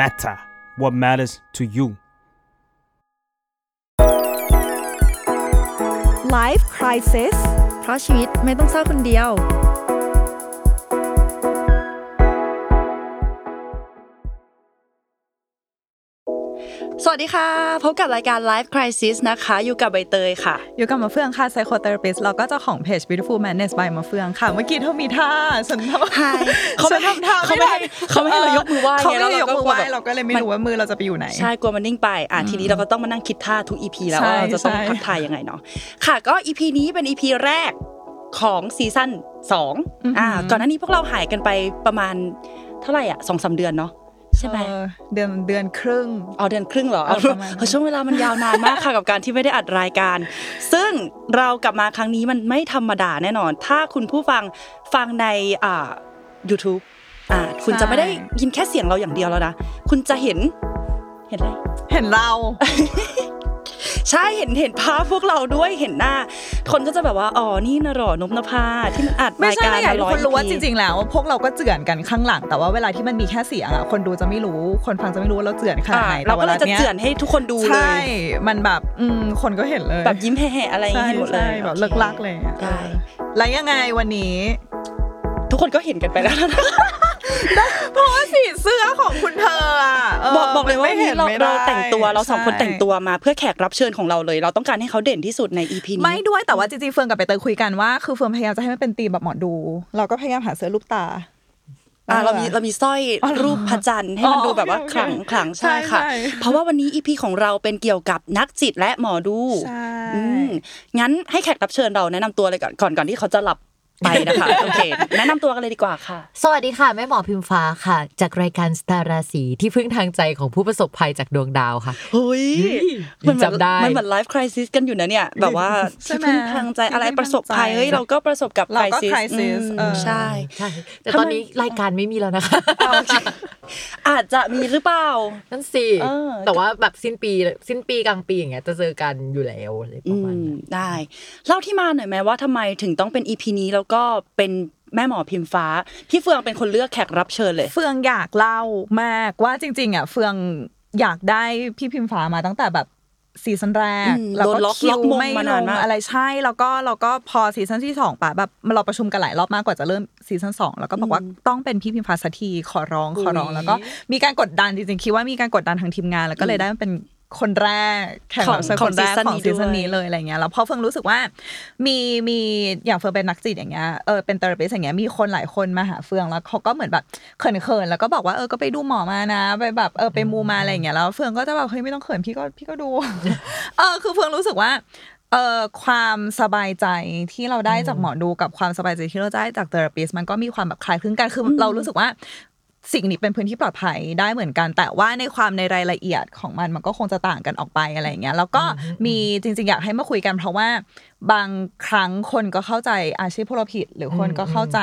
matter what matters to you Life Crisis เพราะชีวิตไม่ต้องเศร้าคนเดียว สวัสดีค่ะ พบกับรายการ Life Crisis นะคะ อยู่กับใบเตยค่ะ อยู่กับมาเฟืองค่ะ psychotherapist แล้วก็เจ้าของเพจ Beautiful Madness by มาเฟืองค่ะ เมื่อกี้เธอมีท่าฉันทำ Hi เขาไม่ทำท่าเขาไม่ให้เขาไม่ให้เรายกมือไหว้เขาไม่ให้ไงยกมือไหว้แล้วเราก็เราก็เลยไม่รู้ว่ามือเราจะไปอยู่ไหน ใช่กลัวมันนิ่งไป อะทีนี้เราก็ต้องมานั่งคิดท่าทุก EP แล้วใช่ว่าเราจะต้องใช่ทักทายยังไงเนาะ ค่ะ ก็ EP นี้เป็น EP แรกของซีซั่นสองอ่า ก่อนหน้านี้พวกเราหายกันไปประมาณเท่าไหร่อะสองสามเดือนเนาะ ใช่ไหมเออเดือนเดือนครึ่งเอาเดือนครึ่งเหรอเออประมาณนั้นเออช่วงเวลามันยาวนานมากค่ะกับการที่ไม่ได้อัดรายการ ซึ่งเรากลับมาครั้งนี้มันไม่ธรรมดาแน่นอน ถ้าคุณผู้ฟังฟังในอ่า YouTube อ่าคุณจะไม่ได้ยินแค่เสียงเราอย่างเดียวแล้วนะ คุณจะเห็น เห็นอะไร เห็นเรา ใช่เห็นเห็นภาพพวกเราด้วยเห็นหน้า คนก็จะแบบว่าอ๋อนี่นะหรอนพนภาที่มันอัดไม่รายใช่การไม่อยากมาให้ร้อยทุกคนรู้ว่า EP จริง ๆ แล้ว พวกเราก็เจือนกันข้างหลัง แต่ว่าเวลาที่มันมีแค่เสียงอะคนดูจะไม่รู้ คนฟังจะไม่รู้ว่าเราเจือนขนาดอ่าไหนเราก็เลยแต่จะวนี้เจือนให้ทุกคนดูเลใช่ยมันแบบอืมคนก็เห็นเลยแบบยิ้มแห่ๆอะไรอย่างใช่งี้เห็นหมดเลยใช่แบบโอคเลิกลักเลยอะได้ แล้วยังไงวันนี้ ทุกคนก็เห็นกันไปแล้วนะ เพราะว่าสีเสื้อของคุณเธออะเบอกบอกเลยว่าวันนี้เราไม่เราได้แต่งตัวเราสองคนใช่แต่งตัวมาเพื่อแขกรับเชิญของเราเลย เราต้องการให้เขาเด่นที่สุดใน EP นี้ ไม่ด้วยแต่ว่าจริงๆเฟืองกับไปเตยคุยกันว่า คือเฟืองพยายามจะให้มันเป็นธีมแบบหมอดู เราก็พยายามหาเสื้อลูกตา อ่าเรามีเรามีสร้อยอ๋อเหรอรูปพระจันทร์ให้มันอ๋อดูแบบว่าโอเคขลังขลังใช่ค่ะใช่ใช่เพราะว่าวันนี้ EP ของเราเป็นเกี่ยวกับนักจิตและหมอดูใช่อืมงั้นให้แขกรับเชิญเราแนะนำตัวเลยก่อนก่อนก่อนที่เขาจะหลับ ไปนะคะโอเคแนะนำตัวกันเลยดีกว่าค่ะ สวัสดีค่ะแม่หมอพิมฟ้าค่ะ จากรายการสตาราสีที่พึ่งทางใจของผู้ประสบภัยจากดวงดาวค่ะเฮ้ยยังเหมือนจำได้มันเหมือนไลฟ์คริสิสกันอยู่นะเนี่ยแบบว่าใช่ที่ไหมพึ่งทางใจอะไรที่พึ่งประสบภัยทางใจเฮ้ยเราก็ประสบกับเราก็ crisis crisis อืมเออใช่ใช่แต่ตอนนี้รายการไม่มีแล้วนะคะ อาจจะมีหรือเปล่านั่นสิเออแต่ว่าแบบสิ้นปีสิ้นปีกลางปีอย่างเงี้ยจะเจอกันอยู่แล้วอะไรปอืระมาณมนั้นได้เล่าที่มาหน่อยไหมว่าทำไมถึงต้องเป็นอีพีนี้แล้วก็เป็นแม่หมอพิมฟ้า พี่เฟืองเป็นคนเลือกแขกรับเชิญเลย เฟืองอยากเล่ามากว่าจริง ๆอะเฟืองอยากได้พี่พิมฟ้ามาตั้งแต่แบบซีซั่นแรกอืมแล้วโดก็นล็อกคิล็อวกมงไม่มาลนานงมากอะไรใช่แล้วก็เราก็พอซีซั่นที่สองปะแบบเราประชุมกันหลายรอบมากกว่าจะเริ่มซีซั่นสองแล้วก็บอกว่าต้องเป็นพี่พิมฟ้าสักทีขอร้องขอร้องแล้วก็มีการกดดันจริงๆคิดว่ามีการกดดันทางทีมงาน แล้วก็เลยได้มาเป็น คนแรกแข่งรับเชิญของคนแรกของของซีซีซั่ซั่นนนี้นี้ด้วยเลยอะไรเงี้ยแล้วพอเฟืองรู้สึกว่า มีมีอย่างเฟืองเป็นนักจิตอย่างเงี้ยเออเป็นเทอราปิสอย่างเงี้ยมีคนหลายคนมาหาเฟืองแล้วเขาก็เหมือนแบบเขินๆแล้วก็บอกว่าเออก็ไปดูหมอมานะไปแบบเออไปมูมาอะไรอย่างเงี้ยแล้วเฟืองก็จะแบบเฮ้ยไม่ต้องเขินพี่ก็พี่ก็ดูเออคือเฟืองรู้สึกว่าเออความสบายใจที่เราได้จากหมอดูกับความสบายใจที่เราได้จากเทอราปิสมันก็มีความแบบคล้ายคลึงกันคืออเรารู้สึกว่า สิ่งนี้เป็นพื้นที่ปลอดภัยได้เหมือนกัน แต่ว่าในความในรายละเอียดของมันมันก็คงจะต่างกันออกไปอะไรอย่างเงี้ยแล้วก็มีจริง ๆ อยากให้มาคุยกัน เพราะว่าบางครั้งคนก็เข้าใจอาชีพพวกเราผิด หรือคนก็เข้าใจ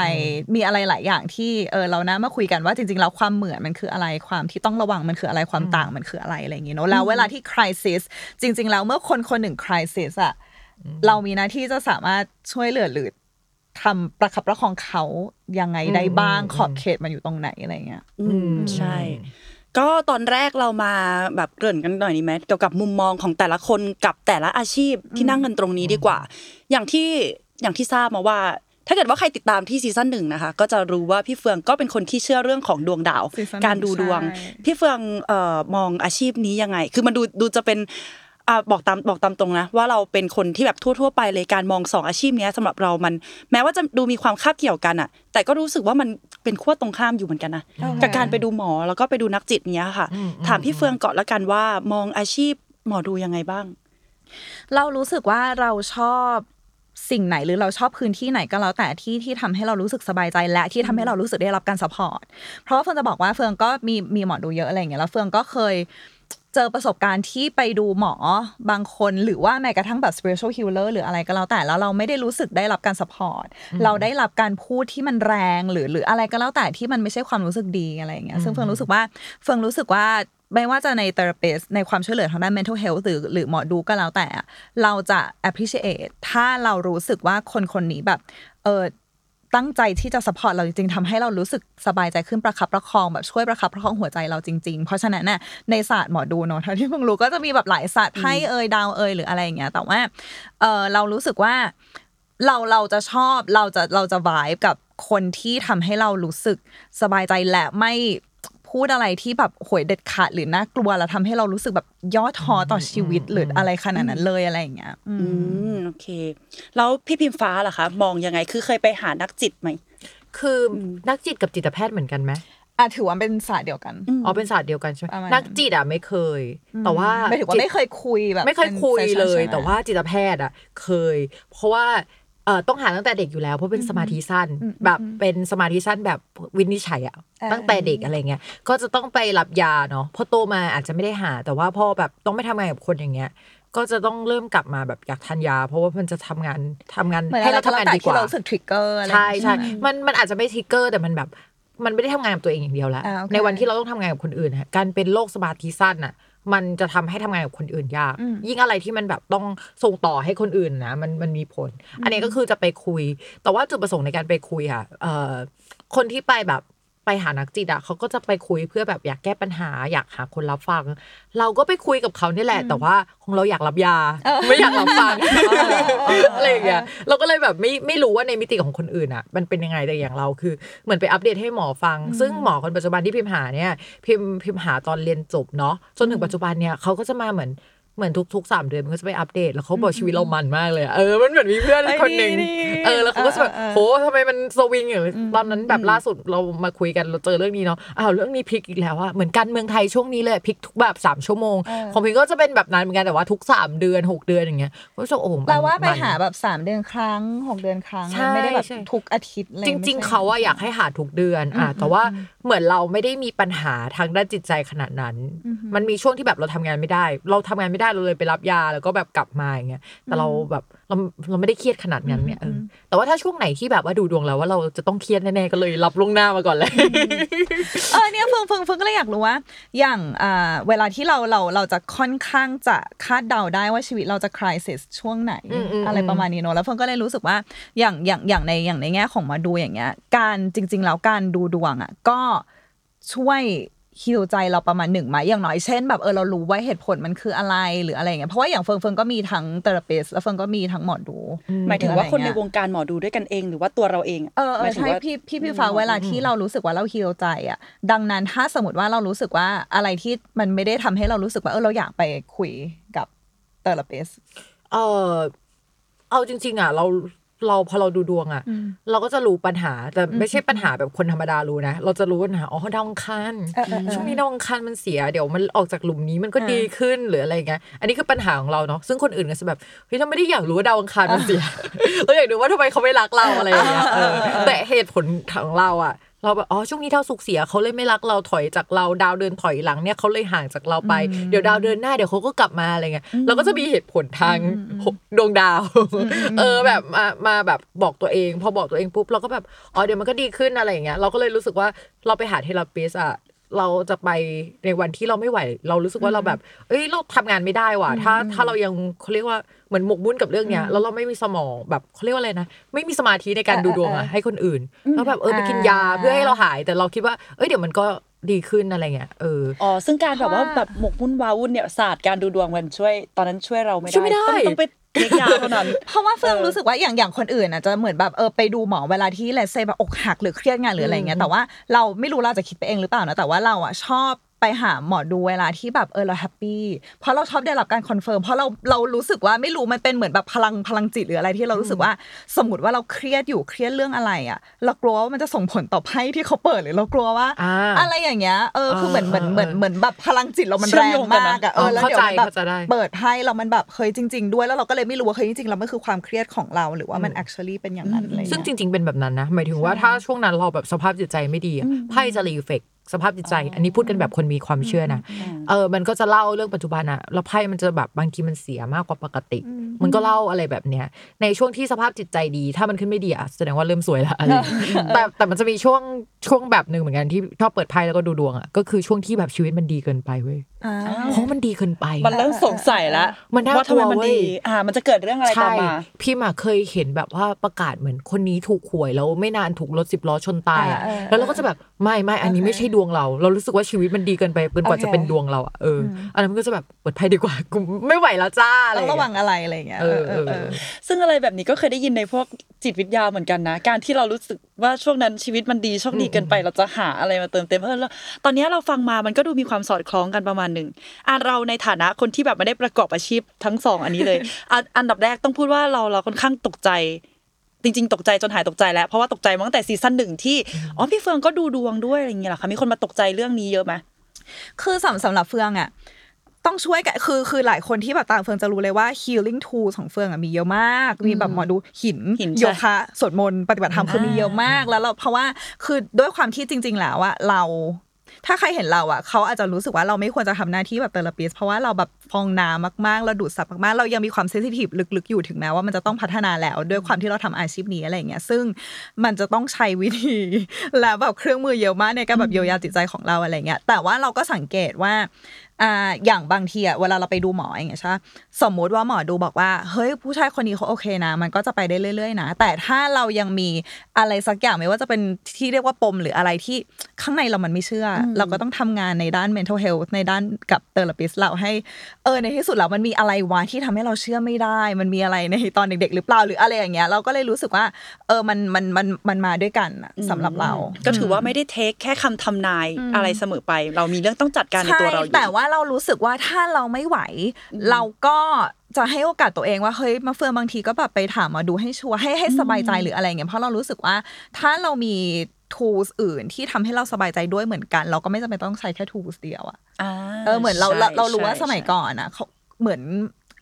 มีอะไรหลายอย่างที่เออเรานะมาคุยกันว่าจริงๆแล้วความเหมือนมันคืออะไรความที่ต้องระวังมันคืออะไรความต่างมันคืออะไรอะไรอย่างเงี้ยเนอะแล้วเวลาที่ crisis จริง ๆ แล้วเมื่อคนคนหนึ่ง crisis อะเรามีหน้าที่จะสามารถช่วยเหลือหรือ ทำประคับประคองเขายังไงได้บ้างขอบเขตมันอยู่ตรงไหนอะไรเงี้ย อืมใช่ ก็ตอนแรกเรามาแบบเกริ่นกันหน่อยนี่ไหมเกี่ยวกับมุมมองของแต่ละคนกับแต่ละอาชีพที่นั่งกันตรงนี้ดีกว่า อย่างที่อย่างที่ทราบมาว่า ถ้าเกิดว่าใครติดตามที่ซีซั่นหนึ่งนะคะ ก็จะรู้ว่าพี่เฟืองก็เป็นคนที่เชื่อเรื่องของดวงดาวซีซั่นการดูดวงใช่พี่เฟืองเอ่อมองอาชีพนี้ยังไง คือมันดูดูจะเป็น อ่าบอกตามบอกตามตรงนะว่าเราเป็นคนที่แบบทั่ว ๆ ไปเลยการมองสองอาชีพเนี้ยสำหรับเรามัน แม้ว่าจะดูมีความคาบเกี่ยวกันอะ แต่ก็รู้สึกว่ามันเป็นขั้วตรงข้ามอยู่เหมือนกันนะกับการไปดูหมอแล้วก็ไปดูนักจิตเนี้ยค่ะ ถามพี่เฟืองก่อนละกันว่ามองอาชีพหมอดูยังไงบ้าง เรารู้สึกว่าเราชอบสิ่งไหนหรือเราชอบพื้นที่ไหนก็แล้วแต่ที่ที่ทำให้เรารู้สึกสบายใจและที่ทำให้เรารู้สึกได้รับการสปอร์ตเพราะว่าเฟืองจะบอกว่าเฟืองก็มีมีหมอดูเยอะอะไรอย่างเงี้ยแล้วเฟืองก็เคย เจอประสบการณ์ที่ไปดูหมอบางคนหรือว่าแม้กระทั่งแบบ spiritual healer หรืออะไรก็แล้วแต่แล้วเราไม่ได้รู้สึกได้รับการสปอร์ตเราได้รับการพูดที่มันแรงหรือหรืออะไรก็แล้วแต่ที่มันไม่ใช่ความรู้สึกดีอะไรอย่างเงี้ยซึ่งเฟืองรู้สึกว่าเฟืองรู้สึกว่าไม่ว่าจะใน therapist ในความช่วยเหลือทางด้าน mental health หรือหรือหมอดูก็แล้วแต่อะเราจะ appreciate ถ้าเรารู้สึกว่าคนคนนี้แบบเออ ตั้งใจที่จะ support เราจริงๆทำให้เรารู้สึกสบายใจขึ้นประคับประคองแบบช่วยประคับประคองหัวใจเราจริงๆ เพราะฉะนั้นน่ะในศาสตร์หมอดูเนอะเท่าที่เพิ่งรู้ก็จะมีแบบหลายศาสตร์ไพ่เอ่ยดาวเอ่ยหรืออะไรอย่างเงี้ยแต่ว่าเออเรารู้สึกว่าเราเราจะชอบเราจะเราจะวายกับคนที่ทำให้เรารู้สึกสบายใจและไม่ พูดอะไรที่แบบโหวยเด็ดขาดหรือน่ากลัวแล้วทำให้เรารู้สึกแบบย่อท้อต่อชีวิตหรืออะไรขนาดนั้นเลยอะไรอย่างเงี้ย อืมอืมโอเค แล้วพี่พิมฟ้าล่ะคะ มองยังไงคือเคยไปหานักจิตไหมคืออนักจิตกับจิตแพทย์เหมือนกันไหมอะถือว่าเป็นศาสตร์เดียวกันอ๋อเป็นศาสตร์เดียวกันใช่ไหมประมาณนักจิตอะไม่เคย แต่ว่าไม่ถือว่าจิตไม่เคยคุยแบบ ไม่เคยคุยป็นเลย session ใช่ไหมแต่ว่าจิตแพทย์อะ เคย เพราะว่า เอ่อต้องหาตั้งแต่เด็กอยู่แล้วเพราะเป็นสมาธิสั้น แบบเป็นสมาธิสั้นแบบวินิจฉัยอะอ่าตั้งแต่เด็กอะไรเงี้ยก็จะต้องไปรับยาเนาะพอโตมาอาจจะไม่ได้หา แต่ว่าพอแบบต้องไปทำงานกับคนอย่างเงี้ย ก็จะต้องเริ่มกลับมาแบบอยากทานยา เพราะว่ามันจะทำงานทำงานเหมือนให้อะไรเราก็ทำแล้วงานแต่ดีกที่ว่าเรารู้สึกทริกเกอร์อะไรใช่ใช่อืมมันมันอาจจะไม่ทริกเกอร์แต่มันแบบมันไม่ได้ทำงานกับตัวเองอย่างเดียวแล้วอ่าโอเคในวันที่เราต้องทำงานกับคนอื่นฮะการเป็นโรคสมาธิสั้นอะ มันจะทำให้ทำงานกับคนอื่นยากอืมยิ่งอะไรที่มันแบบต้องส่งต่อให้คนอื่นนะมันมันมีผล อันนี้ก็คือจะไปคุย แต่ว่าจุดประสงค์ในการไปคุยอะเอ่อคนที่ไปแบบ ไปหานักจิตอะเขาก็จะไปคุยเพื่อแบบอยากแก้ปัญหา อยากหาคนรับฟัง เราก็ไปคุยกับเขานี่แหละ แต่ว่าของเราอยากรับยา ไม่อยากรับฟังอะไรอย่างเงี้ยเราก็เลยแบบไม่ไม่รู้ว่าในมิติของคนอื่นอะมันเป็นยังไงแต่อย่างเราคือ เหมือนไปอัปเดตให้หมอฟัง ซึ่งหมอคนปัจจุบันที่พิมพ์หาเนี่ยพิมพ์พิมพ์หาตอนเรียนจบเนาะจนถึงปัจจุบันเนี่ยเขาก็จะมาเหมือน เหมือนทุกๆสามเดือนมันก็จะไปอัปเดต แล้วเขาบอกชีวิตเรามันมากเลยอะเออมันเหมือนมีเพื่อนเอ้ยคนหนึ่งดีดีเออแล้วเขาก็จะแบบเออเออโหทำไมมันสวิงอย่างนี้ตอนนั้นแบบล่าสุดเรามาคุยกันเราเจอเรื่องนี้เนาะอ้าวเรื่องนี้พลิกอีกแล้วอะเหมือนการเมืองไทยช่วงนี้เลยพลิกทุกแบบสามชั่วโมงเออของพิงก็จะเป็นแบบนั้นเหมือนกันแต่ว่าทุกสามเดือนหกเดือนอย่างเงี้ยก็รู้สึกโอ้โหมันแปลว่าไปมันหาแบบสามเดือนครั้งหกเดือนครั้งใช่ไม่ได้แบบใช่ทุกอาทิตย์เลยจริง ๆเขาอะอยากให้หาทุกเดือนอะแต่ว่าเหมือนเราไม่ได้มีปัญหาทางด้านจิตใจขนาดนั้น มันมีช่วงที่แบบเราทำงานไม่ได้ เราทำงานไม่ได้เราเลยไปรับยาแล้วก็แบบกลับมาอย่างเงี้ยแต่เราแบบเราเราไม่ได้เครียดขนาดนั้นเนี่ยเออแต่ว่าถ้าช่วงไหนที่แบบว่าดูดวงแล้วว่าเราจะต้องเครียดแน่ๆก็เลยรับล่วงหน้ามาก่อนเลยเออเนี่ยเฟืองเฟืองเฟืองก็เลยอยากรู้ว่า อย่างอ่าเวลาที่เราเราเราจะค่อนข้างจะคาดเดาได้ว่าชีวิตเราจะคริสิสช่วงไหนอืมอืมอะไรประมาณนี้เนอะแล้วเฟิงก็เลยรู้สึกว่าอย่างอย่างอย่างในอย่างในแง่ของหมาดูอย่างเงี้ย การจริง ๆ แล้วการดูดวงอะก็ช่วย ฮิวใจเราประมาณหนึ่งไหมอย่างน้อยเช่นแบบเออเรารู้ว่าเหตุผลมันคืออะไรหรืออะไรอย่างเงี้ยเพราะว่าอย่างเฟิงเฟิงก็มีทั้งเทอราปิสแล้วเฟิงก็มีทั้งหมอดู หมายถึงว่าคนในหรืออะไรวเงี้ยงการหมอดูด้วยกันเอง หรือว่าตัวเราเองะเออเอหมาอยถึงใช่ว่าพี่พี่พี่ฟ้าเวลาที่เรารู้สึกว่าเราฮีลใจอะดังนั้นถ้าสมมติว่าเรารู้สึกว่าอะไรที่มันไม่ได้ทำให้เรารู้สึกว่าเออเราอยากไปคุยกับเตอร์เปสเออเอาจริง ๆอะเรา เราพอเราดูดวงอะ เราก็จะรู้ปัญหาแต่ไม่ใช่ปัญหาแบบคนธรรมดารู้นะ เราจะรู้ปัญหาอ๋อดาวอังคารเออเออเออช่วงนี้ดาวอังคารมันเสียเดี๋ยวมันออกจากหลุมนี้มันก็ดีขึ้นหรืออะไรอย่างเงี้ยอันนี้คือปัญหาของเราเนาะซึ่งคนอื่นก็จะแบบเฮ้ยเราไม่ได้อยากรู้ว่าดาวอังคารมันเสียเราอยากรู้ว่าทำไมเขาไม่รักเราอะไรอย่างเงี้ยเออแต่เหตุผลของเราอะ เราแบบอ๋อช่วงนี้ดาวสุกร์เสียเขาเลยไม่รักเราถอยจากเราดาวเดินถอยหลังเนี่ยเขาเลยห่างจากเราไปเดี๋ยวดาวเดินหน้าเดี๋ยวเขาก็กลับมาอะไรเงี้ยเราก็จะมีเหตุผลทางดวงดาว เออแบบมามาแบบบอกตัวเอง พอบอกตัวเองปุ๊บเราก็แบบอ๋อเดี๋ยวมันก็ดีขึ้นอะไรอย่างเงี้ยเราก็เลยรู้สึกว่าเราไปหาเทเลปิสอะเราจะไปในวันที่เราไม่ไหว เรารู้สึกว่าเราแบบ เอ้ยเราทำงานไม่ได้ว่ะถ้าถ้าเรายังเขาเรียกว่า เหมือนหมกมุ่นกับเรื่องเนี้ยแล้วเราไม่มีสมองแบบเขาเรียกว่าอะไรนะไม่มีสมาธิในการดูดวงอะให้คนอื่นแล้วแบบเออไปกินยาเพื่อให้เราหาย แต่เราคิดว่าเอ้ยเดี๋ยวมันก็ดีขึ้นอะไรเงี้ยเอออ๋อซึ่งการแบบว่าว่าแบบหมกมุ่นวาวุ่นเนี่ยศาสตร์การดูดวงมันช่วย ตอนนั้นช่วยเราไม่ได้ช่วยไม่ได้ต้องต้องไป take ยาเท่านั้นเพราะว่าเฟืองเออรู้สึกว่าอย่างอย่างคนอื่นอะจะเหมือนแบบเออไปดูหมอเวลาที่เลเซแบบอกหักหรือเครียดงานหรืออะไรเงี้ยแต่ว่าเราไม่รู้เราจะคิดไปเองหรือเปล่านะแต่ว่าเราอะชอบ ไปหาหมอดูเวลาที่แบบเออเรา happy เพราะเราชอบได้รับการ confirm เพราะเราเรารู้สึกว่าไม่รู้มันเป็นเหมือนแบบพลังพลังจิตหรืออะไรที่เรารู้สึกว่า สมมติว่าเราเครียดอยู่เครียดเรื่องอะไรอะเรากลัวว่ามันจะส่งผลต่อไพ่ที่เขาเปิดหรือเรากลัวว่าอ่าอะไรอย่างเงี้ยเออคือเหมือนเหมือนเหมือนเออเหมือนแบบพลังจิตเรามันเชื่แรอมงโยงกันนะมากอะเออแล้วเดี๋ยวมันแบบเข้าใจเข้าใจได้เปิดไพ่แล้วมันแบบเฮ้ยจริง ๆ ด้วยแล้วเราก็เลยไม่รู้ว่าเฮ้ยจริงๆแล้วมันคือความเครียดของเราหรือว่ามัน actually เป็นอย่างนั้นอะไรเลยซึ่งจริง ๆเป็นแบบนั้นนะหมายถึงว่าถ้าช่วงนั้นเราแบบสภาพจิตใจไม่ดีอะไพ่จะรีเฟก สภาพจิตใจ อันนี้พูดกันแบบคนมีความเชื่อนะเออมันก็จะเล่าเรื่องปัจจุบันอะแล้วไพ่มันจะแบบบางทีมันเสียมากกว่าปกติ มันก็เล่าอะไรแบบเนี้ย ในช่วงที่สภาพจิตใจดี ถ้ามันขึ้นไม่ดีอะแสดงว่าเริ่มสวยละอะไรอย่างเงี้ยแต่แต่มันจะมีช่วงช่วงแบบหนึ่งเหมือนกันที่ชอบเปิดไพ่แล้วก็ดูดวงอะก็คือช่วงที่แบบชีวิตมันดีเกินไปเว้ยอ่าเพราะมันดีเกินไป มันเริ่มสงสัยแล้วมันน่ากลัวว่าทำไมมันเว้ยดีอ่า มันจะเกิดเรื่องอะไรตาใช่มมาพี่มาเคยเห็นแบบว่าประกาศเหมือนคนนี้ถูกหวยแล้วไม่นานถูกรถสิบล้อชนตายอะอ่าอ่าแล้วเราก็จะแบบไม่ไม่อันนี้โอเคไม่ใช่ดวงเรา เรารู้สึกว่าชีวิตมันดีเกินไปเกินกว่าโอเคจะเป็นดวงเราอะเออออันนั้นมันก็จะแบบเปิดไพ่ดีกว่ากูไม่ไหวแล้วจ้าอะไรต้องระวังอะไรอะไรอย่างเงี้ยเออเอเอออเออซึ่งอะไรแบบนี้ก็เคยได้ยินในพวกจิตวิทยาเหมือนกันนะ การที่เรารู้สึกว่าช่วงนั้นชีวิตมันดีโชคดีเกินไปเราจะหาอะไรมาเติมเต็มเพิ่มแล้วตอนนี้เราฟังมามันก็ดูมีความสอดคล้องกันประมาณหนึ่งอะเราในฐานะคนที่แบบไม่ได้ประกอบอาชีพทั้งสองอันนี้เลยอะอันดับแรกต้องพูดว่าเราเราค่อนข้างตกใจ จริงๆ ตกใจจนหายตกใจแล้ว เพราะว่าตกใจมาตั้งแต่ซีซั่นหนึ่งที่อ๋อพี่เฟืองก็ดูดวงด้วยอะไรอย่างเงี้ยเหรอคะมีคนมาตกใจเรื่องนี้เยอะไหมคือสำสำหรับเฟืองอะต้องช่วยกันคือคือหลายคนที่แบบตามเฟืองจะรู้เลยว่า healing tools ของเฟืองอะมีเยอะมาก มีแบบหมอดูหินหินใช่โยคะสวดมนต์ปฏิบัติธรรมคือมีเยอะมากแล้วเราเพราะว่าคือด้วยความที่จริง ๆ แล้วอะเราถ้าใครเห็นเราอะเขาอาจจะรู้สึกว่าเราไม่ควรจะทำหน้าที่แบบเทอราปิสเพราะว่าเราแบบฟองน้ำมากๆ เราดูดซับมากๆ เรายังมีความเซนซิทีฟลึกๆ อยู่ถึงแม้ว่ามันจะต้องพัฒนาแล้ว ด้วยความที่เราทำอาชีพนี้อะไรอย่างเงี้ยซึ่งมันจะต้องใช้วิธี แล้วแบบเครื่องมือเยอะมากในการแบบเยียวยาจิตใจของเราอะไรเงี้ยแต่ว่าเราก็สังเกตว่าอ่าอย่างบางทีอะเวลาเราไปดูหมออย่างเงี้ยใช่ปะสมมุติว่าหมอดูบอกว่าเฮ้ยผู้ชายคนนี้เขาโอเคนะ มันก็จะไปได้เรื่อย ๆ นะ แต่ถ้าเรายังมีอะไรสักอย่างไม่ว่าจะเป็นที่เรียกว่าปมหรืออะไรที่ข้างในเรามันไม่เชื่ออเราก็ต้องทำงานในด้าน mental health ในด้านกับเทอราปิสเราให้เออในที่สุดแล้วมันมีอะไรวะที่ทำให้เราเชื่อไม่ได้ มันมีอะไรในตอนเด็กๆหรือเปล่าหรืออะไรอย่างเงี้ยเราก็เลยรู้สึกว่า เออมันมันมันมันมาด้วยกันอะสำหรับเรา ก็ถือว่าไม่ได้เทคแค่คำทำนายอะไรเสมอไป เรามีเรื่องต้องจัดการในตัวเราอยู่แต่ว่าเรารู้สึกว่าถ้าเราไม่ไหว เราก็จะให้โอกาสตัวเองว่าเฮ้ยมาเฟืองบางทีก็แบบไปถามหมาดูให้ชัวร์ให้ให้สบายใจหรืออะไรเงี้ยเพราะเรารู้สึกว่าถ้าเรามี tools อื่นที่ทำให้เราสบายใจด้วยเหมือนกัน เราก็ไม่จำเป็นต้องใช้แค่ tools เดียวอะอ่าเออเหมือนเราเราใช่เรารู้ว่าใช่สมัยใช่ก่อนอะเขาเหมือน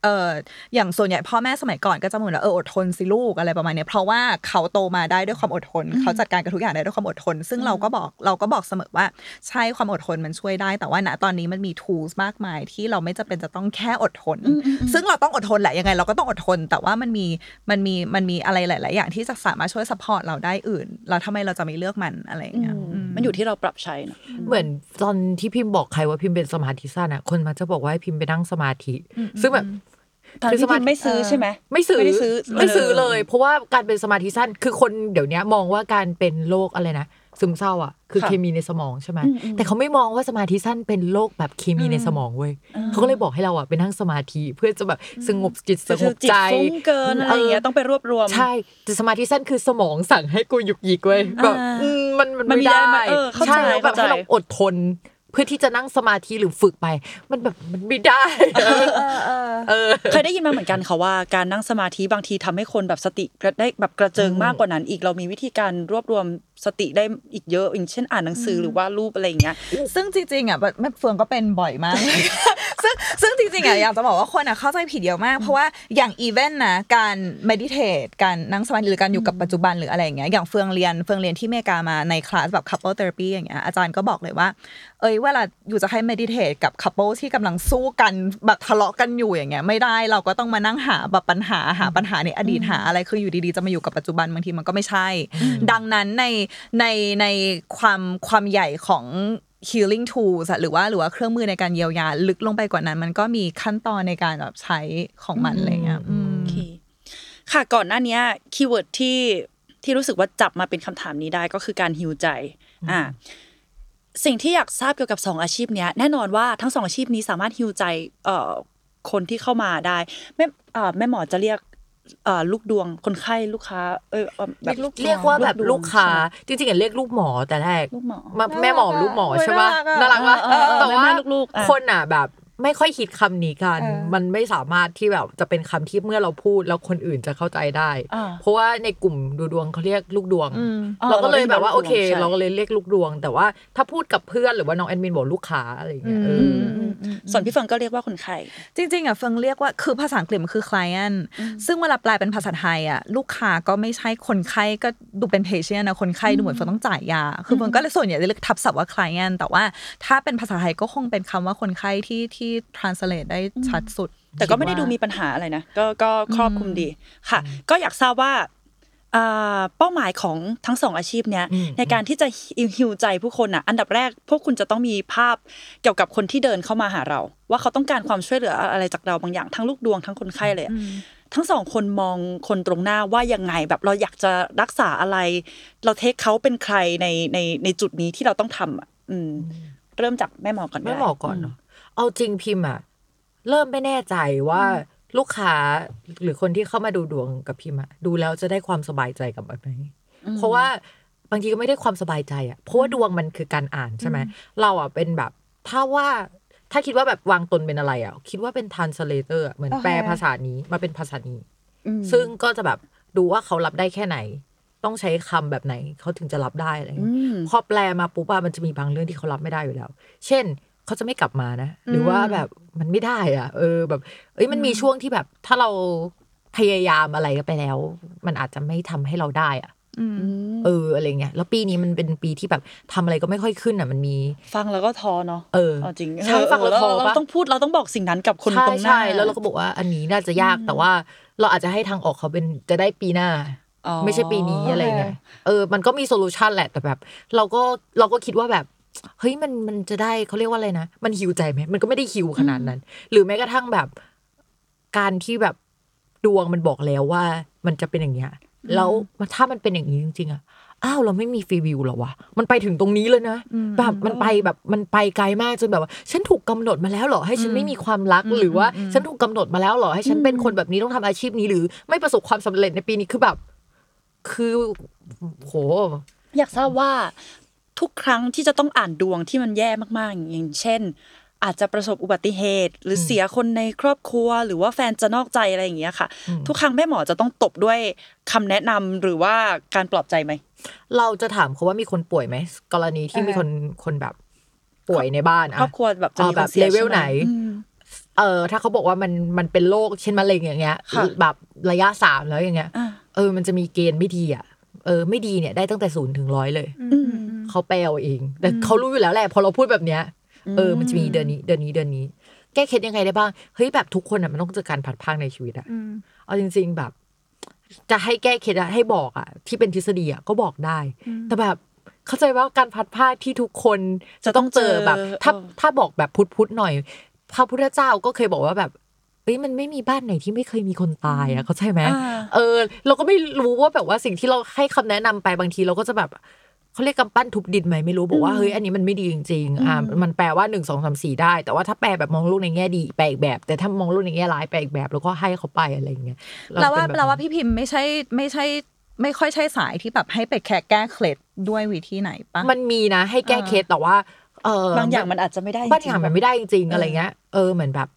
เอออย่างส่วนใหญ่พ่อแม่สมัยก่อนก็จะเหมือนว่าเอออดทนสิลูกอะไรประมาณเนี้ยเพราะว่าเขาโตมาได้ด้วยความอดทน เขาจัดการกับทุกอย่างได้ด้วยความอดทน ซึ่งเราก็บอกเราก็บอกเสมอว่าใช่ความอดทนมันช่วยได้ แต่ว่าณตอนนี้มันมี tools มากมายที่เราไม่จำเป็นจะต้องแค่อดทน ซึ่งเราต้องอดทนแหละยังไง เราก็ต้องอดทน แต่ว่ามันมีมันมีมันมีอะไรหลาย ๆ อย่างที่จะสามารถช่วย support เราได้อื่นแล้วทำไมเราจะไม่เลือกมันอะไรอย่างเงี้ยอืมมันอยู่ที่เราปรับใช้เนอะเหมือนตอนที่พิมพ์บอกใครว่าพิมพ์เป็นสมาธิสั้นอะคนมันจะบอกว่าให้พิมพ์ไปนั่งสมาธิ ซึ่งแบบ ตอนที่พิมพ์ไม่ซื้อใช่ไหมไม่ซื้อไม่ได้ซื้อไม่ซื้อเออเลย เพราะว่าการเป็นสมาธิสั้นคือคนเดี๋ยวนี้มองว่าการเป็นโรคอะไรนะซึมเศร้าอะคือค่ะเคมีในสมองใช่ไหมอืมอืมแต่เขาไม่มองว่าสมาธิสั้นเป็นโรคแบบเคมีในสมองเว้ยเขาก็เลยบอกให้เราอะไปนั่งสมาธิเพื่อจะแบบสงบจิตสก็งคือบจิตใจฟุ้งเกินอะไรอย่างเงี้ยต้องไปรวบรวมใช่แต่สมาธิสั้นคือสมองสั่งให้กูหยุกหยิกเว้ยแบบอ่าอืมมันมันมันไม่มีได้ได้มันเออเข้าใจใช่แล้วแบบเข้าใจให้เราอดทน เพื่อที่จะนั่งสมาธิหรือฝึกไป มันแบบมันไม่ได้เออเคยได้ยินมาเหมือนกันค่ะว่าการนั่งสมาธิบางทีทำให้คนแบบสติกระได้แบบกระเจิงมากกว่านั้นอีกเรามีวิธีการรวบรวมสติได้อีกเยอะอย่างเช่นอ่านหนังสือหรือว่ารูปอะไรอย่างเงี้ย ซึ่งจริงๆอะแบบแม่เฟืองก็เป็นบ่อยมาก ซึ่งซึ่งจริงๆอะอยากจะบอกว่าคนอะเข้าใจผิดเยอะมาก เพราะว่าอย่างอีเวนต์นะการ meditate การนั่งสมาธิหรือการอยู่กับปัจจุบันหรืออะไรอย่างเงี้ยอย่างเฟืองเรียนเฟืองเรียนที่อเมริกามาในคลาสแบบ couple therapy อย่างเงี้ยอาจารย์ก็บอกเลยว่า เอ้ยเวลาอยู่จะให้ meditate กับ couple ที่กำลังสู้กันแบบทะเลาะกันอยู่อย่างเงี้ยไม่ได้เราก็ต้องมานั่งหาแบบปัญหาหาปัญหาในอดีตหาอะไรคืออยู่ดีๆ จะมาอยู่กับปัจจุบันบางทีมันก็ไม่ใช่ ดังนั้นในในในความความใหญ่ของ healing tools อะหรือว่าหรือว่าเครื่องมือในการเยียวยาลึกลงไปกว่านั้น มันก็มีขั้นตอนในการแบบใช้ของมันอะไรเงี้ยอืมโอเคค่ะก่อนหน้าเนี้ keyword ที่ที่รู้สึกว่าจับมาเป็นคำถามนี้ได้ก็คือการฮิวใจอ่า สิ่งที่อยากทราบเกี่ยวกับสองอาชีพเนี้ยแน่นอนว่าทั้งสองอาชีพนี้สามารถฮิวใจเอ่อคนที่เข้ามาได้แม่เอ่อแม่หมอจะเรียกเอ่อลูกดวงคนไข้ลูกค้า เออเอ่อแบบ เรียกว่าแบบดวงลูกค้าใช่ไหมจริงๆอะเรียกลูกหมอแต่แรกลูกหมอ มาแม่หมอลูกหมอใช่ปะโอ้ยน่าน่ารัรักกปะอะเออเออแต่ว่าแม่ลูกๆอะ คนอะแบบ ไม่ค่อยคิดคำนี้กันเออมันไม่สามารถที่แบบจะเป็นคำที่เมื่อเราพูดแล้วคนอื่นจะเข้าใจได้อ่าเพราะว่าในกลุ่มดูดวงเขาเรียกลูกดวงอืมเราก็เลยแบบว่าเราโอเรียกเคลูกดวงใช่เราก็เลยเรียกลูกดวง แต่ว่าถ้าพูดกับเพื่อนหรือว่าน้องแอดมินบอกลูกค้าอะไรอย่างเงี้ยเอออส่วนพี่เฟิร์นก็เรียกว่าคนไข้จริง ๆอะเฟิงเรียกว่าคือภาษาอังกฤษมันคือ client ซึ่งเวลาแปลเป็นภาษาไทยอะลูกค้าก็ไม่ใช่คนไข้ก็ดูเป็น patient นะคนไข้ดูเหมือนเฟิงต้องจ่ายยา คือเฟิงก็เลยส่วนใหญ่จะเรียกทับศัพท์ว่า client แต่ว่าถ้าเป็นภาษาไทยก็คงเป็นคำว่าคนไข้ที่ที่ translate ได้ชัดสุด แต่ก็ไม่ได้คิดูว่ามีปัญหาอะไรนะ ก็ก็ครอบคลุมดีค่ะ ก็อยากทราบว่าอ่าเป้าหมายของทั้งสองอาชีพเนี้ยอืมในการที่จะฮิวใจผู้คนอะอันดับแรกพวกคุณจะต้องมีภาพเกี่ยวกับคนที่เดินเข้ามาหาเรา ว่าเขาต้องการความช่วยเหลืออะไรจากเราบางอย่างทั้งลูกดวงทั้งคนไข้เลยอะทั้งสองคนมองคนตรงหน้าว่ายังไงแบบเราอยากจะรักษาอะไร เราเทคเขาเป็นใครในในในจุดนี้ที่เราต้องทำอะอืมเริ่มจากแม่หมอก่อนไม่ด้เหมาะก่อนเนาะ เอาจริงพิมพ์อะเริ่มไม่แน่ใจว่าลูกค้าหรือคนที่เข้ามาดูดวงกับพิมพ์อะดูแล้วจะได้ความสบายใจกับมันไหมเพราะว่าบางทีก็ไม่ได้ความสบายใจอะเพราะว่าดวงมันคือการอ่านใช่ไหมเราอะเป็นแบบ ถ้าว่าถ้าคิดว่าแบบวางตนเป็นอะไรอะคิดว่าเป็น translator อะเหมือนโอเคแปลภาษานี้มาเป็นภาษานี้อืมซึ่งก็จะแบบดูว่าเขารับได้แค่ไหน ต้องใช้คำแบบไหนเขาถึงจะรับได้อะไรอย่างเงี้ยอืมพอแปลมาปุ๊บอะมันจะมีบางเรื่องที่เขารับไม่ได้อยู่แล้ว เช่น เขาจะไม่กลับมานะ หรือว่าแบบมันไม่ได้อะเออแบบ เอ้ยมันมีช่วงที่แบบ ถ้าเราพยายามอะไรไปแล้ว มันอาจจะไม่ทำให้เราได้อะอืมเอออะไรเงี้ยแล้วปีนี้มันเป็นปีที่แบบทำอะไรก็ไม่ค่อยขึ้นอะมันมี ฟังแล้วก็ท้อเนาะเออเอาจริงใช่ฟังแล้วท้อเราปะต้องพูดเราต้องบอกสิ่งนั้นกับคนใช่ตรงหน้าใช่แล้วเราก็บอกว่าอันนี้น่าจะยากแต่ว่าเราอาจจะให้ทางออกเขาเป็นจะได้ปีหน้าอ๋อไม่ใช่ปีนี้โอเคอะไรเงี้ยเออมันก็มีโซลูชันแหละแต่แบบ เราก็เราก็คิดว่าแบบ เฮ้ยมันมันจะได้เขาเรียกว่าอะไรนะ มันหิวใจไหมมันก็ไม่ได้หิวขนาดนั้น หรือแม้กระทั่งแบบ การที่แบบดวงมันบอกแล้วว่า มันจะเป็นอย่างเงี้ยแล้วถ้ามันเป็นอย่างนี้จริงๆอะอ้าวเราไม่มีฟรีวิวเหรอวะ มันไปถึงตรงนี้เลยนะแบบมันไปแบบมันไปไกลมากจนแบบว่า ฉันถูกกำหนดมาแล้วเหรอ ให้ฉันไม่มีความรักหรือว่า ฉันถูกกำหนดมาแล้วเหรอ ให้ฉันเป็นคนแบบนี้ต้องทำอาชีพนี้หรือ ไม่ประสบความสำเร็จในปีนี้คือแบบ คือโหอยากทราบว่า ทุกครั้งที่จะต้องอ่านดวงที่มันแย่มากๆ อย่างเช่น อาจจะประสบอุบัติเหตุ หรือเสียคนในครอบครัว หรือว่าแฟนจะนอกใจอะไรอย่างเงี้ยค่ะ ทุกครั้งแม่หมอจะต้องตบด้วยคำแนะนำหรือว่าการปลอบใจไหมเราจะถามเขาว่ามีคนป่วยไหมกรณีที่มีคนคนแบบป่วยในบ้านอะครอบครัวแบบจะมีเอาแบบคนเสียเลเวลใช่ไหมไหนอืมเออถ้าเขาบอกว่ามันมันเป็นโรคเช่นมะเร็งอย่างเงี้ยค่ะแบบระยะสามแล้วอย่างเงี้ยอ่าเออมันจะมีเกณฑ์ไม่ดีอะ เออไม่ดีเนี่ยได้ตั้งแต่ศูนย์ถึงร้อยเลยอืมเขาแปลเอาเอง แต่เขารู้อยู่แล้วแหละพอเราพูดแบบเนี้ยเออมันจะมีเดือนนี้เดือนนี้เดือนนี้ แก้เคล็ดยังไงได้บ้างเฮ้ยแบบทุกคนอะมันต้องเจอการผัดพรางในชีวิตอะเอาจริง ๆแบบ จะให้แก้เคล็ดอะให้บอกอะที่เป็นทฤษฎีอะก็บอกได้ แต่แบบเข้าใจว่าการพัดผ้าที่ทุกคนจะต้องเจอแบบ ถ้าเออถ้าบอกแบบพุทธพุทธหน่อย พระพุทธเจ้าก็เคยบอกว่าแบบ เอ้ยมันไม่มีบ้านไหนที่ไม่เคยมีคนตายอะเข้าใจไหมอ่าเออ เราก็ไม่รู้ว่าแบบว่าสิ่งที่เราให้คำแนะนำไปบางทีเราก็จะแบบเขาเรียกกำปั้นทุบดินไหมไม่รู้บอกว่าเฮ้ยอันนี้มันไม่ดีจริงๆอ่ามันแปลว่าหนึ่งสองสามสี่ได้ แต่ว่าถ้าแปลแบบมองโลกในแง่ดีแปลอีกแบบ แต่ถ้ามองโลกในแง่ร้ายแปลอีกแบบแล้วก็ให้เขาไปอะไรอย่างเงี้ยเราว่าจะป็นแบบเราว่านั้นพี่พิมพ์ไม่ใช่ไม่ใช่ไม่ค่อยใช่สายที่แบบให้ไปแค่แก้เคล็ดด้วยวิธีไหนปะมันมีนะ ให้แก้เคสแต่ว่าเออบางอย่างมันอาจจะไม่ได้บางอย่างมันไม่ได้จริงๆอะไรเออเงี้ยเออเหมือนแบบ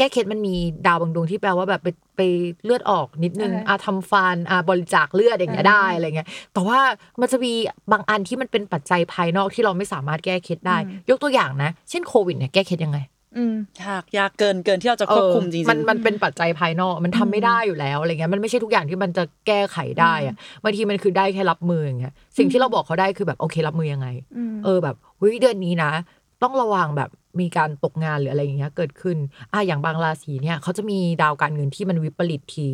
แก้เคสมันมีดาวบางดวงที่แปลว่าแบบไปไปเลือดออกนิดนึงเอออ่อาทำฟันอาบริจาคเลือดอย่างเงี้ยได้อะไรเงี้ยแต่ว่ามันจะมีบางอันที่มันเป็นปัจจัยภายนอกที่เราไม่สามารถแก้เคสได้ ยกตัวอย่างนะ เช่นโควิดเนี่ยแก้เคสยังไงอืมยากยากเกินเกินที่เราจะควบคุมจริงเออมันมันเป็นปัจจัยภายนอกมันทำไม่ได้อยู่แล้วอะไรเงี้ยมันไม่ใช่ทุกอย่างที่มันจะแก้ไขได้อะบางทีมันคือได้แค่รับมืออย่างเงี้ยสิ่งที่เราบอกเขาได้คือแบบโอเครับมือยังไง เออแบบเฮ้ยเดือนนี้นะ ต้องระวังแบบมีการตกงานหรืออะไรอย่างเงี้ยเกิดขึ้นอะอย่างบางราศีเนี่ยเขาจะมีดาวการเงินที่มันวิปริตที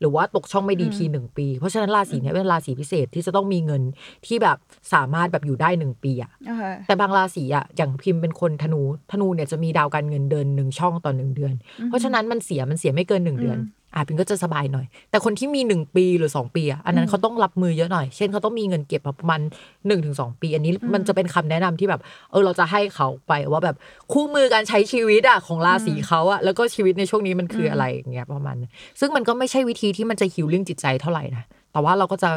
หรือว่าตกช่องไม่ดีทีหนึ่งปี เพราะฉะนั้นราศีเนี้ยเป็นราศีพิเศษที่จะต้องมีเงินที่แบบสามารถแบบอยู่ได้หนึ่งปีอะโอเคแต่บางราศีอะอย่างพิมพ์เป็นคนธนูธนูเนี่ยจะมีดาวการเงินเดินหนึ่งช่องต่อหนึ่งเดือน เพราะฉะนั้นมันเสียมันเสียไม่เกินหนึ่งเดือน อะพิมก็จะสบายหน่อย แต่คนที่มีหนึ่งปีหรือสองปีอะอันนั้นเขาต้องรับมือเยอะหน่อย เช่นเขาต้องมีเงินเก็บมาประมาณหนึ่งถึงสองปี อันนี้มันจะเป็นคำแนะนำที่แบบ เออเราจะให้เขาไปว่าแบบคู่มือการใช้ชีวิตอะของราศีเขาอะแล้วก็ชีวิตในช่วงนี้มันคืออะไรอย่างเงี้ยประมาณนั้นซึ่งมันก็ไม่ใช่วิธีที่มันจะฮิวลิ่งจิตใจเท่าไหร่นะแต่ว่าเราก็จะ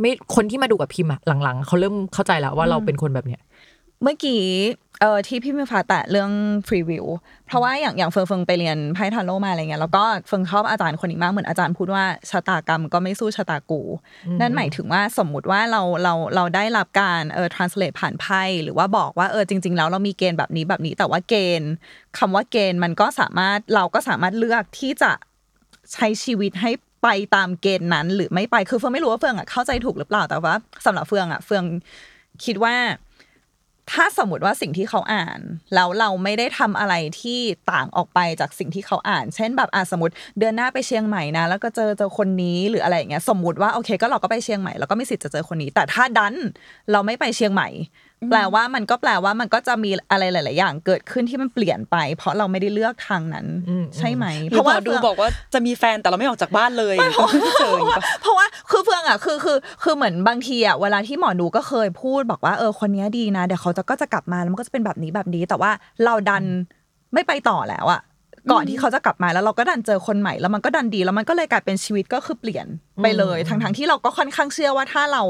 ไม่คนที่มาดูกับพิมพ์อะหลังๆเขาเริ่มเข้าใจแล้วว่าเราเป็นคนแบบเนี้ยเมื่อกี้เออที่พี่มีฟ้าแตะเรื่องfree will เพราะว่าอย่างอย่างเฟืองเฟืองไปเรียนไพ่ทาโรต์มาอะไรเงี้ยแล้วก็เฟืองชอบอาจารย์คนนี้มากเหมือนอาจารย์พูดว่าชะตากรรมก็ไม่สู้ชะตากู นั่นหมายถึงว่าสมมุติว่าเราเราเราได้รับการเออ translate ผ่านไพ่หรือว่าบอกว่าเออจริง ๆ แล้วเรามีเกณฑ์แบบนี้แบบนี้แต่ว่าเกณฑ์คำว่าเกณฑ์มันก็สามารถเราก็สามารถเลือกที่จะใช้ชีวิตให้ไปตามเกณฑ์นั้นหรือไม่ไปคือเฟืองไม่รู้ว่าเฟืองอะเข้าใจถูกหรือเปล่าแต่ว่าสำหรับเฟืองอะเฟืองคิดว่า ถ้าสมมติว่าสิ่งที่เขาอ่านแล้วเราไม่ได้ทำอะไรที่ต่างออกไปจากสิ่งที่เขาอ่าน เช่นแบบอะสมมติเดือนหน้าไปเชียงใหม่นะ แล้วก็เจอเจอคนนี้หรืออะไรอย่างเงี้ยสมมติว่าโอเค ก็เราก็ไปเชียงใหม่เราก็มีสิทธิ์จะเจอคนนี้ แต่ถ้าดันเราไม่ไปเชียงใหม่แปลว่ามันก็แปลว่ามันก็จะมีอะไรหลาย ๆ อย่าง เกิดขึ้นที่มันเปลี่ยนไป เพราะเราไม่ได้เลือกทางนั้นอืมใช่ไหมหรือหมอดูบอกว่าจะมีแฟนแต่เราไม่ออกจากบ้านเลยก็ไม่เจออย่างงี้ปะเพราะว่าคือเฟืองอะคือคือคือเหมือนบางทีอะเวลาที่หมอดูก็เคยพูดบอกว่าเออคนเนี้ยดีนะเดี๋ยวเขาจะก็จะกลับมาแล้วมันก็จะเป็นแบบนี้แบบนี้ แต่ว่าเราดันไม่ไปต่อแล้วอะ ก่อนที่เขาจะกลับมาแล้วเราก็ดันเจอคนใหม่แล้วมันก็ดันดีแล้วมันก็เลยกลายเป็นชีวิตก็คือเปลี่ยนไปเลยทั้งทั้งๆที่เราก็ค่อนข้างเชื่อว่าถ้าเรา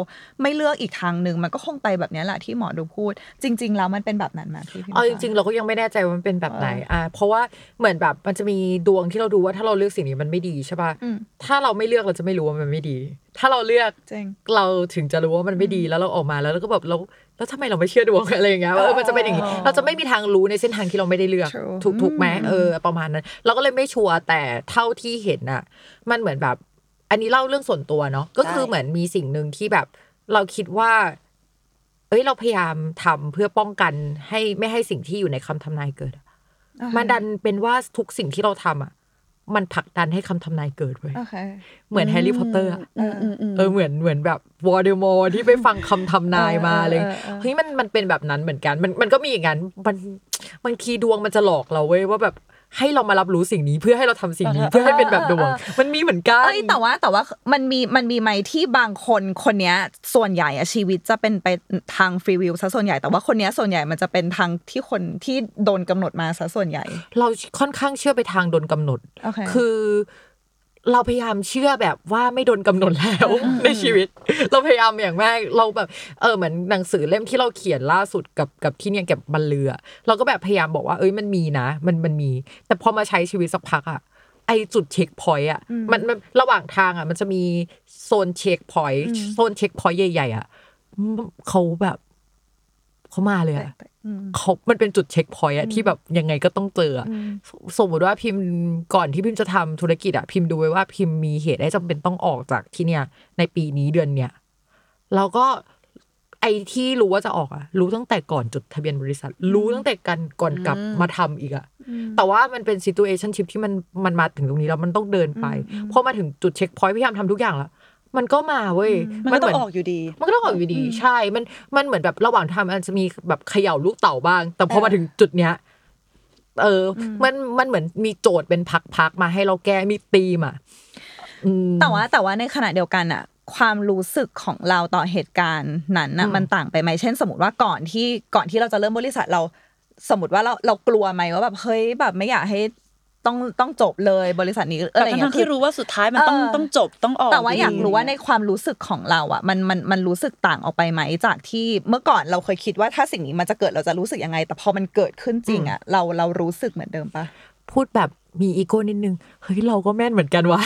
ไม่เลือกอีกทางหนึ่งมันก็คงไปแบบเนี้ยแหละที่หมอดูพูด จริง ๆ แล้วมันเป็นแบบนั้นไหมพี่พิมพ์เอาจริงๆ เราก็ยังไม่แน่ใจว่ามันเป็นแบบไหนอะเพราะว่าเหมือนแบบมันจะมีดวงที่เราดูว่าถ้าเราเลือกสิ่งนี้มันไม่ดีใช่ป่ะอืมถ้าเราไม่เลือกเราจะไม่รู้ว่ามันไม่ดี ถ้าเราเลือกจริงเราถึงจะรู้ว่ามันไม่ดีแล้วเราออกมาแล้วเราก็แบบเราแล้วทำไมเราไม่เชื่อดวงอะไรอย่างเงี้ยว่าเออมันจะเป็นอย่างงี้เราจะไม่มีทางรู้ในเส้นทางที่เราไม่ได้เลือก True ถูกถูกไหมอืมเออ ประมาณนั้น เราก็เลยไม่ชัวร์แต่เท่าที่เห็นน่ะมันเหมือนแบบ อันนี้เล่าเรื่องส่วนตัวเนาะก็คือเหมือนมีสิ่งหนึ่งที่แบบ เราคิดว่า เอ้ยเราพยายามทำเพื่อป้องกันให้ไม่ให้สิ่งที่อยู่ในคำทำนายเกิดอะมันดันเป็นว่าทุกสิ่งที่เราทำอะ มันผลักดันให้คำทำนายเกิดเว้ยโอเคเหมือนแฮร์รี่พอตเตอร์อะอืมอืมอืมเออเหมือนเหมือนแบบวอร์เดมอร์ที่ไปฟังคำทำนายมาเลยเออเออเออเฮ้ยมันมันเป็นแบบนั้นเหมือนกัน มันมันก็มีอย่างนั้นมันบางทีดวงมันจะหลอกเราเว้ยว่าแบบ ให้เรามารับรู้สิ่งนี้เพื่อให้เราทำสิ่งนี้เออเพื่อให้เป็นแบบดวงเออเออมันมีเหมือนกันเอ้ยแต่ว่าแต่ว่ามันมีมันมีไหมที่บางคนคนเนี้ยส่วนใหญ่อะชีวิตจะเป็นไปทางฟรีวิวซะส่วนใหญ่แต่ว่าคนเนี้ยส่วนใหญ่มันจะเป็นทางที่คนที่โดนกำหนดมาซะส่วนใหญ่ เราค่อนข้างเชื่อไปทางโดนกำหนดโอเคคือ เราพยายามเชื่อแบบว่าไม่โดนกำหนดแล้วในชีวิต เราพยายามอย่างมากเราแบบเออเหมือนหนังสือเล่มที่เราเขียนล่าสุดกับกับที่เนี่ยเก็บบรรลืออะเราก็แบบพยายามบอกว่าเอ้ยมันมีนะ มันมันมี แต่พอมาใช้ชีวิตสักพักอะไอจุดเช็คพอยต์อะมันมันระหว่างทางอะมันจะมีโซน checkpoint โซน checkpoint ใหญ่ๆอะเขาแบบเขามาเลยอะอืม เขามันเป็นจุด checkpoint อะที่แบบยังไงก็ต้องเจออะสมมติว่าพิมพ์ก่อนที่พิมพ์จะทำธุรกิจอะพิมพ์ดูไว้ว่าพิมพ์มีเหตุให้จำเป็นต้องออกจากที่เนี่ย ในปีนี้เดือนเนี้ยแล้วก็ไอ้ที่รู้ว่าจะออกอะรู้ตั้งแต่ก่อนจดทะเบียนบริษัท รู้ตั้งแต่กันก่อนกลับมาทำอีกอะแต่ว่ามันเป็น situationship ที่มันมันมาถึงตรงนี้แล้วมันต้องเดินไปพอมาถึงจุดเช็คพอยต์พยายามทำทุกอย่างแล้ว มันก็มาเว้ย มันก็ต้องเหออกอยู่ดี มันก็ต้องออกอยู่ดี ใช่ มัน มันเหมือนแบบระหว่างทำมันจะมีแบบเขย่าลูกเต่าบ้าง แต่พอมาถึงจุดเนี้ย เอออมัน มันเหมือนมีโจทย์เป็นพักๆมาให้เราแก้ มีธีมอะอืมแต่ว่าแต่ว่าในขณะเดียวกันอะความรู้สึกของเราต่อเหตุการณ์นั้นน่ะอืมมันต่างไปไหม เช่น สมมติว่าก่อนที่ ก่อนที่เราจะเริ่มบริษัทเราสมมติว่าเราเรากลัวไหมว่าแบบเฮ้ยแบบไม่อยากให้ ต้องต้องจบเลยบริษัทนี้อะแต่ไรอย่างเงี้ทั้ยงๆที่รู้ว่าสุดท้ายมันต้องเออต้องจบต้องออกแต่ว่าอยากดีรู้ว่าในความรู้สึกของเราอะมันมันมันรู้สึกต่างออกไปไหมจากที่เมื่อก่อนเราเคยคิดว่าถ้าสิ่งนี้มันจะเกิดเราจะรู้สึกยังไง แต่พอมันเกิดขึ้นจริงอะเราเรารู้สึกเหมือนเดิมปะพูดแบบมีอีโก้นิดนึง เฮ้ย เราก็แม่นเหมือนกันวะ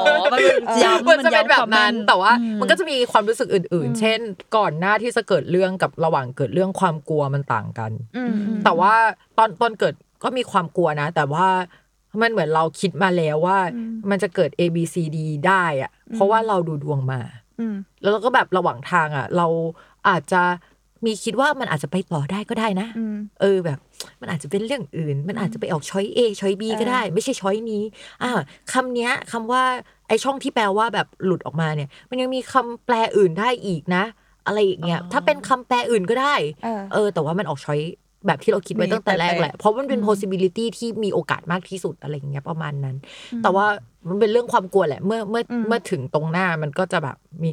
อ๋อมันเป็นย้ำมันจะเป็นย้ำแบคบวามนั้นแม่แต่ว่ามันก็จะมีความรู้สึกอื่น ๆ เช่น ก่อนหน้าที่จะเกิดเรื่องกับระหว่างเกิดเรื่องความกลัวมันต่างกัน แต่ว่าตอนตอนเกิดก็มีความกลัวนะ แต่ว่า มันเหมือนเราคิดมาแล้วว่า มันจะเกิด A B C D ได้อะเพราะว่าเราดูดวงมาอืมแล้วเราก็แบบระหว่างทางอะ เราอาจจะมีคิดว่ามันอาจจะไปต่อได้ก็ได้นะอืมเออแบบ มันอาจจะเป็นเรื่องอื่น มันอาจจะไปออกช้อย A ช้อย B ก็ได้ ไม่ใช่ช้อยนี้ อ่าคำเนี้ยคำว่าไอช่องที่แปลว่าแบบหลุดออกมาเนี่ย มันยังมีคำแปลอื่นได้อีกนะ อะไรอย่างเงี้ยถ้าเป็นคำแปลอื่นก็ได้ เออเออแต่ว่ามันออกช้อย แบบที่เราคิดไว้มีตั้งแต่แรกแหละไปๆเพราะมันเป็น possibility ที่มีโอกาสมากที่สุดอะไรอย่างเงี้ยประมาณนั้น แต่ว่ามันเป็นเรื่องความกลัวแหละ เมื่อเมื่ออมเมื่อถึงตรงหน้ามันก็จะแบบมี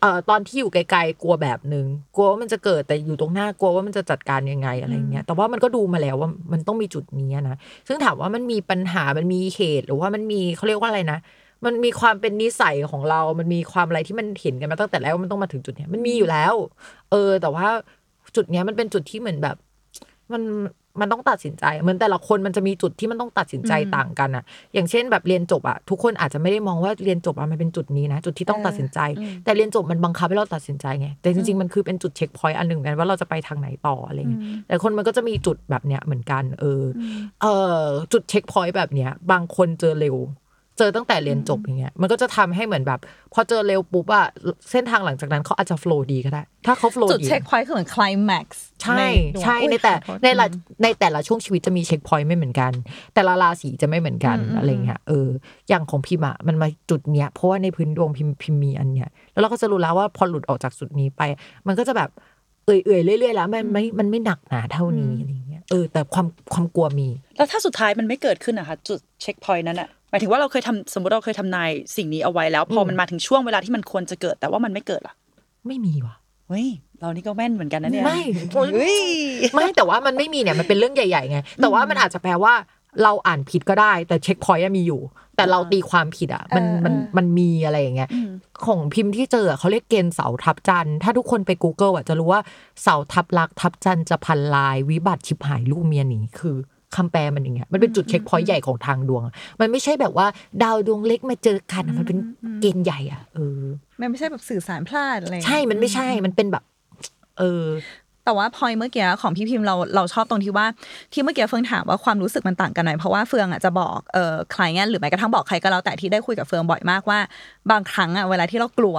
เอ่อตอนที่อยู่ไกลๆกลัวแบบหนึ่งกลัวว่ามันจะเกิดแต่อยู่ตรงหน้ากลัวว่ามันจะจัดการยังไงอะไรอย่างเงี้ยแต่ว่ามันก็ดูมาแล้วว่ามันต้องมีจุดนี้นะซึ่งถามว่ามันมีปัญหามันมีเหตุหรือว่ามันมีเขาเรียกว่าอะไรนะมันมีความเป็นนิสัยของเรา มันมีความอะไรที่มันเห็นกันมาตั้งแต่แรกว่ามันต้องมาถึงจุดเนี้ยมันมีอยู่แล้ว เออ แต่ว่าจุดเนี้ยมันเป็นจุดที่เหมือนแบบ มันมันต้องตัดสินใจเหมือนแต่ละคนมันจะมีจุดที่มันต้องตัดสินใจต่างกันอะอย่างเช่นแบบเรียนจบอะทุกคนอาจจะไม่ได้มองว่าเรียนจบอะมันเป็นจุดนี้นะ จุดที่ต้องตัดสินใจ แต่เรียนจบมันบังคับให้เราตัดสินใจไงแต่จริงๆมันคือเป็นจุดเช็คพอยต์อันหนึ่งเหมือนกันว่าเราจะไปทางไหนต่ออะไรเงี้ยแต่คนมันก็จะมีจุดแบบเนี้ยเหมือนกัน เอออเออจุด checkpoint แบบเนี้ยบางคนเจอเร็ว เจอตั้งแต่เรียนจบอย่างเงี้ยมันก็จะทำให้เหมือนแบบ พอเจอเร็วปุ๊บอะเส้นทางหลังจากนั้นเขาอาจจะ flow ดีก็ได้ ถ้าเขา flow จุดดี check point คือเหมือน climax ใช่ดวงใช่อุ๊ยในแต่ขอโทษในละในแต่ละช่วงชีวิตจะมี checkpoint ไม่เหมือนกัน แต่ละราศีจะไม่เหมือนกันอืมอืมอะไรเงี้ยเอออย่างของพิมพ์อะมันมาจุดเนี้ยเพราะว่าในพื้นดวงพิมพ์พิมพ์มีอันเนี้ยแล้วเราก็จะรู้แล้วว่าพอหลุดออกจากจุดนี้ไป มันก็จะแบบเอื่อยๆเรื่อยๆแล้วมันไม่มันไม่หนักหนาเท่านี้อะไรเงี้ยเออแต่ความความกลัวมี แล้วถ้าสุดท้ายมันไม่เกิดขึ้นนะคะจุดเช็คพอยต์นั้นอะห มายถึงว่าเราเคยทำสมมติเราเคยทำนายสิ่งนี้เอาไว้แล้ว พอมันมาถึงช่วงเวลาที่มันควรจะเกิดแต่ว่ามันไม่เกิดล่ะ ไม่มีว่ะเฮ้ยเรานี่ก็แม่นเหมือนกันนะเนี่ยไม่เฮ้ยไม่แต่ว่ามันไม่มีเนี่ยมันเป็นเรื่องใหญ่ๆไงแต่ว่ามันอาจจะแปลว่าเราอ่านผิดก็ได้ แต่เช็คพอยต์มีอยู่ แต่เราตีความผิดอะมันมันมันมีอะไรอย่างเงี้ยของพิมพ์ที่เจออะเขาเรียกเกณฑ์เสาทับจันทร์ถ้าทุกคนไป Google อะจะรู้ว่าเสาทับลักทับจันทร์จะพันลาย วิบัติชิบหายลูกเมียหนีคือ คำแปลมันอย่างเงี้ยมันเป็นจุดเช็คพอยต์ใหญ่ของทางดวง มันไม่ใช่แบบว่า ดาวดวงเล็กมาเจอกันอะมันเป็นเกณฑ์ใหญ่อะเออมันไม่ใช่แบบสื่อสารพลาดอะไรใช่มันไม่ใช่มันเป็นแบบ เออแต่ว่าพอยเมื่อกี้ของพี่พิมพ์เราเราชอบตรงที่ว่าที่เมื่อกี้เฟืองถามว่าความรู้สึกมันต่างกันไหมเพราะว่าเฟืองอะจะบอกเอ่อใครเงี้ยหรือแม้กระทั่งบอกใครก็แล้วแต่ที่ได้คุยกับเฟืองบ่อยมากว่า บางครั้งอะเวลาที่เรากลัว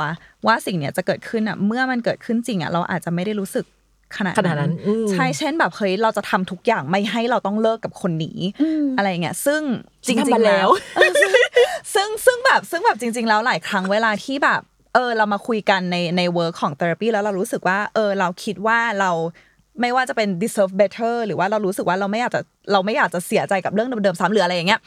ว่าสิ่งเนี้ยจะเกิดขึ้นอะเมื่อมันเกิดขึ้นจริงอะเราอาจจะไม่ได้รู้สึก ขนาดขนาดนั้นอืมใช่เช่นแบบเฮ้ยเราจะทำทุกอย่างไม่ให้เราต้องเลิกกับคนนี้อะไรเงี้ยซึ่งจฉันริงทำมาๆแล้แล้ววซึ่งซึ่งแบบซึ่งแบบจริง ๆ แล้วหลายครั้งเวลาที่แบบ เออ เรามาคุยกันในในเวิร์กของเทอราปีแล้วเรารู้สึกว่า เออ เราคิดว่าเราไม่ว่าจะเป็น deserve better หรือว่าเรารู้สึกว่าเราไม่อยากจะเราไม่อยากจะเสียใจกับเรื่องเดิมๆซ้ำหรืออะไรอย่างเงี้ย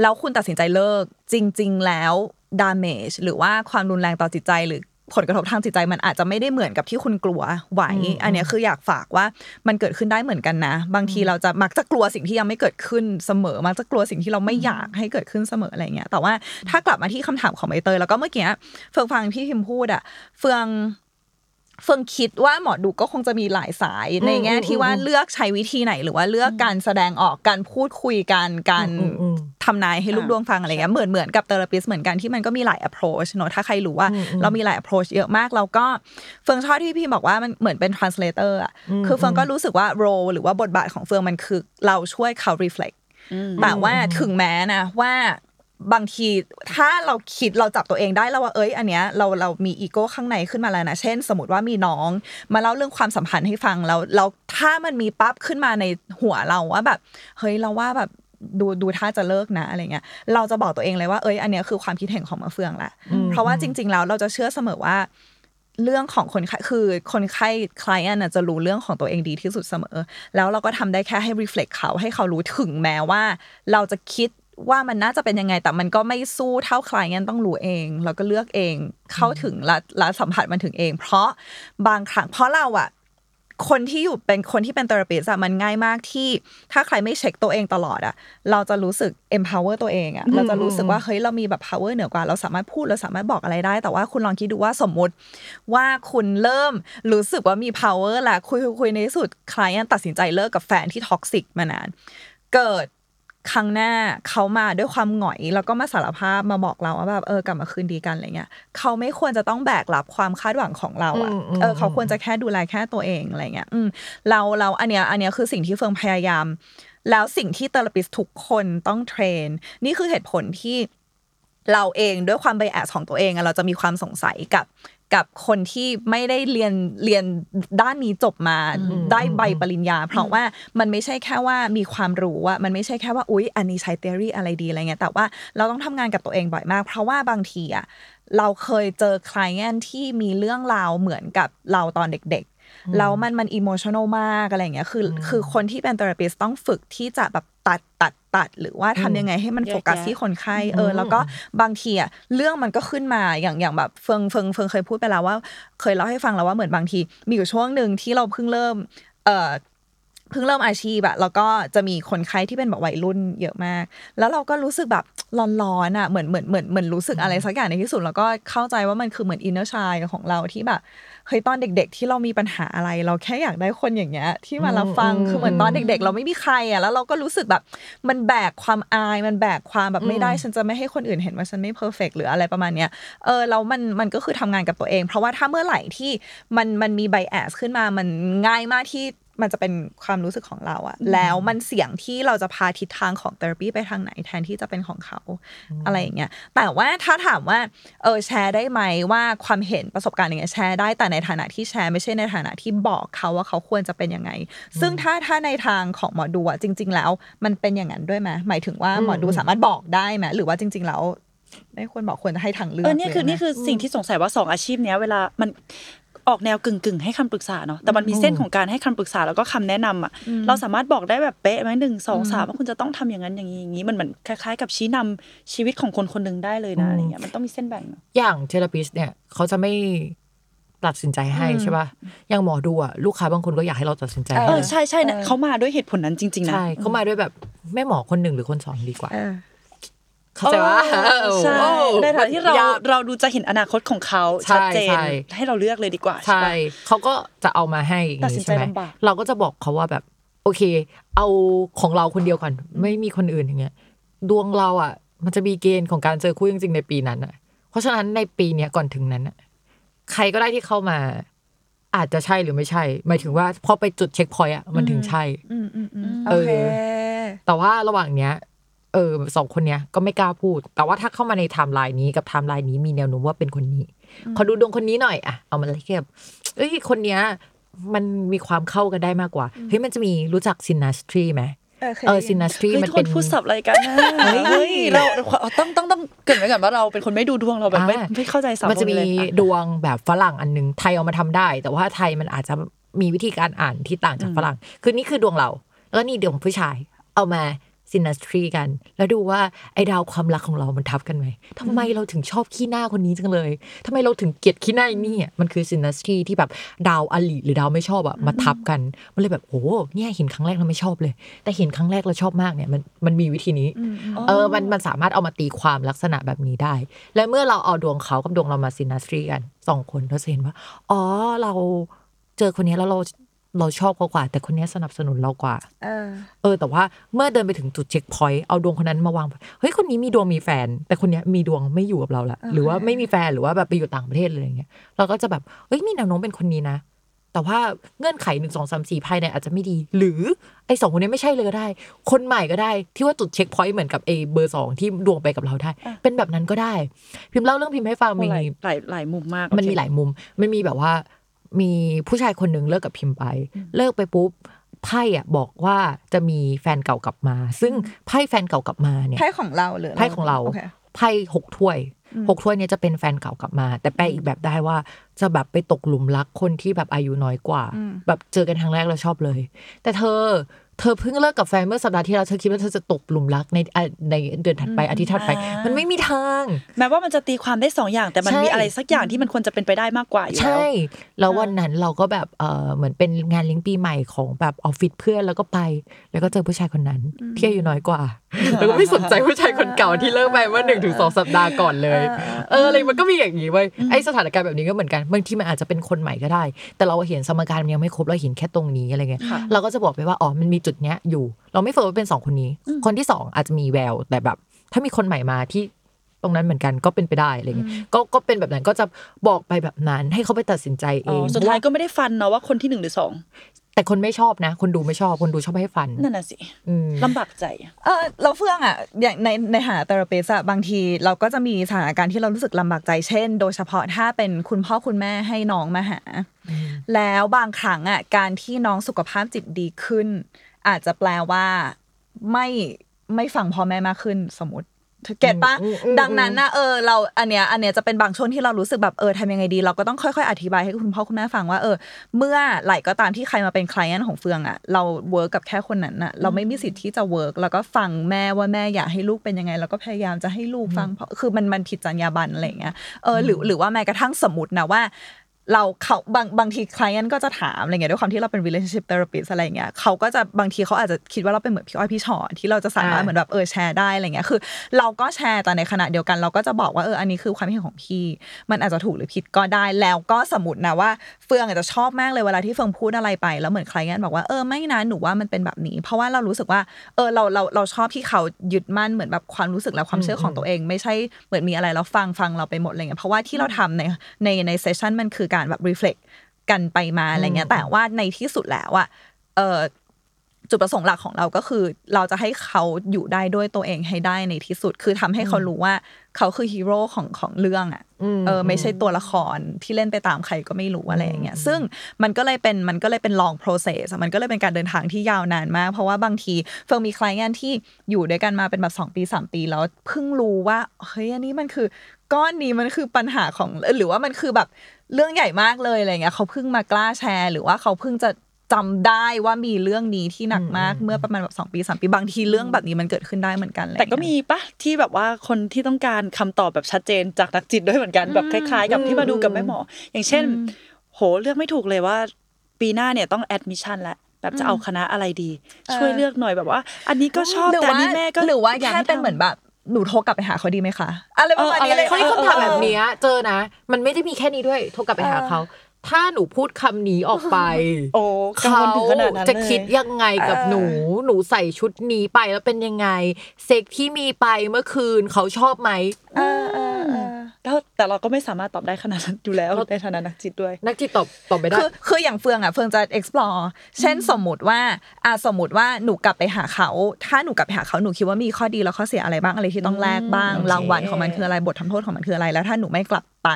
แล้วคุณตัดสินใจเลิกจริง ๆ แล้ว damage หรือว่าความรุนแรงต่อจิตใจหรือ ผลกระทบทางจิตใจมันอาจจะไม่ได้เหมือนกับที่คุณกลัวไหว อันเนี้ยคืออยากฝากว่ามันเกิดขึ้นได้เหมือนกันนะ บางทีเราจะมักจะกลัวสิ่งที่ยังไม่เกิดขึ้นเสมอ มักจะกลัวสิ่งที่เราไม่อยากให้เกิดขึ้นเสมออะไรเงี้ย แต่ว่าถ้ากลับมาที่คำถามของใบเตยแล้วก็เมื่อกี้เฟืองฟังพี่พิมพ์พูดอะเฟือง เฟืองคิดว่าหมอดูก็คงจะมีหลายสายในแง่ที่ว่าเลือกใช้วิธีไหน หรือว่าเลือกการแสดงออกการพูดคุยกันการอืมอืมทำนายให้ลูกดวงฟังอะไรเงี้ยเหมือนเหมือนกับเทอราปิสเหมือนกันที่มันก็มีหลาย approach เนอะถ้าใครรู้ว่าเรามีหลาย approach เยอะมากแล้วก็เฟืองชอบที่พี่บอกว่ามันเหมือนเป็น translator อะคือเฟืองก็รู้สึกว่า role หรือว่าบทบาทของเฟืองมันคือเราช่วยเขา reflect แต่ว่าถึงแม้นะว่า บางทีถ้าเราคิดเราจับตัวเองได้แล้วว่าเอ้ย อันเนี้ยเราเรามีอีโก้ข้างในขึ้นมาแล้วนะเช่น สมมติว่ามีน้อง มาเล่าเรื่องความสัมพันธ์ให้ฟังแล้วแล้วถ้ามันมีปั๊บขึ้นมาในหัวเราว่าแบบ เฮ้ยเราว่าแบบดูดูท่าจะเลิกนะอะไรเงี้ย เราจะบอกตัวเองเลยว่าเอ้ยอันเนี้ยคือความคิดเห็นของมะเฟืองแหละเพราะว่าจริง ๆ แล้วเราจะเชื่อเสมอว่าเรื่องของคนไข้คือคนไข้ client น่ะจะรู้เรื่องของตัวเองดีที่สุดเสมอ แล้วเราก็ทำได้แค่ให้ reflect เขาให้เขารู้ถึงแม้ว่า เราจะคิด ว่ามันน่าจะเป็นยังไง แต่มันก็ไม่สู้เท่า client ต้องรู้เอง แล้วก็เลือกเองเข้าถึงและและสัมผัสมันถึงเอง เพราะบางครั้งเพราะเราอะคนที่อยู่เป็นคนที่เป็น therapist อะมันง่ายมากที่ถ้าใครไม่เช็คตัวเองตลอดอะเราจะรู้สึก empower ตัวเองอะเราจะรู้สึกว่าเฮ้ยเรามีแบบ power เหนือกว่า เราสามารถพูดเราสามารถบอกอะไรได้ แต่ว่าคุณลองคิดดูว่าสมมุติว่าคุณเริ่มรู้สึกว่ามี power แล้วคุยคุยคุยในที่สุด client ตัดสินใจเลิกกับแฟนที่ toxic มานาน เกิด ครั้งหน้าเขามาด้วยความหงอย แล้วก็มาสารภาพมาบอกเราว่าแบบเออกลับมาคืนดีกันอะไรเงี้ยเขาไม่ควรจะต้องแบกรับความคาดหวังของเราอะอืมอืมเออเขาควรจะแค่ดูแลแค่ตัวเองอะไรเงี้ยอืมเราเราอันเนี้ยอันเนี้ยคือสิ่งที่เฟิงพยายาม แล้วสิ่งที่เทอราปิสทุกคนต้องเทรน นี่คือเหตุผลที่เราเองด้วยความไบแอสของตัวเองอะเราจะมีความสงสัยกับ กับคนที่ไม่ได้เรียนเรียนด้านนี้จบมาได้ใบปริญญา เพราะว่ามันไม่ใช่แค่ว่ามีความรู้อะมันไม่ใช่แค่ว่าอุ๊ย อันนี้ใช้ theory อะไรดีอะไรเงี้ยแต่ว่าเราต้องทำงานกับตัวเองบ่อยมาก เพราะว่าบางทีอะเราเคยเจอ client ที่มีเรื่องราวเหมือนกับเราตอนเด็กๆแล้วมันมันอิโมชัน a ลมากอะไรอย่างเงี้ยคือคือคนที่เป็น therapist ต้องฝึกที่จะแบบตัดตัด ตัด หรือว่าทำยังไงให้มันแยกโฟกัสแยะที่คนไข้เออ แล้วก็บางทีอะเรื่องมันก็ขึ้นมาอย่างอย่างแบบเฟืองเฟืองเฟืองเคยพูดไปแล้วว่า เคยเล่าให้ฟังแล้วว่าเหมือนบางที มีอยู่ช่วงหนึ่งที่เราเพิ่งเริ่ม เอ่อเพิ่งเริ่มอาชีพอะแล้วก็จะมีคนไข้ที่เป็นแบบวัยรุ่นเยอะมาก แล้วเราก็รู้สึกแบบร้อนๆอะเหมือนเหมือนเหมือนเหมือนรู้สึกอะไรสักอย่างในที่สุด แล้วก็เข้าใจว่ามันคือเหมือน inner child ของเราที่แบบเฮ้ยตอนเด็ก ๆ ที่เรามีปัญหาอะไร เราแค่อยากได้คนอย่างเงี้ยที่มารับฟังอืมคือเหมือนตอนเด็ก ๆ เราไม่มีใครอะแล้วเราก็รู้สึกแบบ มันแบกความอายมันแบกความแบบไม่ได้ฉันจะไม่ให้คนอื่นเห็นว่าฉันไม่ perfect หรืออะไรประมาณเนี้ยเออแล้วมันมันก็คือทำงานกับตัวเอง เพราะว่าถ้าเมื่อไหร่ที่มันมันมี bias ขึ้นมามันง่ายมากที่ มันจะเป็นความรู้สึกของเราอะแล้วมันเสี่ยงที่เราจะพาทิศทางของเทอราปีไปทางไหนแทนที่จะเป็นของเขาอะไรอย่างเงี้ยแต่ว่าถ้าถามว่าเออแชร์ได้ไหมว่าความเห็นประสบการณ์อย่างเงี้ยแชร์ได้แต่ในฐานะที่แชร์ไม่ใช่ในฐานะที่บอกเขาว่าเขาควรจะเป็นยังไง ซึ่งถ้าถ้าในทางของหมอดูอะจริง ๆ แล้ว มันเป็นอย่างนั้นด้วยไหมหมายถึงว่าหมอดูสามารถบอกได้ไหมหรือว่าจริง ๆ แล้วไม่ควรบอกควรจะให้ทางเลือกเออเนี่ยคือลยไหมนี่คือสิ่งที่สงสัยว่าสองอาชีพเนี้ยเวลามัน ออกแนวกึ่งกึ่งๆให้คำปรึกษาเนาะแต่มันมีเส้นของการให้คำปรึกษาแล้วก็คำแนะนำอะเราสามารถบอกได้แบบเป๊ะไหมหนึ่งสองสามว่าคุณจะต้องทำอย่างนั้นอย่างนี้อย่างนี้มันเหมือนคล้าย ๆ กับชี้นำชีวิตของคนคนหนึ่งได้เลยนะอะไรเงี้ยมันต้องมีเส้นแบ่งเนอะอย่างเทเลปิสเนี่ยเขาจะไม่ตัดสินใจให้ใช่ป่ะอย่างหมอดูอะลูกค้าบางคนก็อยากให้เราตัดสินใจเอให้อใช่ใช่เนี่ยเขามาด้วยเหตุผลนั้นจริงๆนะใช่เขามาด้วยแบบแม่หมอคนหนึ่งหรือคนสองดีกว่า เออเข้าใจว่าใช่ในฐานะที่เราเราดูจะเห็นอนาคตของเขาใช่ชัดเจนใช่ให้เราเลือกเลยดีกว่าใช่ใช่ปะเขาก็จะเอามาให้อย่างตัดสินี้นใจใช่ไหมลำบากเราก็จะบอกเขาว่าแบบ โอเค เอาของเราคนเดียวก่อนไม่มีคนอื่นอย่างเงี้ย ดวงเราอะ มันจะมีเกณฑ์ของการเจอคู่จริงๆในปีนั้นอะ เพราะฉะนั้นในปีเนี้ยก่อนถึงนั้นอะใครก็ได้ที่เข้ามา อาจจะใช่หรือไม่ใช่ หมายถึงว่าพอไปจุดเช็คพอยต์อะมันถึงใช่อืมอืมอืมเอโออเคแต่ว่าระหว่างเนี้ย เออสองคนเนี้ยก็ไม่กล้าพูด แต่ว่าถ้าเข้ามาในไทม์ไลน์นี้กับไทม์ไลน์นี้มีแนวโน้มว่าเป็นคนนี้ขอดูดวงคนนี้หน่อยอะเอามาเทียบเอ้ยคนเนี้ยมันมีความเข้ากันได้มากกว่าเฮ้ยมันจะมีรู้จักซิน s สทรีไหมเออเคยเออได้ยินซิน s สทรีเฮ้ยมันทุกคเป็นนพูดสับอะไรกันนะเฮ้ยเราเราต้องต้องต้องเกรินไว้ก่อนว่าเราเป็นคนไม่ดูดวงเราแบบไม่อ่าไม่เข้าใจสับมันจะมีเลยอ่ดวงแบบฝรั่งอันหนึงไทยเอามาทำได้ แต่ว่าไทยมันอาจจะมีวิธีการอ่านที่ต่างจากฝรั่ง คือนี่คือดวงเรา แล้วนี่ดวงผู้ชายเอามา synastry กัน แล้วดูว่าไอ้ดาวความรักของเรามันทับกันไหมทำไมเราถึงชอบขี้หน้าคนนี้จังเลยทำไมเราถึงเกลียดขี้หน้าไอ้นี่อะมันคือซิน s สทรีที่แบบดาวอริหรือดาวไม่ชอบอะมาทับกัน มันเลยแบบโอ้เนี่ยเห็นครั้งแรกเราไม่ชอบเลย แต่เห็นครั้งแรกเราชอบมากเนี่ยมันมันมีวิธีนี้เออมันมันสามารถเอามาตีความลักษณะแบบนี้ได้ และเมื่อเราเอาดวงเขากับดวงเรามา synastry กันสองคนเราจะเห็นว่าอ๋อเราเจอคนนี้แล้วเรา เราชอบเขากว่า แต่คนนี้สนับสนุนเรากว่า เออ เออ แต่ว่าเมื่อเดินไปถึงจุด checkpoint เอาดวงคนนั้นมาวางเฮ้ยคนนี้มีดวงมีแฟน แต่คนเนี้ยมีดวงไม่อยู่กับเราละหรือว่าไม่มีแฟนหรือว่าแบบไปอยู่ต่างประเทศเลยอย่างเงี้ยเราก็จะแบบเฮ้ยมีแนวโน้มเป็นคนนี้นะแต่ว่าเงื่อนไขหนึ่งสองสามสี่ภายในอาจจะไม่ดี หรือไอ้สองคนนี้ไม่ใช่เลยก็ได้ คนใหม่ก็ได้ ที่ว่าจุด checkpoint เหมือนกับเอเบอร์สองที่ดวงไปกับเราได้ เป็นแบบนั้นก็ได้ พิมพ์เล่าเรื่องพิมพ์ให้ฟังโอ้มีหลายหลายหลายมุมมาก มันมีหลายมุมมันมีแบบว่า มีผู้ชายคนหนึ่งเลิกกับพิมพ์ไป เลิกไปปุ๊บไพ่อะบอกว่าจะมีแฟนเก่ากลับมา ซึ่งไพ่แฟนเก่ากลับมาเนี่ยไพ่ของเราหรือไพ่ของเราโคไพ่หกถ้วยหกถ้วยเนี่ยจะเป็นแฟนเก่ากลับมา แต่แปลอีกแบบได้ว่าจะแบบไปตกหลุมรักคนที่แบบอายุน้อยกว่า แบบเจอกันครั้งแรกแล้วชอบเลย แต่เธอ เธอเพิ่งเลิกกับแฟนเมื่อสัปดาห์ที่แล้วเธอคิดว่าเธอจะตกหลุมรักในอะในเดือนถัดไปอาทิตย์ถัดไป มันไม่มีทาง แม้ว่ามันจะตีความได้สองอย่าง แต่มันใช่มีอะไรสักอย่างที่มันควรจะเป็นไปได้มากกว่าอยู่แล้วใช่แล้ววันนั้นเราก็แบบเออเหมือนเป็นงานเลี้ยงปีใหม่ของแบบออฟฟิศเพื่อนแล้วก็ไป แล้วก็เจอผู้ชายคนนั้นที่อายุน้อยกว่าแล้วก็ไม่สนใจผู้ชายคนเก่าที่เลิกไปเมื่อหนึ่งถึงสองสัปดาห์ก่อนเลย เอออะไรมันก็มีอย่างนี้เว้ยไอสถานการณ์แบบนี้ก็เหมือนกันบางทีมันอาจจะเป็นคนใหม่ก็ได้ แต่เราเห็นสมการมันยังไม่ครบเราเห็นแค่ตรงนี้อะไรเงี้ยค่ะเราก็จะบอกไปว่าอ๋อมันมีจุดเนี้ยอยู่ เราไม่เฟิร์ว่าเป็นสองคนนี้ คนที่สองอาจจะมีแววแต่แบบ ถ้ามีคนใหม่มาที่ตรงนั้นเหมือนกันก็เป็นไปได้อะไรเงี้ยก็ก็เป็นแบบนั้นก็จะบอกไปแบบนั้นให้เขาไปตัดสินใจเออ๋องสุดท้ายก็ไม่ได้ฟันเนาะว่าคนที่หนึ่งหรือสองแต่คนไม่ชอบนะ คนดูไม่ชอบคนดูชอบให้ฟันนั่นน่ะสิอืมลำบากใจเออเราเฟื่องอะอย่างในในฐานะเทอราปิสอะบางที เราก็จะมีสถานการณ์ที่เรารู้สึกลำบากใจเช่น โดยเฉพาะถ้าเป็นคุณพ่อคุณแม่ให้น้องมาหา แล้วบางครั้งอะการที่น้องสุขภาพจิตดีขึ้น อาจจะแปลว่าไม่ไม่ฟังพ่อแม่มากขึ้นสมมติ get ปะอืมอืมดังนั้นนะเออเราอันเนี้ยอันเนี้ยจะเป็นบางช่วงที่เรารู้สึกแบบเออทำยังไงดี เราก็ต้องค่อยๆ อธิบายให้คุณพ่อคุณแม่ฟังว่าเออเมื่อไหร่ก็ตามที่ใครมาเป็นคล i น n t ของเฟืองอะเรา work กับแค่คนนั้นอะเราไม่มีสิทธิ์ที่จะ work แล้วก็ฟังแม่ว่าแม่อยากให้ลูกเป็นยังไง แล้วก็พยายามจะให้ลูกฟังเพราะคือมันมันผิดจรรยาบรรณอะไรอย่างเงี้ยเออหรือหรือว่าแม้กระทั่งสมมตินะว่า เราเขาบางบางทีคล i น t ก็จะถามอะไรเงี้ยด้วยความที่เราเป็น relationship therapist อะไรเงี้ยเขาก็จะบางทีเขาอาจจะคิดว่าเราเป็นเหมือนพี่อ้อยพี่ชอตที่เราจะสามารถอ่าเหมือนแบบเออแชร์ได้อะไรเงี้ยคือ เราก็แชร์แต่ในขณะเดียวกัน เราก็จะบอกว่าเอออันนี้คือความเห็นของพี่ มันอาจจะถูกหรือผิดก็ได้แล้วก็สมมตินะว่าเฟืองอาจจะชอบมากเลยเวลาที่เฟืองพูดอะไรไป แล้วเหมือนคล i น t บอกว่าเออไม่นะหนูว่ามันเป็นแบบนี้ เพราะว่าเรารู้สึกว่าเออเราเราเราชอบที่เขายึดมั่นเหมือนแบบความรู้สึกและความเชื่อของตัวเอง ไม่ใช่เหมือนมีอะไรแล้วฟังฟังเราไปหมดอะไรเงี้ยเพราะว่าที่เราทำในในในเซสชันมันคือการแบบ reflect กันไปมาอะไรเงี้ย แต่ว่าในที่สุดแล้วอะเออจุดประสงค์หลักของเราก็คือ เราจะให้เขาอยู่ได้ด้วยตัวเองให้ได้ในที่สุด คือทำให้เขารู้ว่าเขาคือฮีโร่ของของเรื่องอะอืมเออไม่ใช่ตัวละครที่เล่นไปตามใครก็ไม่รู้อะไรอย่างเงี้ยซึ่งมันก็เลยเป็นมันก็เลยเป็น long process อะมันก็เลยเป็นการเดินทางที่ยาวนานมาก เพราะว่าบางทีเฟิงมีคลายงานที่อยู่ด้วยกันมาเป็นแบบสองปีสามปี แล้วเพิ่งรู้ว่าเฮ้ยอันนี้มันคือก้อนนี้มันคือปัญหาของหรือว่ามันคือแบบ เรื่องใหญ่มากเลยอะไรเงี้ยเขาเพิ่งมากล้าแชร์ หรือว่าเขาเพิ่งจะจำได้ว่ามีเรื่องนี้ที่หนักมากเมื่อประมาณแบบสองปีสามปีบางทีเรื่องแบบนี้มันเกิดขึ้นได้เหมือนกันอะไรแต่ก็เงี้ยมีปะที่แบบว่าคนที่ต้องการคำตอบแบบชัดเจนจากนักจิตด้วยเหมือนกันแบบคล้าย ๆ กับที่มาดูกับแม่หมอ อย่างเช่น โหเลือกไม่ถูกเลยว่า ปีหน้าเนี่ยต้องแอดมิชชั่นแล้วแบบจะเอาคณะอะไรดี ช่วยเลือกหน่อยแบบว่า อันนี้ก็ชอบหรือแต่อันว่านี้แม่ก็หรือว่าอยกแค่ให้เป็นทำเหมือนแบบ หนูโทรกลับไปหาเขาดีไหมคะอะไรประมาณนี้เลยเขามีคำถามแบบเนี้ยเจอนะ มันไม่ได้มีแค่นี้ด้วย โทรกลับไปหาเขา ถ้าหนูพูดคำนี้ออกไป โอ้กังวเขาลถึงขนาดนั้นจะเลยคิดยังไงกับหนู หนูใส่ชุดนี้ไปแล้วเป็นยังไง เซ็กที่มีไปเมื่อคืนเขาชอบไหมเออเออเออแล้วแต่เราก็ไม่สามารถตอบได้ขนาดนั้นอยู่แล้วในฐานะนักจิตด้วย นักจิตตอบตอบไม่ได้คือคืออย่างเฟืองอะเฟืองจะ explore เช่นสมมุติว่าอะสมมุติว่าหนูกลับไปหาเขา ถ้าหนูกลับไปหาเขาหนูคิดว่ามีข้อดีแล้วข้อเสียอะไรบ้างอะไรที่ต้องแลกบ้างโอเครางวัลของมันคืออะไรบททำโทษของมันคืออะไรแล้ว ถ้าหนูไม่กลับไป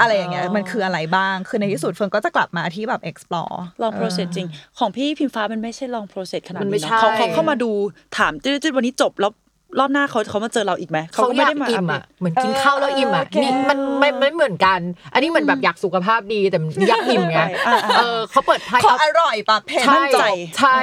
อะไรอย่างเงี้ยอ๋อมันคืออะไรบ้าง คือในที่สุดเฟืองก็จะกลับมาที่แบบ explore ลอง process จริง ของพี่พิมฟ้ามันไม่ใช่ลอง process ขนาดมันไม่นี้ใช่เนาะเขาเขาเข้ามาดูถามจืดๆวันนี้จบแล้วรอบหน้าเขาเขามาเจอเราอีกไหมเขาก็อไม่ยากได้มาอิ่มปเดอะตเหมือนกินข้าวแล้วอิ่มอะเออนี่มันไม่ไม่เหมือนกัน อันนี้เหมือนแบบอยากสุขภาพดีแต่อยากอิ่มไงอ่าอ่าเออเขาเปิดไพ่ขอเอาอร่อยปะเพนใช่มั่นใจใช่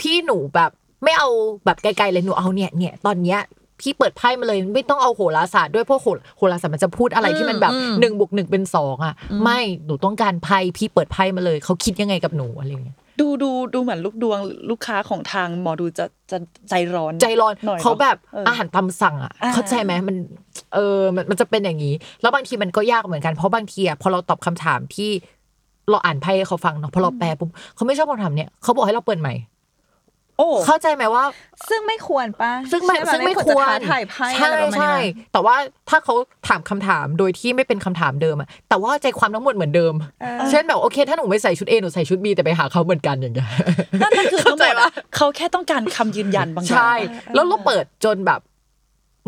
พี่หนูแบบไม่เอาแบบไกลๆเลยหนูเอาเนี่ยเนี่ยตอนเนี้ย พี่เปิดไพ่มาเลย ไม่ต้องเอาโหราศาสตร์ด้วยเพราะโหโหราศาสตร์มันจะพูดอะไรที่มันแบบหนึ่งบวกหนึ่งเป็นสองอะ ไม่หนูต้องการไพ่พี่เปิดไพ่มาเลยเขาคิดยังไงกับหนูอะไรเงี้ยดูดูดูเหมือนลูกดวงลูกค้าของทางหมอดูจะจะใจร้อนใจร้อนหน่อยเขาแบบเออออาหารตามสั่งอะอ่าเข้าใจไหมมันเออมันมันจะเป็นอย่างนี้ แล้วบางทีมันก็ยากเหมือนกันเพราะบางทีอะพอเราตอบคำถามที่เราอ่านไพ่ให้เขาฟังเนาะพอเราแปลปุ๊บเขาไม่ชอบคำถามเนี้ยเขาบอกให้เราเปิดใหม่โอ้ เข้าใจไหมว่า ซึ่งไม่ควรปะซึ่งไม่ใช่ปะซึ่งไม่จะควรท้าถ่ายไพ่ใช่อะไรประมาณใช่นี้แต่ว่าถ้าเขาถามคำถามโดยที่ไม่เป็นคำถามเดิมอะแต่ว่าใจความทั้งหมดเหมือนเดิม เช่นแบบโอเค ถ้าหนูไม่ใส่ชุด A หนูใส่ชุด B แต่ไปหาเขาเหมือนกันอย่างเงี้ยนั่นนั่นคือทั้งหมดเข้าใจอะปะเขาแค่ต้องการคำยืนยันบางอย่างใช่ แล้วเราเปิดจนแบบ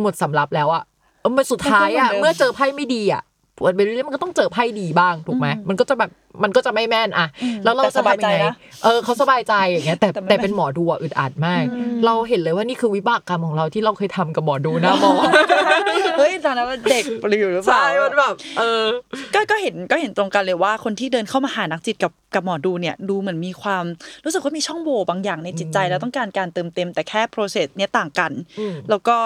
หมดสำรับแล้วอะเออมันสุดท้ายอะมันก็เหมือนเดิมเมื่อเจอไพ่ไม่ดีอะ เปิดไปเรื่อยๆมันก็ต้องเจอไพ่ดีบ้างถูกไหมมันก็จะแบบมันก็จะไม่แม่นอะแล้วเราแต่จะสบายทำใจยังไงนะเออเขาสบายใจอย่างเงี้ยแต่แต่ไม่แต่เป็นหมอดูอะอึดอัดมาก เราเห็นเลยว่านี่คือวิบากกรรมของเราที่เราเคยทำกับหมอดูหนะหมอเฮ้ยตอนนั้นเด็กอยู่หรือเปล่าใช่มันแบบเออก็ก็เห็นก็เห็นตรงกันเลยว่าคนที่เดินเข้ามาหานักจิตกับกับหมอดูเนี่ยดูเหมือนมีความรู้สึกว่ามีช่องโหว่บางอย่างในจิตใจแล้วต้องการการเติมเต็มแต่แค่ process เนี่ยต่างกันอืมแล้วก็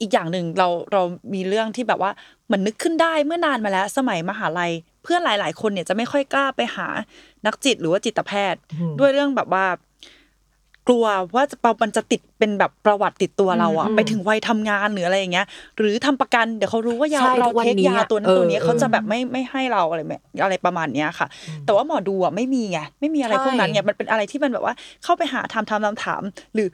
อีกอย่างหนึ่งเราเรามีเรื่องที่แบบว่าเหมือนนึกขึ้นได้เมื่อนานมาแล้ว สมัยมหาลัย เพื่อนหลาย ๆ คนเนี่ยจะไม่ค่อยกล้าไปหานักจิตหรือว่าจิตแพทย์อืมด้วยเรื่องแบบว่า กลัวว่าจะมันจะติดเป็นแบบประวัติติดตัวเราอะอืมไปถึงวัยทำงานหรืออะไรอย่างเงี้ย หรือทำประกันเดี๋ยวเขารู้ว่ายาใช่เราทุกวันเทคนี้ยาอะตัวนั้นตัวนี้เออเขาจะเออแบบไม่ไม่ให้เราอะไรแบบอะไรประมาณเนี้ยค่ะ แต่ว่าหมอดูอะไม่มีไงไม่มีอะไรใช่พวกนั้นไงมันเป็นอะไรที่มันแบบว่าเข้าไปหาถามถามถามถามหรือ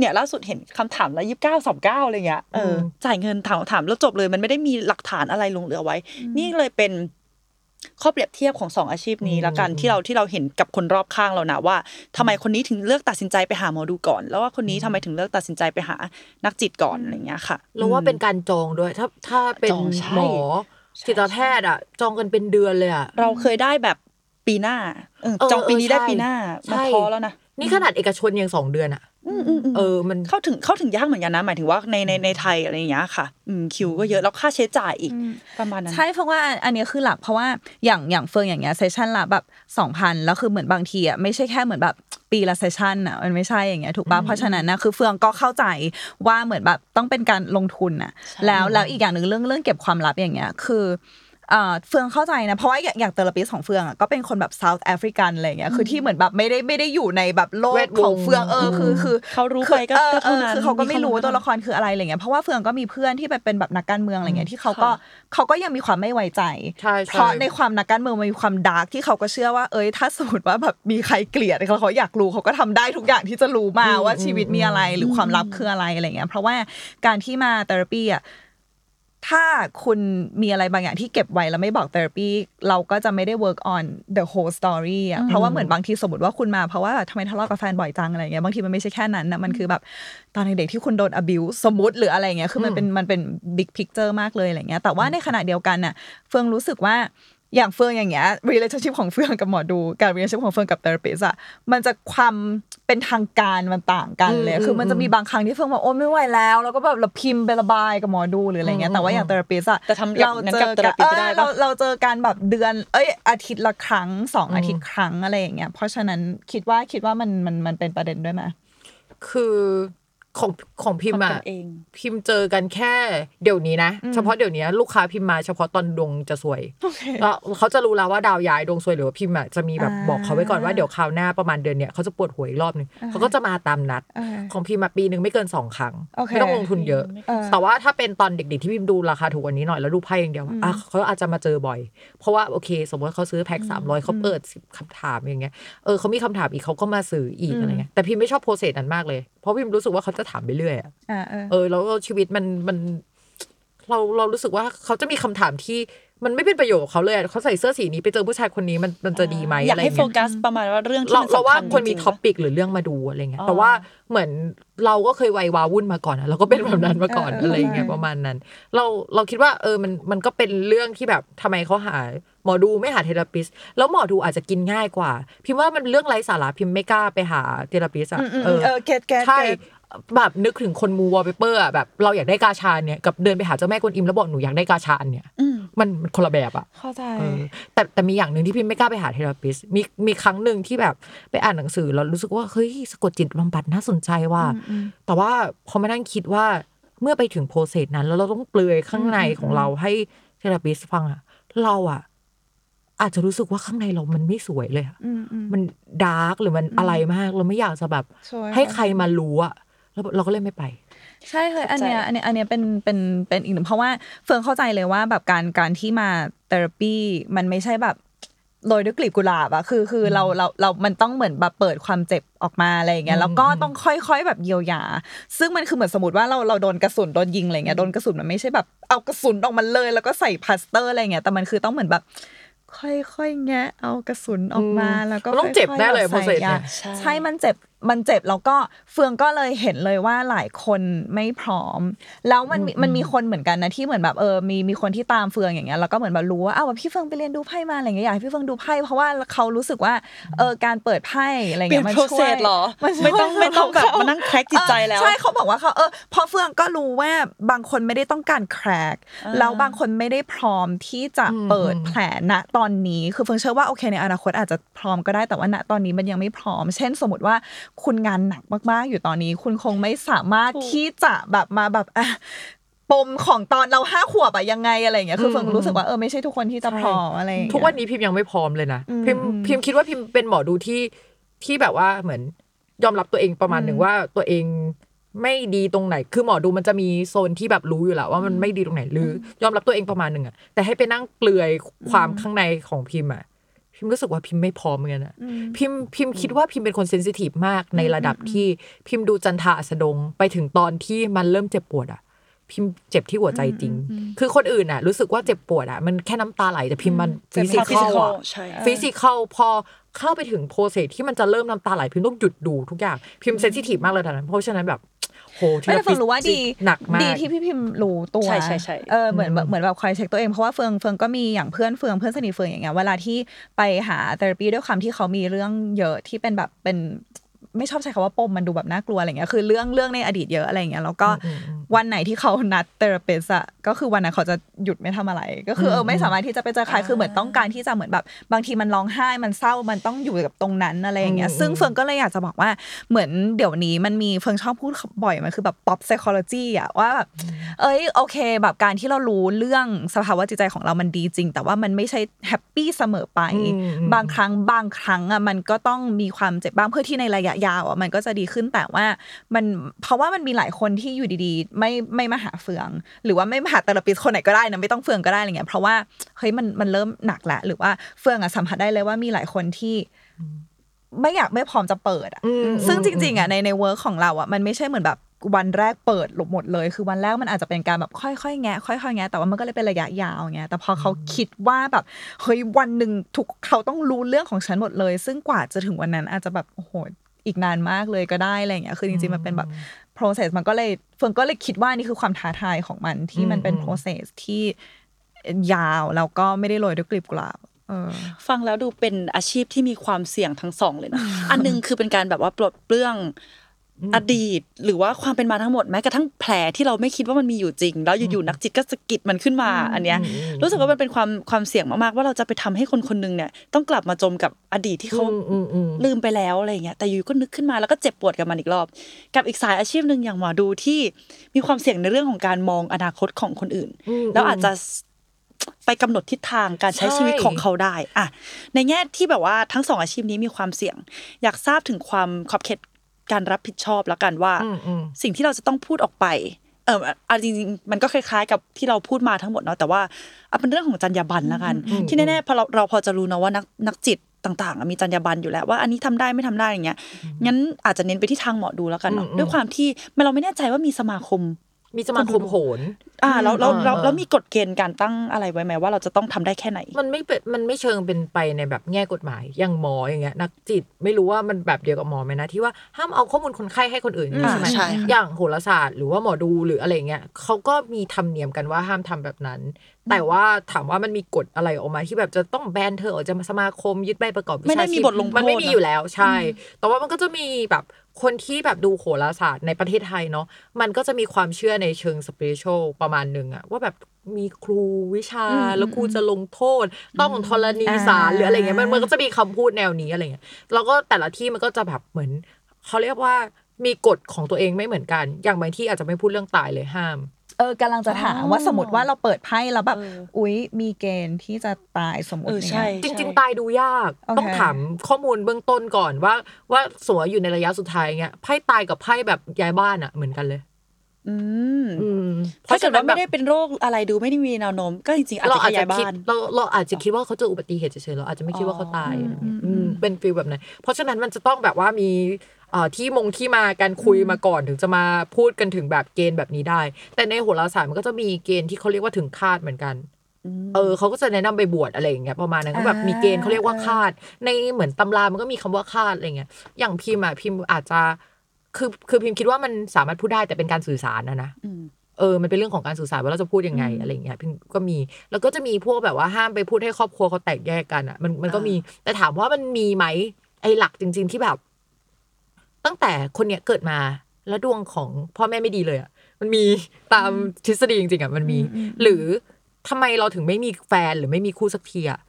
เนี่ยล่าสุดเห็นคำถามละยี่สิบเก้าสองเก้าอะไรเงี้ยเอออจ่ายเงินถามถามแล้วจบเลย มันไม่ได้มีหลักฐานอะไรลงเหลือไว้ นี่เลยเป็นข้อเปรียบเทียบของสองอาชีพนี้ละกันที่เราที่เราเห็นกับคนรอบข้างเรานะว่าทำไมคนนี้ถึงเลือกตัดสินใจไปหาหมอดูก่อน แล้วว่าคนนี้ทำไมถึงเลือกตัดสินใจไปหานักจิตก่อนอะไรเงี้ยค่ะเราว่าเป็นการจองด้วย ถ้าถ้าเป็นจองใช่หมอจิตแพทย์อะจองกันเป็นเดือนเลยอะเราเคยได้แบบปีหน้าเออเออจองปีนี้เออได้ใช่ปีหน้ามันใช่ท้อแล้วนะ นี่ขนาดเอกชนยังสองเดือนอะอืมอืมอืมเออ มันเข้าถึงเข้าถึงยากเหมือนกันนะ หมายถึงว่าในในในไทยอะไรอย่างเงี้ยค่ะอืมคิวก็เยอะแล้วค่าใช้จ่ายอีกประมาณนั้นใช่เพราะว่าอันนี้คือหลักเพราะว่าอย่างอย่างเฟิงอย่างเงี้ยเซสชันละแบบสองพันแล้วคือเหมือนบางทีอะไม่ใช่แค่เหมือนแบบปีละเซสชันอะมันไม่ใช่อย่างเงี้ยถูกป่ะเพราะฉะนั้นนะคือเฟืองก็เข้าใจว่าเหมือนแบบต้องเป็นการลงทุนอะ แล้วแล้วอีกอย่างหนึ่งเรื่องเรื่องเก็บความลับอย่างเงี้ยคือ เอ่อเฟืองเข้าใจนะ เพราะว่าอย่างอย่าง therapist ของเฟืองอะก็เป็นคนแบบ South African อะไรเงี้ยคือที่เหมือนแบบไม่ได้ไม่ได้อยู่ในแบบละแวกวงของเฟืองเออคือคือเขารู้คือไปก็เออก็เท่านั้นออคือเขาก็ไม่รู้มีว่าข้อมูลตัวละครคืออะไรอะไรเงี้ยเพราะว่าเฟืองก็มีเพื่อนที่ไปเป็นแบบนักการเมืองอะไรเงี้ยที่เขาก็เขาก็ยังมีความไม่ไว้ใจใช่ใช่เพราะในความนักการเมืองมันมีความ dark ที่เขาก็เชื่อว่าเอ้ยถ้าสมมติว่าแบบมีใครเกลียดเขาเขาอยากรู้เขาก็ทำได้ทุกอย่างที่จะรู้มาว่าชีวิตมีอะไรหรือความลับคืออะไรอะไรเงี้ยเพราะว่าการที่มาเทอราปีอะ ถ้าคุณมีอะไรบางอย่างที่เก็บไว้แล้วไม่บอกเทอราปีเราก็จะไม่ได้ work on the whole story อะเพราะว่าเหมือนบางทีสมมติว่าคุณมาเพราะว่าทำไมทะเลาะกับแฟนบ่อยจังอะไรเงี้ยบางทีมันไม่ใช่แค่นั้นนะมันคือแบบตอนเด็กๆที่คุณโดน abuse สมมติหรืออะไรเงี้ยคือมันเป็นมันเป็น big picture มากเลยอะไรเงี้ยแต่ว่าในขณะเดียวกันน่ะเฟืองรู้สึกว่า อย่างเฟืองอย่างเงี้ย relationship ของเฟืองกับหมอดูกับ relationship ของเฟืองกับ therapist อะมันจะความเป็นทางการมันต่างกันเลยอืมคือมันจะอืมมีบางครั้งที่เฟืองบอกโอ้ไม่ไหวแล้ว แล้วก็แบบเราพิมพ์ไประบายกับหมอดูหรืออะไรเงี้ยแต่ว่าอย่าง therapist อะแต่ทำกับเรางั้นเจกับอกัน therapist ไม่ได้เออปะเราเราเจอกันแบบเดือน เอ้ยอาทิตย์ละครั้งสองอาทิตย์ครั้งอะไรอย่างเงี้ยเพราะฉะนั้นคิดว่าคิดว่ามันมันมันเป็นประเด็นด้วยไหมคือ ของของพิมพ์ทำกัอะนเองพิมพ์เจอกันแค่เดี๋ยวนี้นะ เฉพาะเดี๋ยวนี้ลูกค้าพิมพ์มาเฉพาะตอนดวงจะสวยโอเคแล้วเขาจะรู้แล้วว่าดาวย้ายดวงสวยหรือว่าพิมพ์อะจะมีแบบอ่าบอกเขาไว้ก่อนว่าเดี๋ยวคราวหน้าประมาณเดือนเนี้ยเขาจะปวดหัวอีกรอบหนึงเขาก็จะมาตามนัดอ่าของพิมพ์มาปีหนึ่งไม่เกินสองครั้งโอเคไม่ต้องลงทุนเยอะเออแต่ว่าถ้าเป็นตอนเด็กๆที่พิมพ์ดูราคาถูกกว่านี้หน่อยแล้วดูไพ่อย่างเดียวอะอะเขาอาจจะมาเจอบ่อย เพราะว่าโอเค สมมติว่าเขาซื้อแพ็คสามร้อยเขาเปิดสิบคำถามอย่างเงี้ยเออเขามีคำถามอีกเขาก็มาซื้ออีกอะไรเงี้ยแต่พิมพ์ไม่ชอบโปรเซสนั้นมากเลยเพราะพิมพ์รู้สึกว่าเขาจะถามไปเรื่อยอะอ่าเออเออแล้วชีวิตมันมัน เราเรารู้สึกว่าเขาจะมีคำถามที่ มันไม่เป็นประโยชน์กับเขาเลยอะเขาใส่เสื้อสีนี้ไปเจอผู้ชายคนนี้มันมันจะดีไหมอยากอะไรให้เงี้โฟกัสประมาณว่าเรื่องที่เรามันเราสำว่าคัญควรมีจงๆท็อปิกหรือเรื่องมาดูอะไรเงี้ยอ๋อแต่ว่าเหมือนเราก็เคยวัยวาวุ่นมาก่อนอะเราก็เป็นแบบนั้นมาก่อนเออเอออะไรเงี้ยเออประมาณนั้น เราเราคิดว่าเออมันมันก็เป็นเรื่องที่แบบทำไมเขาหาหมอดูไม่หาเทเลปิสแล้วหมอดูอาจจะกินง่ายกว่า พิมพ์ว่ามันเรื่องไร้สาระพิมพ์ไม่กล้าไปหาเทเลปิสอะอืมอืมเออเออเกตเกตใช่เกต แบบนึกถึงคนมูวอลเปเปอร์อะแบบเราอยากได้กาชาเนี่ยกับเดินไปหาเจ้าแม่กวนอิมแล้วบอกหนูอยากได้กาชาอันเนี่ยอืมมันมันคนละแบบอะเข้าใจเออแต่แต่มีอย่างหนึ่งที่พี่ไม่กล้าไปหา therapist มีมีครั้งหนึ่งที่แบบไปอ่านหนังสือแล้วรู้สึกว่าเฮ้ยสะกดจิตบำบัดน่าสนใจว่า แต่ว่าพอมานั่งคิดว่าเมื่อไปถึง process นั้น แล้วเราต้องเปลือยข้างในของเราให้ therapist ฟังอะเราอะอาจจะรู้สึกว่าข้างในเรามันไม่สวยเลยอะอืมอืมมัน dark หรือมันอะไรมาก เราไม่อยากจะแบบสวยให้ใครมารู้อะ แล้วเราก็เลยไม่ไป ใช่เลยอันเนี้ยเข้าใจอันเนี้ยอันเนี้ยเป็นเป็นเป็นอีกหนึ่งเพราะว่าเฟืองเข้าใจเลยว่าแบบการการที่มา therapy มันไม่ใช่แบบโรยด้วยกลีบกุหลาบอะคือคือเราเราเรา มันต้องเหมือนแบบเปิดความเจ็บออกมาอะไรอย่างเงี้ยแล้วก็ต้องค่อยๆแบบเยียวยา ซึ่งมันคือเหมือนสมมติว่าเราเราโดนกระสุนโดนยิงอะไรเงี้ยโดนกระสุนมันไม่ใช่แบบเอากระสุนออกมาเลย แล้วก็ใส่พลาสเตอร์อะไรเงี้ยแต่มันคือต้องเหมือนแบบ ค่อยๆแงะเอากระสุนออกมาอืมแล้วก็มันต้องเจ็บค่ๆแน่เลยแบบ process ใส่ยาเนี่ยใช่ใช่มันเจ็บ มันเจ็บแล้วก็เฟืองก็เลยเห็นเลยว่าหลายคนไม่พร้อม แล้วมันมีมันมีคนเหมือนกันนะที่เหมือนแบบเออมีมีคนที่ตามเฟืองอย่างเงี้ยแล้วก็เหมือนแบบรู้ว่าอ้าวแบบพี่เฟืองไปเรียนดูไพ่มาอะไรเงี้ยอยากให้พี่เฟืองดูไพ่เพราะว่าเขารู้สึกว่าเออการเปิดไพ่อะไรเปลี่ยเงี้นยมันโปรช่เซวยสหรอมันช่วยไม่ต้องไม่ต้องแบบเขมานั่งแคร็กจิตใจแล้วใช่เขาบอกว่าเขาเออพอเฟืองก็รู้ว่าบางคนไม่ได้ต้องการแครกแล้วบางคนไม่ได้พร้อมที่จะเปิดแผลณตอนนี้คือเฟืองเชื่อว่าโอเคในอนาคตอาจจะพร้อมก็ได้แต่ว่าณตอนนี้มันยังไม่พร้อม เช่นสมมติว่า คุณงานหนักมากๆ อยู่ตอนนี้ คุณคงไม่สามารถที่จะแบบมาแบบอะปมของตอนเราห้าขวบอะยังไงอะไรอย่างเงี้ยคือเฟืองรู้สึกว่าเออไม่ใช่ทุกคนที่จะพร้อมอะไรอย่างเงี้ยทุกวันนี้พิมพ์ยังไม่พร้อมเลยนะอืมพิมพ์อืมพิมพ์คิดว่าพิมพ์เป็นหมอดูที่ที่แบบว่าเหมือนยอมรับตัวเองประมาณหนึ่งว่าตัวเองไม่ดีตรงไหน คือหมอดูมันจะมีโซนที่แบบรู้อยู่แล้วว่ามันไม่ดีตรงไหนหรือยอมรับตัวเองประมาณหนึ่งอะแต่ให้ไปนั่งเปลือยความข้างในของพิมพ์อะ พิมพ์รู้สึกว่าพิมพ์ไม่พร้อมเหมือนกันอะพิมพ์พิมพ์คิดว่าพิมพ์เป็นคน sensitive มากในระดับที่พิมพ์ดูจันทราอัสดง ไปถึงตอนที่มันเริ่มเจ็บปวดอะพิมพ์เจ็บที่หัวใจจริง คือคนอื่นอะรู้สึกว่าเจ็บปวดอะมันแค่น้ำตาไหลแต่พิมพ์มันเจ็ฟิบสิทางกอล physical อะใช่ physical พอเข้าไปถึง process ที่มันจะเริ่มน้ำตาไหลพิมพ์ต้องหยุดดูทุกอย่างพิมพ์ sensitive มากเลยตอนนั้นเพราะฉะนั้นแบบ โหไม่แต่เฟืองรู้ว่าดีหนักมากดีที่พี่พิมพ์รู้ตัวใช่ใช่ใช่เออเหมือนแบบเหมือนแบบคอยเช็คตัวเองเพราะว่าเฟืองเฟืองก็มีอย่างเพื่อนเฟืองเพื่อนสนิทเฟืองอย่างเงี้ยเวลาที่ไปหาเทอราปีด้วยความที่เขามีเรื่องเยอะที่เป็นแบบเป็น ไม่ชอบใช้คำว่าปมมันดูแบบน่ากลัวอะไรเงี้ยคือเรื่องเรื่องในอดีตเยอะอะไรเงี้ยแล้วก็วันไหนที่เขานัดเทอราปิสอะก็คือวันนั้นเขาจะหยุดไม่ทำอะไร ก็คือเออไม่สามารถที่จะไปเจอใครคือเหมือนต้องการที่จะเหมือนแบบ บางทีมันร้องไห้มันเศร้ามันต้องอยู่กับตรงนั้นอะไรอย่างเงี้ยอืมซึ่งเฟืองก็เลยอยากจะบอกว่าเหมือนเดี๋ยวนี้มันมีเฟืองชอบพูดบ่อยมันคือแบบ pop psychology อะว่าแบบเอ้ยโอเค แบบการที่เรารู้เรื่องสภาวะจิตใจของเรามันดีจริง แต่ว่ามันไม่ใช่ happy เสมอไปอืมอืมบางครั้งบางครั้งอะมันก็ต้องมีความเจ็บบ้างเพื่อที่ในระยะยาวอะมันก็จะดีขึ้นแต่ว่ามันเพราะว่ามันมีหลายคนที่อยู่ดีๆ ไม่ไม่มาหาเฟือง หรือว่าไม่มาหา therapist คนไหนก็ได้นะไม่ต้องเฟืองก็ได้อะไรเงี้ยเพราะว่าเฮ้ยมันมันเริ่มหนักแล้วหรือว่าเฟืองอะสัมผัสได้เลยว่ามีหลายคนที่ไม่อยากไม่พร้อมจะเปิดอะอืมซึ่งจริงๆอะในใน work ของเราอะมันไม่ใช่เหมือนแบบวันแรกเปิดหลบหมดเลย คือวันแรกมันอาจจะเป็นการแบบค่อยๆแงะค่อยๆแงะแต่ว่ามันก็เลยเป็นระยะยาวไงแต่พอเขาคิดว่าแบบเฮ้ยวันหนึ่งทุกเขาต้องรู้เรื่องของฉันหมดเลย ซึ่งกว่าจะถึงวันนั้นอาจจะแบบโอ้โห อีกนานมากเลยก็ได้อะไรอย่างเงี้ยคือจริงๆมันเป็นแบบ process มันก็เลยเฟิร์นก็เลยคิดว่านี่คือความท้าทายของมันที่มันเป็นอืม process ที่ยาวแล้วก็ไม่ได้โรยด้วยกลีบกุหลาบเออฟังแล้วดูเป็นอาชีพที่มีความเสี่ยงทั้งสองเลยนะ อันหนึงคือเป็นการแบบว่าปลดเปลื้อง อดีต หรือว่าความเป็นมาทั้งหมดแม้กระทั่งแผลที่เราไม่คิดว่ามันมีอยู่จริง แล้วอยู่ๆนักจิตก็สะกิดมันขึ้นมา อันเนี้ย รู้สึกว่ามันเป็นความความเสี่ยงมากๆ ว่าเราจะไปทำให้คนคนหนึงเนี่ยต้องกลับมาจมกับอดีตที่เขาอืมอืมอืมลืมไปแล้วอะไรเงี้ยแต่อยู่ก็นึกขึ้นมาแล้วก็เจ็บปวดกับมันอีกรอบ กับอีกสายอาชีพหนึ่งอย่างหมอดูที่มีความเสี่ยงในเรื่องของการมองอนาคตของคนอื่นอืมแล้วอาจจะไปกำหนดทิศทางการใช้ใช่ชีวิตของเขาได้อะในแง่ที่แบบว่าทั้งสองอาชีพนี้มีความเสี่ยง อยากทราบถึงความขอบเขต การรับผิดชอบแล้วกันว่าอืมอืมสิ่งที่เราจะต้องพูดออกไป เออเอาจริงๆมันก็คล้าย ๆ กับที่เราพูดมาทั้งหมดเนาะแต่ว่าเอาเป็นเรื่องของจรรยาบรรณแล้วกัน ที่แน่ๆพอเราเราพอจะรู้นะว่านักนักจิตต่างๆอะมีจรรยาบรรณอยู่แล้วว่าอันนี้ทำได้ไม่ทำได้อย่างเงี้ยงั้นอาจจะเน้นไปที่ทางหมอดูแล้วกันเนาะอืมด้วยความที่มันเราไม่แน่ใจว่ามีสมาคม มีสมาคมโหน อ่าแล้วแล้วแล้วเออแล้วมีกฎเกณฑ์การตั้งอะไรไว้ไหมว่าเราจะต้องทำได้แค่ไหน มันไม่เป็นมันไม่เชิงเป็นไปในแบบแง่กฎหมายอย่างหมออย่างเงี้ยนักจิตไม่รู้ว่ามันแบบเดียวกับหมอไหมนะที่ว่าห้ามเอาข้อมูลคนไข้ให้คนอื่นอืมใช่ไหมใช่ค่ะอย่างโหราศาสตร์หรือว่าหมอดูหรืออะไรเงี้ยเขาก็มีธรรมเนียมกันว่าห้ามทำแบบนั้นแต่ว่าถามว่ามันมีกฎอะไรออกมาที่แบบจะต้องแบนเธอออกจากสมาคมยึดใบประกอบวิชาชีพไม่ได้มีบทลงโทษมันไม่มีนะอยู่แล้วใช่ แต่ว่ามันก็จะมีแบบคนที่แบบดูโหราศาสตร์ในประเทศไทยเนาะมันก็จะมีความเชื่อในเชิงสเปริชวลประมาณหนึ่งอะว่าแบบมีครูวิชาอืมแล้วครูจะลงโทษ ต้องธรณีสารหรืออะไรเงี้ยมันมันก็จะมีคำพูดแนวนี้อะไรเงี้ยแล้วก็แต่ละที่มันก็จะแบบเหมือนเขาเรียกว่ามีกฎของตัวเองไม่เหมือนกัน อย่างบางที่อาจจะไม่พูดเรื่องตายเลยห้าม เออกำลังจะถามอ๋อว่าสมมติว่าเราเปิดไพ่แล้วแบบเอออุ๊ย มีเกณฑ์ที่จะตายสมมติเออใช่เนี่ยจริง ๆ ตายดูยากโอเคต้องถามข้อมูลเบื้องต้นก่อนว่า ว่าสมมติว่าอยู่ในระยะสุดท้ายเงี้ยไพ่ตายกับไพ่แบบย้ายบ้านอะเหมือนกันเลยอืมอืมถ้าเกิดว่าไม่ได้แบบเป็นโรคอะไรดูไม่ได้มีแนวโน้มก็จริงๆอาจเราจะขอาจยาจะยบ้าคิดนเราเราอาจจะคิดว่าเขาเจออุบัติเหตุเฉยๆเราอาจจะไม่คิดว่าเขาตายอ๋อออะไรเงี้ยอืมเป็นฟีลแบบนั้นเพราะฉะนั้นมันจะต้องแบบว่ามีเอ่อ ที่มงที่มาการคุยมาก่อนถึงจะมาพูดกันถึงแบบเกณฑ์แบบนี้ได้ แต่ในโหราศาสตร์มันก็จะมีเกณฑ์ที่เขาเรียกว่าถึงคาดเหมือนกันเออเขาก็จะแนะนำไปบวชอะไรอย่างเงี้ยประมาณนั้นก็แบบมีเกณฑ์เขาเรียกว่าคาด ในเหมือนตำรามันก็มีคำว่าคาดอะไรเงี้ยอย่างพิมพ์อะพิมพ์อาจจะคือคือพิมพ์คิดว่ามันสามารถพูดได้แต่เป็นการสื่อสารนะนะอืมเออ มันเป็นเรื่องของการสื่อสารว่าเราจะพูดยังไงอะไรอย่างเงี้ยพิมก็มี แล้วก็จะมีพวกแบบว่าห้ามไปพูดให้ครอบครัวเขาแตกแยกกันอะมันมันก็มีแต่ถามว่ามันมีไหมไอ้หลักจริง ๆ ที่แบบ ตั้งแต่คนเนี้ยเกิดมาแล้วดวงของพ่อแม่ไม่ดีเลยอะมันมีตามทฤษฎีจริงๆอะมันมี หรือทำไมเราถึงไม่มีแฟนหรือไม่มีคู่สักทีอะ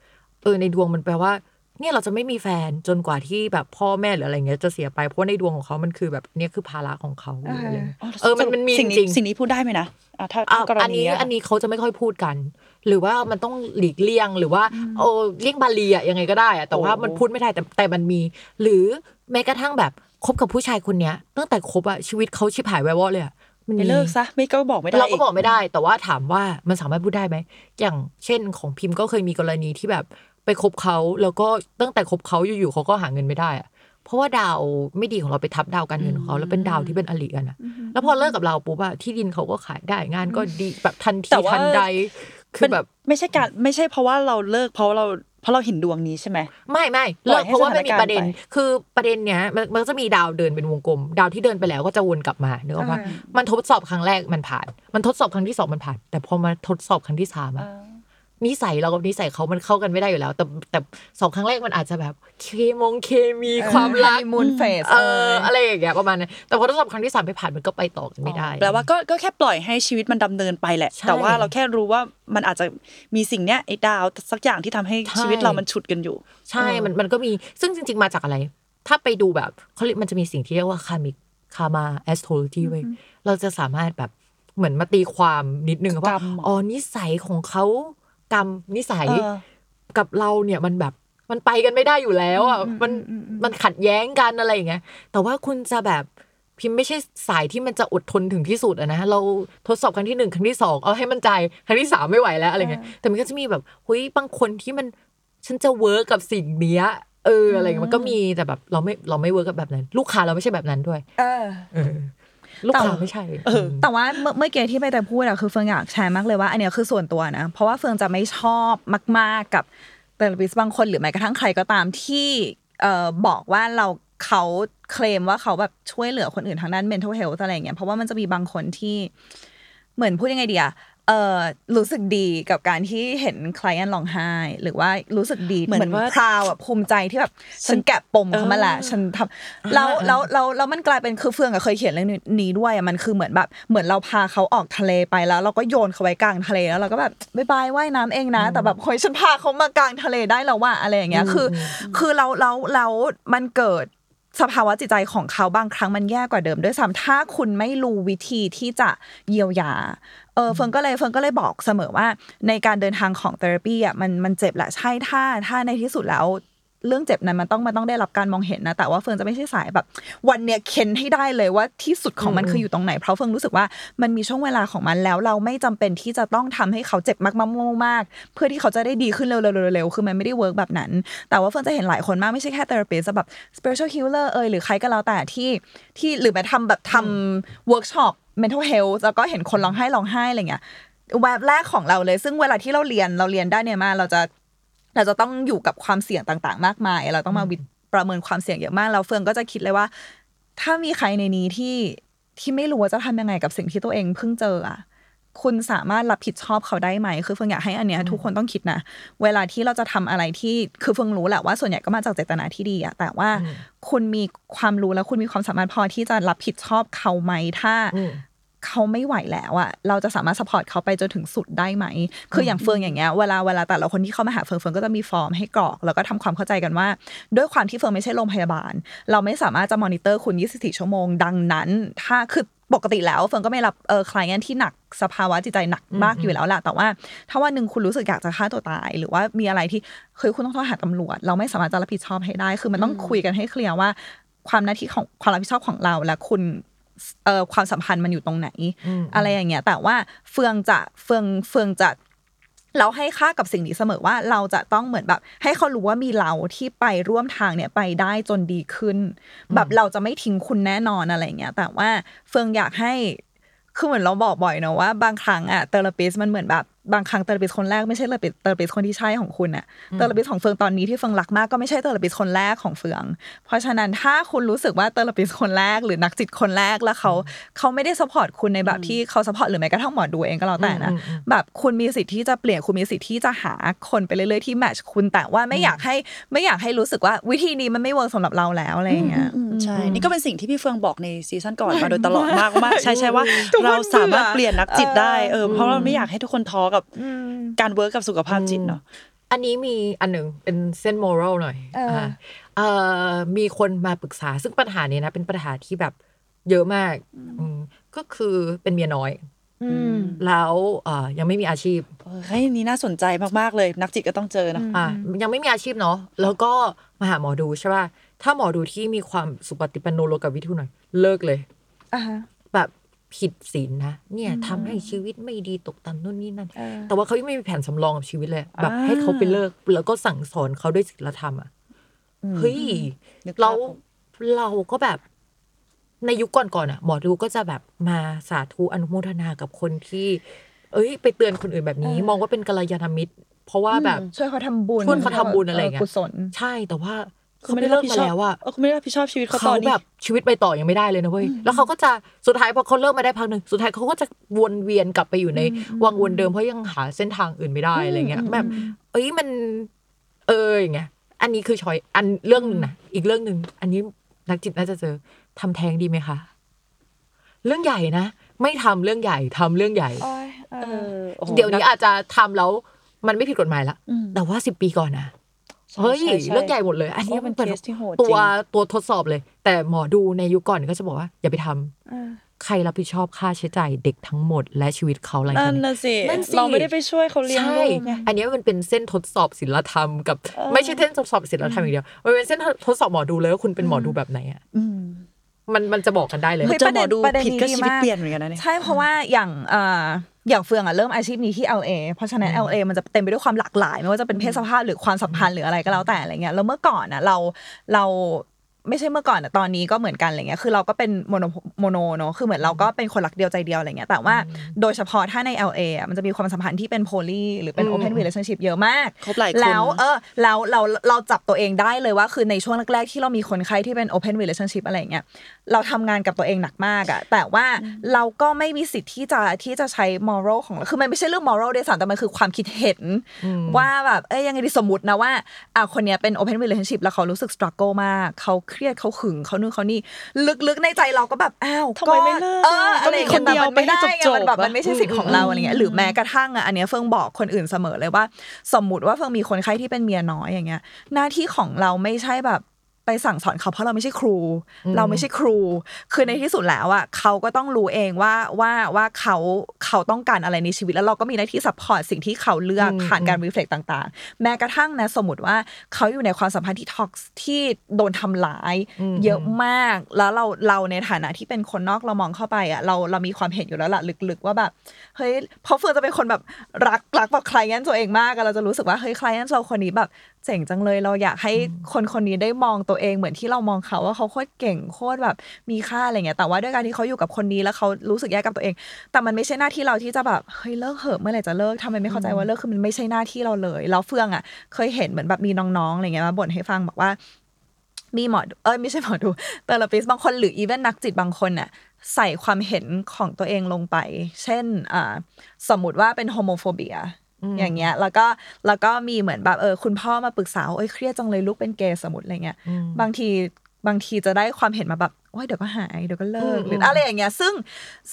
เออในดวงมันแปลว่า เนี่ยเราจะไม่มีแฟนจนกว่าที่แบบพ่อแม่หรืออะไรเงี้ยจะเสียไปเพราะว่าในดวงของเขามันคือแบบเนี่ยคือภาระของเขาหรืออะไรเงี้ยเออมันมันมีสิ่งจนี้ริงๆสิ่งนี้พูดได้ไหมนะอะถ้าอะถ้ากรอันณีนี้อะอันนี้เขาจะไม่ค่อยพูดกัน หรือว่ามันต้องหลีกเลี่ยงหรือว่าโอ้เลี่ยงบาลีอะยังไงก็ได้อะแต่ว่ามันพูดไม่ได้แต่แต่มันมี หรือแม้กระทั่งแบบ คบกับผู้ชายคนเนี้ย ตั้งแต่คบอะชีวิตเขาชิบหายแวววอดเลยอะมันไปมีเลิกซะไม่ก็บอกไม่ได้เราก็อีบอกไม่ได้ แต่ว่าถามว่ามันสามารถพูดได้ไหมอย่างเช่นของพิมพ์ก็เคยมีกรณีที่แบบไปคบเขาแล้วก็ตั้งแต่คบเขาอยู่ๆเขาก็หาเงินไม่ได้อะเพราะว่าดาวไม่ดีของเราไปทับดาวการเงินของเขาแล้วเป็นดาวที่เป็นอลิกันอะแล้วพอเลิกกับเราปุ๊บอะที่ดินเขาก็ขายได้งานก็ดีแบบทันทีแต่ว่าทันใดคือแบบไม่ใช่การไม่ใช่เพราะว่าเราเลิกเพราะเรา เพราะเราเห็นดวงนี้ใช่ไหมไม่ไม่ปล่เลิอยกให้เพราะว่าไม่มีสถานการณ์ประเด็นไปคือประเด็นเนี้ยมันมันก็จะมีดาวเดินเป็นวงกลม ดาวที่เดินไปแล้วก็จะวนกลับมาเนื้ออกปะอ่ามันทดสอบครั้งแรกมันผ่าน มันทดสอบครั้งที่สองมันผ่าน แต่พอมาทดสอบครั้งที่สามอะ นิสัยเรากับนิสัยเขามันเข้ากันไม่ได้อยู่แล้ว แต่แต่สองครั้งแรกมันอาจจะแบบเคมงเคมีความรักมูนเฟสเอออะไรอย่างเงี้ยประมาณนั้นแต่พอทดสอบครั้งที่สามไปผ่านมันก็ไปต่อกันไม่ได้แปลว่าก็ก็แค่ปล่อยให้ชีวิตมันดำเนินไปแหละใช่แต่ว่าเราแค่รู้ว่ามันอาจจะมีสิ่งเนี้ยไอ้ดาวสักอย่างที่ทำให้ใช่ชีวิตเรามันฉุดกันอยู่ ใช่มันมันก็มีซึ่งจริง ๆ มาจากอะไร ถ้าไปดูแบบเขาเรียกมันจะมีสิ่งที่เรียกว่าคามิกkarma astrology เว้ยเราจะสามารถแบบเหมือนมาตีความนิดนึงว่ากรรมเหรออ๋อ๋อนิสัยของเขา กรรมนิสัยเออกับเราเนี่ยมันแบบมันไปกันไม่ได้อยู่แล้วอะมันมันขัดแย้งกันอะไรอย่างเงี้ยแต่ว่าคุณจะแบบพิมพ์ไม่ใช่สายที่มันจะอดทนถึงที่สุดอะนะเราทดสอบครั้งที่หนึ่งครั้งที่สองเอาให้มั่นใจครั้งที่สามไม่ไหวแล้วอะไรเงี้ยแต่มันก็จะมีแบบเฮ้ยบางคนที่มันฉันจะ work กับสิ่งเนี้ยเอออะไรเงี้ยมันก็มีแต่แบบเราไม่เราไม่ work กับแบบนั้น ลูกค้าเราไม่ใช่แบบนั้นด้วย เออเออ ลูกค้าแต่ไม่ใช่แต่ว่าเมื่อเมื่อกี้ที่ใบเตยพูดอะคือเฟืองอยากแชร์มากเลยว่า อันเนี้ยคือส่วนตัวนะ เพราะว่าเฟืองจะไม่ชอบมาก ๆกับ therapist บางคนหรือแม้กระทั่งใครก็ตามที่เอ่อบอกว่าเราเขาเคลมว่าเขาแบบช่วยเหลือคนอื่นทางด้าน mental health อะไรอย่างเงี้ยเพราะว่ามันจะมีบางคนที่เหมือนพูดยังไงดีอะ เออรู้สึกดีกับการที่เห็นใครอันร้องไห้ หรือว่ารู้สึกดีเหมือนว่าพราวแบบภูมิใจที่แบบฉันแกะปมเขามาละฉันทำแล้วแล้วแล้วแล้วมันกลายเป็นคือเฟืองอะเคยเขียนเรื่องนี้ด้วยอะมันคือเหมือนแบบเหมือนเราพาเขาออกทะเลไปแล้ว เราก็โยนเขาไว้กลางทะเลแล้วเราก็แบบบายบายว่ายน้ำเองนะ แต่แบบเฮ้ยฉันพาเขามากลางทะเลได้แล้วว่าอะไรอย่างเงี้ยคืออคือเราเราเรามันเกิดสภาวะจิตใจของเขาบางครั้งมันแย่กว่าเดิมด้วยซ้ำถ้าคุณไม่รู้วิธีที่จะเยียวยาเออเฟิร์นก็เลยเฟิร์นก็เลยบอกเสมอว่า ในการเดินทางของ therapy อะมันมันเจ็บแหละใช่ถ้าถ้าในที่สุดแล้วเรื่องเจ็บนั้นมันต้องมันต้องได้รับการมองเห็นนะ แต่ว่าเฟืองจะไม่ใช่สายแบบ วันเนี้ยเค้นให้ได้เลยว่าที่สุดของมันคืออยู่ตรงไหน เพราะเฟืองรู้สึกว่ามันมีช่วงเวลาของมันแล้ว เราไม่จำเป็นที่จะต้องทำให้เขาเจ็บมากๆมากๆเพื่อที่เขาจะได้ดีขึ้นเร็วๆเร็วๆคือมันไม่ได้ work แบบนั้น แต่ว่าเฟืองจะเห็นหลายคนมากไม่ใช่แค่ therapist แบบ spiritual healer เอยหรือใครก็แล้วแต่ที่ที่หรือแม้ทำแบบทำ workshop mental health แล้วก็เห็นคนร้องไห้ร้องไห้อะไรเงี้ยแวบแรกของเราเลย ซึ่งเวลาที่เราเรียนเราเรียนได้เนี่ยมาเราจะเราจะต้องอยู่กับความเสี่ยงต่าง ๆ มากมาย เราต้องมาวิประเมินความเสี่ยงเยอะมากแล้วเฟืองก็จะคิดเลยว่า ถ้ามีใครในนี้ที่ที่ไม่รู้ว่าจะทำยังไงกับสิ่งที่ตัวเองเพิ่งเจออะ คุณสามารถรับผิดชอบเขาได้ไหม คือเฟืองอยากให้อันเนี้ยทุกคนต้องคิดนะ เวลาที่เราจะทำอะไรที่ คือเฟืองรู้แหละว่าส่วนใหญ่ก็มาจากเจตนาที่ดีอะแต่ว่าคุณมีความรู้แล้วคุณมีความสามารถพอที่จะรับผิดชอบเขาไหม ถ้าอืมเขาไม่ไหวแล้วอะเราจะสามารถ support เขาไปจนถึงสุดได้ไหม คืออย่างเฟืองอย่างเงี้ย เวลาเวลาแต่ละคนที่เข้ามาหาเฟืองเฟืองก็จะมีฟอร์มให้กรอก แล้วก็ทำความเข้าใจกันว่า ด้วยความที่เฟืองไม่ใช่โรงพยาบาล เราไม่สามารถจะมอนิเตอร์คุณ 24 ชั่วโมง ดังนั้น ถ้าคือ ปกติแล้วเฟืองก็ไม่รับเออ client ที่หนักสภาวะจิตใจหนักมากอยู่แล้วแหละแต่ว่า ถ้าวันหนึ่งคุณรู้สึกอยากจะฆ่าตัวตาย หรือว่ามีอะไรที่เคยคุณต้องโทรหาตำรวจ เราไม่สามารถจะรับผิดชอบให้ได้ คือมันต้องคุยกันให้เคลียร์ว่า ความหน้าที่ของความรับผิดชอบของเราและคุณเอ่อความสัมพันธ์มันอยู่ตรงไหน อะไรอย่างเงี้ย แต่ว่าเฟืองจะเฟืองเฟืองจะ เราให้ค่ากับสิ่งนี้เสมอว่าเราจะต้องเหมือนแบบ ให้เขารู้ว่ามีเราที่ไปร่วมทางเนี่ยไปได้จนดีขึ้น แบบเราจะไม่ทิ้งคุณแน่นอนอะไรอย่างเงี้ยแต่ว่าเฟืองอยากให้คือเหมือนเราบอกบ่อยเนอะว่าบางครั้งอะเทอราปิสมันเหมือนแบบ บางครั้ง therapist คนแรกไม่ใช่ therapist therapist คนที่ใช่ของคุณอะ therapist ของเฟืองตอนนี้ที่เฟืองรักมากก็ไม่ใช่ therapist คนแรกของเฟือง เพราะฉะนั้นถ้าคุณรู้สึกว่า therapist คนแรกหรือนักจิตคนแรกแล้วเขาเขาไม่ได้ support คุณในแบบที่เขา support หรือแม้กระทั่งหมอดูเองก็แล้วแต่นะแบบคุณมีสิทธิ์ที่จะเปลี่ยนคุณมีสิทธิ์ที่จะหาคนไปเรื่อยๆที่ match คุณแต่ว่าไม่อยากให้ไม่อยากให้รู้สึกว่าวิธีนี้มันไม่ work สำหรับเราแล้วอะไรอย่างเงี้ยอืมใช่นี่ก็เป็นสิ่งที่พี่เฟืองบอกใน season ก่อนมาโดยตลอดมากมากใช่ใช่ว่าเราสามารถเปลี่ยนนักจิตได้เออเพราะเราไม่อยากให้ทุกคนท้อกับการเวิร์กกับสุขภาพจิตเนาะอันนี้มีอันหนึ่งเป็นเส้น moral หน่อยเอออ่าเอ่อมีคนมาปรึกษาซึ่งปัญหานี้นะ เป็นปัญหาที่แบบเยอะมากอืมก็คือเป็นเมียน้อยอืมแล้วเอ่อยังไม่มีอาชีพเออให้นี่น่าสนใจมากๆเลย นักจิตก็ต้องเจอเนอะอะยังไม่มีอาชีพเนาะแล้วก็มาหาหมอดูใช่ป่ะถ้าหมอดูที่มีความสุปฏิปันโนโลกับวิทูหน่อย เลิกเลยอ่าฮะแบบ ผิดศีลนะเนี่ยทำให้ชีวิตไม่ดีตกต่ำนู่นนี่นั่นเออแต่ว่าเขายังไม่มีแผนสำรองกับชีวิตเลยแบบอ่าให้เขาไปเลิกแล้วก็สั่งสอนเขาด้วยศีลธรรมอะเฮ้ยนึกภาพเราออกเราก็แบบในยุคก่อนๆอะ หมอดูก็จะแบบมาสาธุอนุโมทนากับคนที่ เอ้ย ไปเตือนคนอื่นแบบนี้ มองว่าเป็นกัลยาณมิตร เพราะว่าแบบช่วยเขาทำบุญช่วยเขาทำบุญอะไรอย่างเงี้ยกุศลใช่แต่ว่าคือ เขาไม่ไม่ได้เลิรับกผิดมาชอบแล้วอะเออเขาไม่ได้รับผิดชอบชีวิตเขาตเขาอนนี้แบบชีวิตไปต่อยังไม่ได้เลยนะเว้ยแล้วเขาก็จะสุดท้ายพอเขาเลิกมาได้พักหนึ่งสุดท้ายเขาก็จะวนเวียนกลับไปอยู่ในวังวนเดิมเพราะยังหาเส้นทางอื่นไม่ได้อะไรเงี้ยแบบเอ้ยมัน เอออย่างเงี้ยอันนี้คือชอยอันเรื่องหนึ่งนะอีกเรื่องหนึ่งอันนี้นักจิตน่าจะเจอทำแท้งดีไหมคะเรื่องใหญ่นะไม่ทำเรื่องใหญ่ทำเรื่องใหญ่เออโอ้โหเดี๋ยวนี้อาจจะทำแล้วมันไม่ผิดกฎหมายละอืมแต่ว่าสิบปีก่อนนะใช่ เฮ้ยใช่ใช่เรื่องใหญ่หมดเลย อันนี้เพราะมัมันนเป็นเคสที่โหดตัวจริงตัวทดสอบเลย แต่หมอดูในยุคก่อนก็จะบอกว่า อย่าไปทำใครรับผิดชอบค่าใช้จ่ายเด็กทั้งหมด และชีวิตเขาอะไรนั่กันนน่ะสินั่นสิเราไม่ได้ไปช่วยเขาเลี้ยงใช่ลูกไงอันนี้มันเป็นเส้นทดสอบศิลธรรมกับ ไม่ใช่เส้นทดสอบศิลธรรมอย่างเดียวมันเป็นเส้นทดสอบหมอดูเลยว่าคุณเป็นหมอดูแบบไหนอะอื มมันมันจะบอกกันได้เลยเฮ้ยเจอหมอดูประเด็นผิดก็นี้ดีชีวิตมากเปลี่ยนเหมือนกันนะเนี่ยใช่เพราะว่าอย่างเอ่ออย่างเฟืองอะเริ่มอาชีพนี้ที่ LA เพราะฉะนั้น LA มันจะเต็มไปด้วยความหลากหลาย ไม่ว่าจะเป็นเพศสภาพหรือความสัมพันธ์หรืออะไรก็แล้วแต่อะไรเงี้ยแล้วเมื่อก่อนอะเราเราไม่ใช่เมื่อก่อนอะตอนนี้ก็เหมือนกันอะไรเงี้ยคือเราก็เป็น mono mono เนอะคือเหมือนเราก็เป็นคนรักเดียวใจเดียวอะไรเงี้ยแต่ว่าโดยเฉพาะถ้าใน LA อะมันจะมีความสัมพันธ์ที่เป็น poly หรือเป็น open relationship เยอะมากคบหลายคนแล้วเออแล้วเราเราจับตัวเองได้เลยว่าคือในช่วงแรกๆที่เรามีคนไข้ที่เป็น open relationship อะไรเงี้ยเราทำงานกับตัวเองหนักมากอะแต่ว่าเราก็ไม่มีสิทธิ์ที่จะที่จะใช้ moral ของเราคือมันไม่ใช่เรื่อง moral ด้วยซ้ำแต่มันคือความคิดเห็น ว่าแบบเอ้ยยังไงดีสมมตินะว่าอะคนเนี้ยเป็น open relationship แล้วเขารู้สึก struggle มากเขาเครียดเขาขึงเขานู่นเขานี่ ลึกๆในใจเราก็แบบอ้าวทำไมไม่เลิกเออก็อะไรมีอย่างคนเงี้ยเดียวแต่มันไม่ได้ไปให้ไงจบๆมันแบบอะมันไม่ใช่สิทธิ์ของเราอะไรเงี้ยหรือแม้กระทั่งอะอันเนี้ยเฟิงบอกคนอื่นเสมอเลยว่า สมมติว่าเฟิงมีคนไข้ที่เป็นเมียน้อยอย่างเงี้ย หน้าที่ของเราไม่ใช่แบบ ไปสั่งสอนเขาเพราะเราไม่ใช่ครู เราไม่ใช่ครู คือในที่สุดแล้วอะเขาก็ต้องรู้เองว่าว่าว่าเขาเขาต้องการอะไรในชีวิตแล้วเราก็มีหน้าที่ support สิ่งที่เขาเลือกผ่านการ reflect ต่าง ๆ แม้กระทั่งนะสมมติว่าเขาอยู่ในความสัมพันธ์ที่ toxic ที่โดนทำร้าย เยอะมากแล้วเราเราในฐานะที่เป็นคนนอกเรามองเข้าไปอะเราเรามีความเห็นอยู่แล้วล่ะลึกๆ ว่าแบบเฮ้ยเพราะเฟืองจะเป็นคนแบบรักรักแบบ client ตัวเองมากอะเราจะรู้สึกว่าเฮ้ย client เราคนนี้แบบเจ๋งจังเลยเราอยากให้คนคนนี้ได้มองตัวเองเหมือนที่เรามองเขาว่าเขาโคตรเก่งโคตรแบบมีค่าอะไรเงี้ยแต่ว่าด้วยการที่เขาอยู่กับคนนี้แล้วเขารู้สึกแย่กับตัวเอง แต่มันไม่ใช่หน้าที่เราที่จะแบบเฮ้ยเลิกเหอะเมื่อไหร่จะเลิกทำไมไม่เข้าใจว่าเลิกคือมันไม่ใช่หน้าที่เราเลยแล้วเฟื่องอะ เคยเห็นเหมือนแบบมีน้องๆอะไรเงี้ยมาบ่นให้ฟังบอกว่ามีหมอดูเอ้ยไม่ใช่หมอดู therapist บางคนหรือ even นักจิตบางคนน่ะใส่ความเห็นของตัวเองลงไป เช่นอ่าสมมติว่าเป็น homophobia อย่างเงี้ยแล้วก็แล้วก็มีเหมือนแบบเออคุณพ่อมาปรึกษาว่าเอ้ยเครียดจังเลยลูกเป็นเกย์สมมติอะไรเงี้ยบางทีบางทีจะได้ความเห็นมาแบบโอ้ยเดี๋ยวก็หายเดี๋ยวก็เลิกหรืออะไรอย่างเงี้ยซึ่ง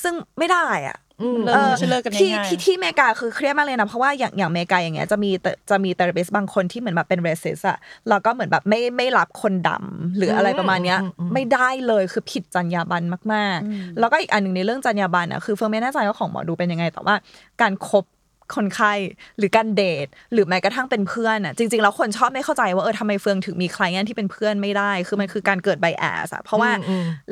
ซึ่งไม่ได้อะเลิกไม่ใช่เลิกกันที่ง่ายๆที่ที่อเมริกาคือเครียดมากเลยนะ เพราะว่าอย่างอย่างอเมริกาอย่างเงี้ยจะมีแต่จะมี therapist บางคนที่เหมือนแบบเป็น racist อะแล้วก็เหมือนแบบไม่ไม่รับคนดำหรืออะไรประมาณเนี้ยไม่ได้เลยคือผิดจรรยาบรรณมาก ๆ แล้วก็อีกอันหนึ่งในเรื่องจรรยาบรรณอะคือเฟิร์นไม่แน่ใจว่าของหมอดูเป็นยังไงแต่ว่าการคบ คนไข้หรือการเดทหรือแม้กระทั่งเป็นเพื่อนอะจริงๆแล้วคนชอบไม่เข้าใจว่าเออทำไมเฟืองถึงมี client ที่เป็นเพื่อนไม่ได้ คือมันคือการเกิด bias อะเพราะว่า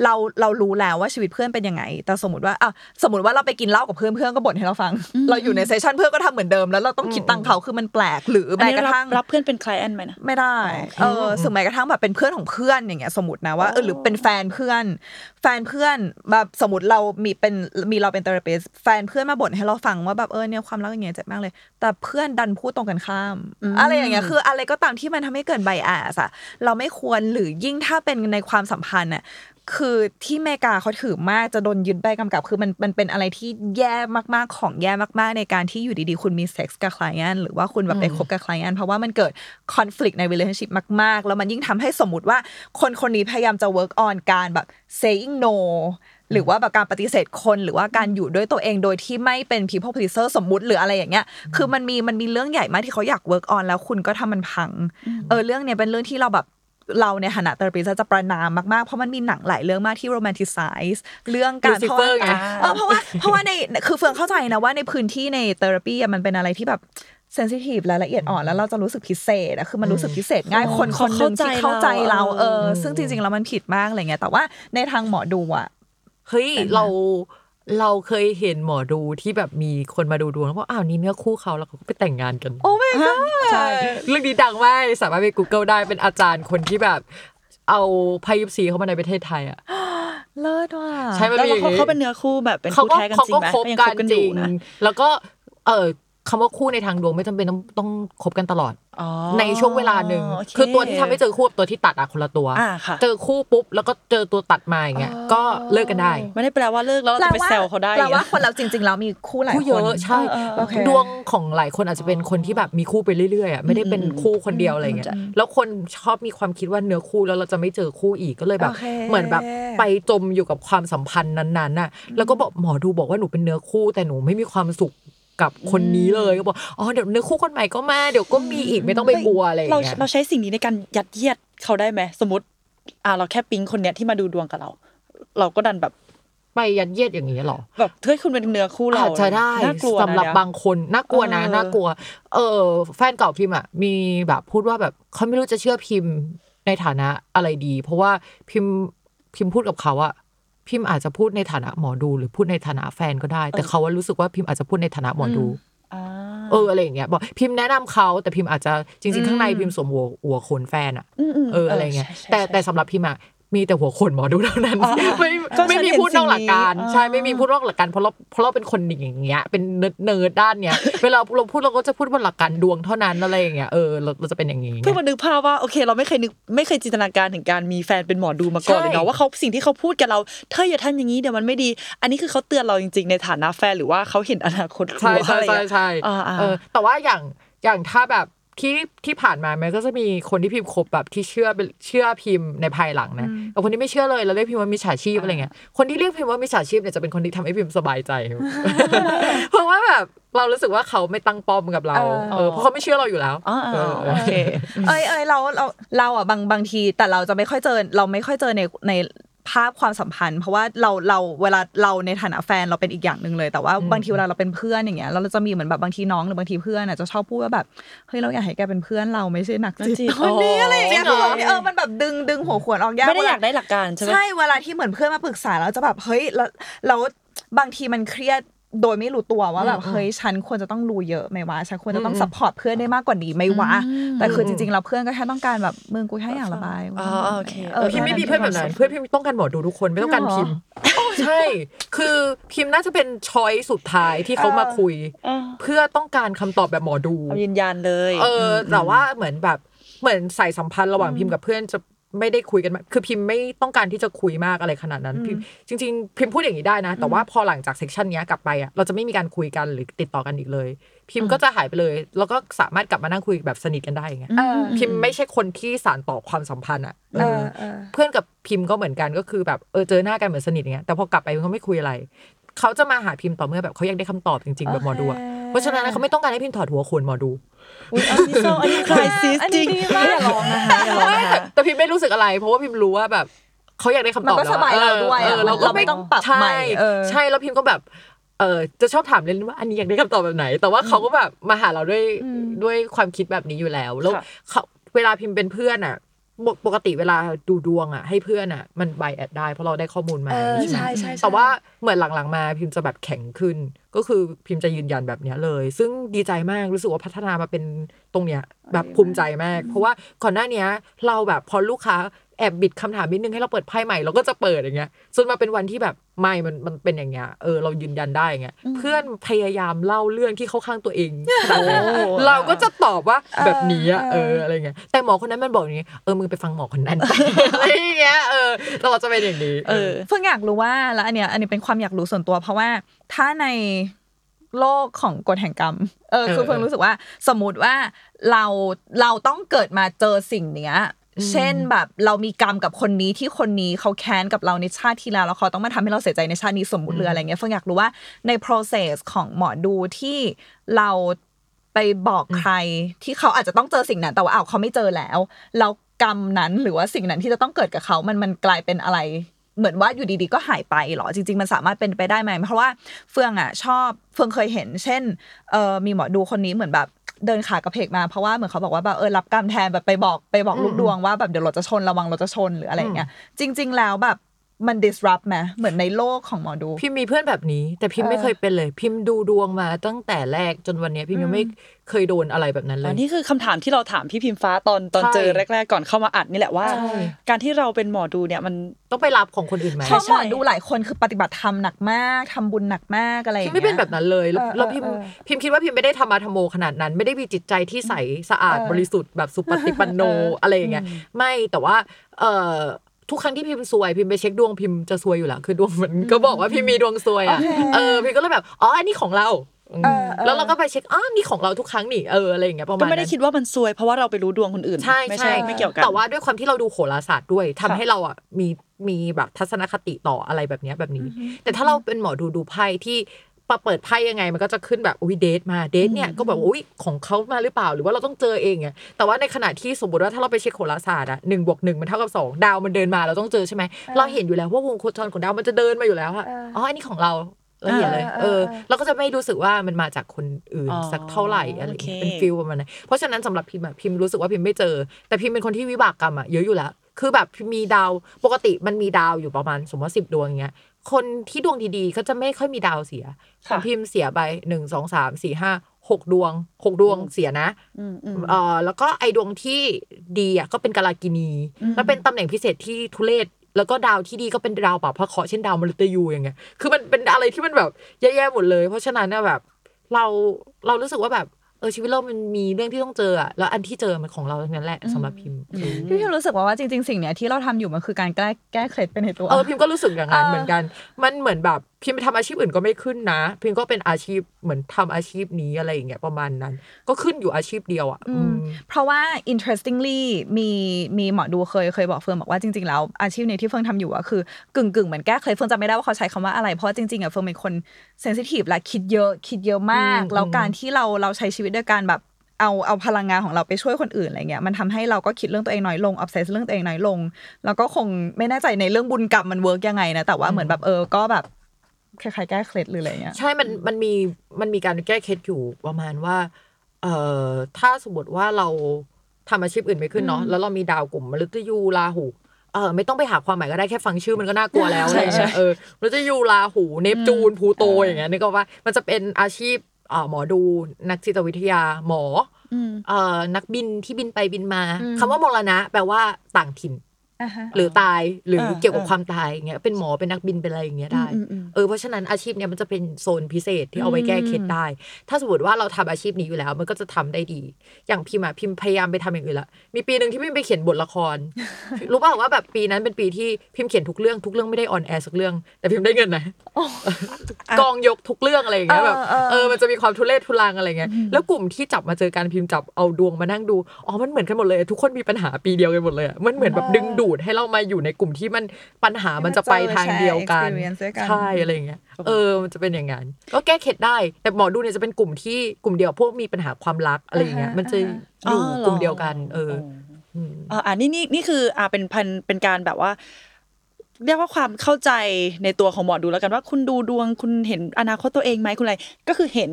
เราเรารู้แล้วว่าชีวิตเพื่อนเป็นยังไง แต่สมมติว่าอะสมมติว่าเราไปกินเหล้ากับเพื่อนเพื่อนก็บ่นให้เราฟัง เราอยู่ใน session เพื่อนก็ทำเหมือนเดิมแล้วเราต้องคิดตังค์เขาคือมันแปลกหรืออันแม้นี้กระรับทั่งรับเพื่อนเป็น client ไหมนะไม่ได้อ๋อโอเคเออสึงแม้กระทั่งแบบเป็นเพื่อนของเพื่อนอย่างเงี้ยสมมตินะว่าเออหรือเป็นแฟนเพื่อน แฟนเพื่อนแบบสมมติเรามีเป็นมีเราเป็น therapist แฟนเพื่อนมาบ่นให้เราฟังว่าแบบเออเนี่ยความรักอย่างเงี้ยเจ็บมากเลย แต่เพื่อนดันพูดตรงกันข้าม อะไรอย่างเงี้ยคือ อะไรก็ตามที่มันทำให้เกิด bias อะเราไม่ควรหรือยิ่งถ้าเป็นในความสัมพันธ์อะคือที่อเมริกาเขาถือมากจะโดนยึดใบกำกับ คือมันมันเป็นอะไรที่แย่มากๆของแย่มากๆ ในการที่อยู่ดีๆ คุณมีเซ็กส์กับ client หรือว่าคุณแบบไปคบกับ client เพราะว่ามันเกิด conflict ใน relationship มาก ๆ แล้วมันยิ่งทำให้สมมติว่าคนคนนี้พยายามจะ work on การแบบ saying no หรือว่าแบบการปฏิเสธคนหรือว่าการอยู่ด้วยตัวเองโดยที่ไม่เป็น people pleaser สมมุติหรืออะไรอย่างเงี้ย คือมันมีมันมีเรื่องใหญ่มากที่เขาอยาก work on แล้วคุณก็ทำมันพัง เออเรื่องเนี้ยเป็นเรื่องที่เราแบบเราในฐานะเตอร์ปิสจะประนามมาก ๆ เพราะมันมีหนังหลายเรื่องมากที่ romanticize เรื่องการเพราะว่า Lucifer ไงเออเพราะว่าเพราะว่าในคือเฟืองเข้าใจนะว่าในพื้นที่ในเทอราปีมันเป็นอะไรที่แบบเซนซิทีฟและละเอียดอ่อนแล้วเราจะรู้สึกพิเศษอะคือมันรู้สึกพิเศษง่ายอ๋อคนคนหนึ่งที่เขาเข้าเข้าใจใจเราเราเออซึ่งจริง ๆ แล้วมันผิดมากอะไรเงี้ยแต่ว่าในทางหมอดูอะ เฮ้ยเราเราเคยเห็นหมอดูที่แบบมีคนมาดูดวงแล้วบอกอ้าวนี่เนื้อคู่เขาแล้วเขาก็ไปแต่งงานกัน โอ้ไม่ก็ใช่เรื่องนี้ดังมากสามารถไป Google ได้เป็นอาจารย์คนที่แบบ เอาไพ่ยิปซีเข้ามาในประเทศไทยอะเลิศว่ะใช่มันแล้วมีอย่างเขานี้เขาเป็นเนื้อคู่แบบเป็นเขาคู่ก็แท้กันเขาจริงก็ไหมคบยังกัคนบกันจอริยู่งนะแล้วก็เออ คำว่าคู่ในทางดวงไม่จำเป็นต้องต้องคบกันตลอดอ๋อในช่วงเวลาหนึ่งโเคือตัวที่ทำให้เจอคู่กับตัวที่ตัดอะคนละตัวอ่าค่ะเจอคู่ปุ๊บแล้วก็เจอตัวตัดมาอย่างเงี้ยก็เลิกกันได้ ไม่ได้แปลว่าเลิกแล้วเราจะไปแซวเขาได้แปลว่าอะคนเราจริง ๆ แล้วมีคู่หลายคู่คเยนอะใช่เออเออโอเคดวงของหลายคนอาจจะเป็นคนที่แบบมีคู่ไปเรื่อยๆอะไม่ได้เป็นคู่คนเดียวอะไรเงี้ยอืมแล้วคนชอบมีความคิดว่าเนื้อคู่แล้วเราจะไม่เจอคู่อีกก็เลยแบบโอเคเหมือนแบบไปจมอยู่กับความสัมพันธ์นั้นๆน่ะแล้วก็บอกหมอดูบอกว่าหนูเป็นเนื้อคู่แต่หนูไม่มีความสุข กับคนนี้เลยก็บอกอ๋อเดี๋ยวเนื้อคู่คนใหม่ก็มาเดี๋ยวก็มีอีกไม่ต้องไปกลัวอะไรอย่างเราเงี้ยเราใช้สิ่งนี้ในการยัดเยียดเขาได้ไหมสมมติ อ่าเราแค่ปิ๊งคนเนี้ยที่มาดูดวงกับเรา เราก็ดันแบบไปยัดเยียดอย่างนี้เหรอแบบเฮ้ยคุณเป็นเนื้อคู่เราอาจจะได้น่ากลัวนะสำหรับเนี่ยบางคนน่ากลัวนะเออน่ากลัว เออ แฟนเก่าพิมพ์อะมีแบบพูดว่าแบบเขาไม่รู้จะเชื่อพิมพ์ในฐานะอะไรดี เพราะว่าพิมพ์พิมพ์พูดกับเขาอะ พิมพ์อาจจะพูดในฐานะหมอดูหรือพูดในฐานะแฟนก็ได้ แต่เขาว่ารู้สึกว่าพิมพ์อาจจะพูดในฐานะหมอดูอ่อ่าเอออะไรอย่างเงี้ยบอกพิมพ์แนะนำเขาแต่พิมพ์อาจจะจริง ๆ ข้างในพิมพ์สวมหัวหัวโขนแฟนอะอืมอืมเอออะไรเงี้ยใช่ใช่แต่ใช่แต่สำหรับพิมอะ มีแต่หัวโขนหมอดูเท่านั้นอ๋อไม่ก็ไม่มีฉันเห็นพูดนอกหลักการสิ่งนี้ใช่อ๋อไม่มีพูดนอกหลักการเพราะเราเพราะเราเป็นคนอย่างเงี้ยเป็น nerd nerd ด้านเนี้ยเวลาเราพูดเราก็จะพูดบนหลักการดวงเท่านั้นอะไรอย่างเงี้ยเออเราเราจะเป็นอย่างงี้ไงเพื่อมานึกภาพว่าโอเคเราไม่เคยนึกไม่เคยจินตนาการถึงการมีแฟนเป็นหมอดูมาก่อนใช่เลยเนาะว่าเขาสิ่งที่เขาพูดกับเราเธออย่าทำอย่างนี้เดี๋ยวมันไม่ดี อันนี้คือเขาเตือนเราจริง ๆ ในฐานะแฟนหรือว่าเขาเห็นอนาคตใช่เราใช่อะไรใช่เงี้ยใช่อ่าอ่าเออแต่ว่าอย่างอย่างถ้าแบบ ที่ที่ผ่านมามันก็จะมีคนที่พิมพ์คบแบบที่เชื่อเป็นเชื่อพิมพ์ในภายหลังนะกับคนที่ไม่เชื่อเลยแล้วเรียกพิมพ์ว่ามิจฉาชีพอะไรเงี้ยคนที่เรียกพิมพ์ว่ามิจฉาชีพเนี่ยจะเป็นคนที่ทำให้พิมพ์สบายใจ เพราะว่าแบบเรารู้สึกว่าเขาไม่ตั้งป้อมกับเราเออเออเพราะเขาไม่เชื่อเราอยู่แล้วอ๋อเออ๋ออโอเคเอ้ยเอ้ยเราเราเราอะบางบางทีแต่เราจะไม่ค่อยเจอเราไม่ค่อยเจอในใน ภาพความสัมพันธ์ เพราะว่าเราเราเวลาเราในฐานะแฟนเราเป็นอีกอย่างหนึ่งเลย แต่ว่าบางทีเวลาเราเป็นเพื่อนอย่างเงี้ยเราจะมีเหมือนแบบบางทีน้องหรือบางทีเพื่อนอะจะชอบพูดว่าแบบเฮ้ยเราอยากให้แกเป็นเพื่อนเราไม่ใช่นักจิตนักจิตคนนี้อะไรอย่างเงี้ยจริงเหรอเออมันแบบดึงดึงหัวขวานออกยากไม่ได้เวลอยากได้หลักการใช่ไหมใช่เวลาที่เหมือนเพื่อนมาปรึกษาเราจะแบบเฮ้ยแล้วแล้วบางทีมันเครียด โดยไม่รู้ตัวว่าแบบเฮ้ยฉันควรจะต้องรู้เยอะไหมวะฉันควรจะต้อง support เพื่อนได้มากกว่านี้ไหมวะแต่คือจริงๆเราเพื่อนก็แค่ต้องการแบบมึงกูแค่อยากระบายอ๋อโอเคเออพิมพ์ไม่มีเพื่อนแบบนั้นเพื่อนพิมพ์ต้องการหมอดูทุกคนไม่ต้องการพิมพ์ใช่ คือพิมพ์น่าจะเป็น choice สุดท้ายที่เขามาคุยเออเพื่อต้องการคำตอบแบบหมอดูเอายืนยันเลย เออแต่ว่าเหมือนแบบเหมือนใส่สัมพันธ์ระหว่างพิมพ์กับเพื่อนจะ ไม่ได้คุยกันมากคือพิมพ์ไม่ต้องการที่จะคุยมากอะไรขนาดนั้นพิมพ์จริง ๆ พิมพ์พูดอย่างนี้ได้นะ แต่ว่าพอหลังจากเซสชันเนี้ยกลับไปอะเราจะไม่มีการคุยกันหรือติดต่อกันอีกเลย พิมพ์ก็จะหายไปเลย แล้วก็สามารถกลับมานั่งคุยแบบสนิทกันได้อย่างเงี้ยเออพิมพ์ไม่ใช่คนที่สานต่อความสัมพันธ์อะเอเอออเออเพื่อนกับพิมพ์ก็เหมือนกันก็คือแบบเออเจอหน้ากันเหมือนสนิทอย่างเงี้ยแต่พอกลับไปเขาไม่คุยอะไรเขาจะมาหาพิมพ์ต่อเมื่อแบบเขาอยากได้คำตอบจริงๆแบบหมอดูอะเพ ราะฉะนั้นเขาไม่ต้องการให้พิมพ์ถอดหัวโขนหมอดูอุ๊ยอันนี้เศร้าอันนี้คลายซิสอันจนี้ริงดีมากอย่าร้องนะคะอย่าร้องไม่นะแต่คะแต่พิมไม่รู้สึกอะไร เพราะว่าพิมรู้ว่าแบบเขาอยากได้คำตอบมันก็แล้วสบายเราด้วยเอออะเราก็เราไม่ต้องปรับใช่ใหม่เออใช่แล้วพิมก็แบบเออจะชอบถามเล่นว่าอันนี้อยากได้คำตอบแบบไหน แต่ว่าเขาก็แบบมาหาเราด้วยด้วยความคิดแบบนี้อยู่แล้ว แล้วค่ะเขาเวลาพิมเป็นเพื่อนอะ ปกปกติเวลาดูดวงอะ ให้เพื่อนอะ มันไบแอดได้เพราะเราได้ข้อมูลมาเออใช่ไหมใช่ใช่ใช่แต่ว่าเหมือนหลังๆมาพิมจะแบบแข็งขึ้น ก็คือพิมจะยืนยันแบบเนี้ยเลย ซึ่งดีใจมากรู้สึกว่าพัฒนามาเป็นตรงเนี้ยแบบภูมิใจมาก เพราะว่าก่อนหน้าเนี้ยเราแบบพอลูกค้า แอบบิดคำถามนิดนึงให้เราเปิดไพ่ใหม่เราก็จะเปิดอย่างเงี้ยจนมาเป็นวันที่แบบไม่มันมันเป็นอย่างเงี้ยเออเรายืนยันได้อย่างเงี้ยเพื่อนพยายามเล่าเรื่องที่เข้าข้างตัวเองขนาดนั้นโอ้เราก็จะตอบว่าแบบนี้อะเอเออออะไรเงี้ยแต่หมอคนนั้นมันบอกอย่างงี้เออมึงไปฟังหมอคนนั้นอะไรอย่างเงี้ยเออแต่เราจะเป็นอย่างนี้เออเพิ่งอยากรู้ว่าแล้วอันเนี้ยอันนี้เป็นความอยากรู้ส่วนตัวเพราะว่าถ้าในโลกของกฎแห่งกรรม เออ คือเพิ่งรู้สึกว่า สมมติว่าเราเราต้องเกิดมาเจอสิ่งเนี้ย เช่นแบบเรามีกรรมกับคนนี้ที่คนนี้เขาแค้นกับเราในชาติที่แล้วแล้วเขาต้องมาทำให้เราเสียใจในชาตินี้สมมติเรืออะไรเงี้ยเพิ่งอยากรู้ว่าใน process ของหมอดูที่เราไปบอกใครที่เขาอาจจะต้องเจอสิ่งนั้น แต่ว่าอ้าวเขาไม่เจอแล้วแล้วกรรมนั้นหรือว่าสิ่งนั้นที่จะต้องเกิดกับเขามันมันกลายเป็นอะไร เหมือนว่าอยู่ดีๆก็หายไปเหรอจริง ๆ มันสามารถเป็นไปได้ไหมเพราะว่าเฟืองอะชอบเฟืองเคยเห็น เช่นเออมีหมอดูคนนี้เหมือนแบบ เดินขากระเพกมาเพราะว่าเหมือนเขาบอกว่าแบบเออรับกรรมแทนแบบไปบอกไปบอกลูกดวงว่าแบบเดี๋ยวรถจะชนระวังรถจะชนหรืออะไรอย่างเงี้ยจริง ๆ แล้วแบบ มัน disrupt ไหมเหมือนในโลกของหมอดู พิมมีเพื่อนแบบนี้ แต่พิมเออไม่เคยเป็นเลย พิมดูดวงมาตั้งแต่แรกจนวันเนี้ยพิมยังไม่เคยโดนอะไรแบบนั้นเลอัยนนี้คือคำถามที่เราถามพี่พิมฟ้าตอนตอนใช่เจอแรก ๆ ก่อนเข้ามาอัดนี่แหละว่าใช่การที่เราเป็นหมอดูเนี่ยมันต้องไปรับของคนอื่นไหมเพราะหมอดูหลายคนคือปฏิบัติธรรมหนักมากทำบุญหนักมากอะไรอย่างพิมเงี้ยไม่เป็นแบบนั้นเลยแล้วเออแล้วพิมเออพิมคิดว่าพิมไม่ได้ธรรมะธรรมโมขนาดนั้น ไม่ได้มีจิตใจที่ใสสะอาดเออบริสุทธิ์แบบสุปฏิปันโนเอออะไรอย่างเงี้ยไม่แต่ว่าเอ่อ ทุกครั้งที่พิมซวยพิมไปเช็คดวงพิมจะซวยอยู่แล้วคือดวงมันก็บอกว่าพิมมีดวงซวยอะโอเคเออพิมก็เลยแบบอ๋ออันนี้ของเราอืมเออเออแล้วเราก็ไปเช็คอ๋อนี่ของเราทุกครั้งนี่เอออะไรอย่างเงี้ยประมาณก็นั้นไม่ได้คิดว่ามันซวยเพราะว่าเราไปรู้ดวงคนอื่นใช่ไม่ใช่ไม่เกี่ยวกันแต่ว่าด้วยความที่เราดูโหราศาสตร์ด้วยทำค่ะให้เราอะมีมีแบบทัศนคติต่ออะไรแบบเนี้ยแบบนี้ แต่ถ้าเราเป็นหมอดูดูไพ่ที่ ปะเปิดไพ่ยังไงมันก็จะขึ้นแบบอุ้ยเดทมาเดทเนี่ยก็แบบว่าอุ้ยของเขามาหรือเปล่าหรือว่าเราต้องเจอเองไงแต่ว่าในขณะที่สมมติว่าถ้าเราไปเช็คโหราศาสตร์อะหนึ่งบวกหนึ่งมันเท่ากับสองดาวมันเดินมาเราต้องเจอใช่ไหมเราเห็นอยู่แล้วว่าวงโคจรของดาวมันจะเดินมาอยู่แล้วอะอ๋ออันนี้ของเราเราเห็นเลยเออเอเอออเราก็จะไม่รู้สึกว่ามันมาจากคนอื่นอ๋อสักเท่าไหร่อะไรอย่างเงี้ยโอเคเป็น feel ประมาณนั้นเพราะฉะนั้นสำหรับพิมพ์อะพิมพ์รู้สึกว่าพิมพ์ไม่เจอ แต่พิมพ์เป็นคนที่วิบากกรรมอะเยอะอยู่แล้วคือแบบพิมพ์มีดาวปกติมันมีดาวอยู่ประมาณสมมติสิบดวงอย่างเงี้ย คนที่ดวงดีๆ ก็จะไม่ค่อยมีดาวเสียของพิมพ์เสียไปหนึ่งสองสามสี่ห้าหกดวงหกดวงเสียนะอืมอืมเอ่อแล้วก็ไอดวงที่ดีอะก็เป็นกาลากินีแล้วเป็นตำแหน่งพิเศษที่ทุเรศแล้วก็ดาวที่ดีก็เป็นดาวป่าพระเคราะห์เช่นดาวมฤตยูอย่างเงี้ย คือมันเป็นอะไรที่มันแบบแย่ๆหมดเลย เพราะฉะนั้นเนี่ยแบบ เราเรารู้สึกว่าแบบ เออชีวิตเรามันมีเรื่องที่ต้องเจออะแล้วอันที่เจอมันของเราทั้งนั้นแหละสำหรับพิมพ์เออพี่พิมรู้สึกว่าว่าจริง ๆ สิ่งเนี้ยที่เราทำอยู่มันคือการแก้แก้เคล็ดไปในตัวเออพิมก็รู้สึกอย่างนั้นเออเหมือนกัน มันเหมือนแบบพิมไปทำอาชีพอื่นก็ไม่ขึ้นนะ พิมก็เป็นอาชีพเหมือนทำอาชีพนี้อะไรอย่างเงี้ยประมาณนั้น ก็ขึ้นอยู่อาชีพเดียวอะอือืมมเพราะว่า interestingly มีมีหมอดูเคยเคยบอกเฟิร์นบอกว่าจริงๆแล้วอาชีพนี้ที่เฟิร์นทำอยู่อะคือกึ่งกึ่งๆเหมือนแก้เคล็ดเฟิร์นจำไม่ได้ว่าเขาใช้คำว่าอะไร เพราะว่าจริงๆอะเฟิร์นเป็นคน sensitive และคิดเยอะคิดเยอะมากอืมแล้วการที่เราเราใช้ชีวิตด้วยการแบบเอาเอาพลังงานของเราไปช่วยคนอื่นอะไรเงี้ยมันทำให้เราก็คิดเรื่องตัวเองน้อยลง obsess เรื่องตัวเองน้อยลง แล้วก็คงไม่แน่ใจในเรื่องบุญกรรมมัน work ยังไงนะแต่ว่าเหมือนแบบเออก็แบบ คล้ายๆแก้เคล็ดหรืออะไรเงี้ย ใช่ มันมันมีมันมีการแก้เคล็ดอยู่ประมาณว่า เอ่อถ้าสมมติว่าเราทำอาชีพอื่นไม่ขึ้นเนาะแล้วเรามีดาวกลุ่มมฤตยูราหูเออไม่ต้องไปหาความหมายก็ได้แค่ฟังชื่อมันก็น่ากลัวแล้วใช่อะไรเงี้ยใช่เออมฤตยูราหูเนปจูนพลูโตอย่างเงี้ยนึกออกว่ามันจะเป็นอาชีพอ่าหมอดูนักจิตวิทยาหมออเอ่อนักบินที่บินไปบินมาคำว่ามรณะ แปลว่าต่างถิ่น อ่าฮะ หรือตายหรือเออเกี่ยวกับเออ ความตายอย่างเงี้ยเป็นหมอเป็นนักบินเป็นอะไรอย่างเงี้ยได้ อืมอืมอืมเออเพราะฉะนั้นอาชีพเนี้ยมันจะเป็นโซนพิเศษที่เอาไว้แก้เคล็ดได้ ถ้าสมมติว่าเราทำอาชีพนี้อยู่แล้ว มันก็จะทำได้ดี อย่างพิมพ์อะพิมพ์พยายามไปทำอย่างอื่นละมีปีหนึ่งที่พิมพ์ไปเขียนบทละคร รู้ป่าวว่าแบบปีนั้นเป็นปีที่พิมพ์เขียนทุกเรื่องทุกเรื่องไม่ได้ออนแอร์สักเรื่อง แต่พิมพ์ได้เงินนะกองยกทุกเรื่องอะไรอย่างเงี้ยแบบเออเออ เออมันจะมีความทุเรศทุลังอะไรเงี้ยแล้วกลุ่มที่จับมาเจอกันพิมพ์จับเอาดวงมานั่งดูอ๋อมันเหมือนกันหมดเลย ทุกคนมีปัญหาปีเดียวกันหมดเลยอะมันเหมือนแบบดึงดูดให้เรามาอยู่ในกลุ่มที่มันปัญหามันจะไปทางเดียวกันแชร์ experience ด้วยกันใช่อะไรอย่างเงี้ยเออมันจะเป็นอย่างนั้นก็แก้เคล็ดได้ แต่หมอดูเนี่ยจะเป็นกลุ่มที่กลุ่มเดียวพวกมีปัญหาความรักอะไรอย่างเงี้ยอ่าฮะมันจะอยู่กลุ่มเดียวกันเอออเอออ่านี่นี่นี่คืออ่าเป็นพันเป็นการแบบว่าเรียกว่าความเข้าใจในตัวของหมอดูแล้วกันว่าคุณดูดวงคุณเห็นอนาคตตัวเองไหมคุณอะไรก็คือเห็น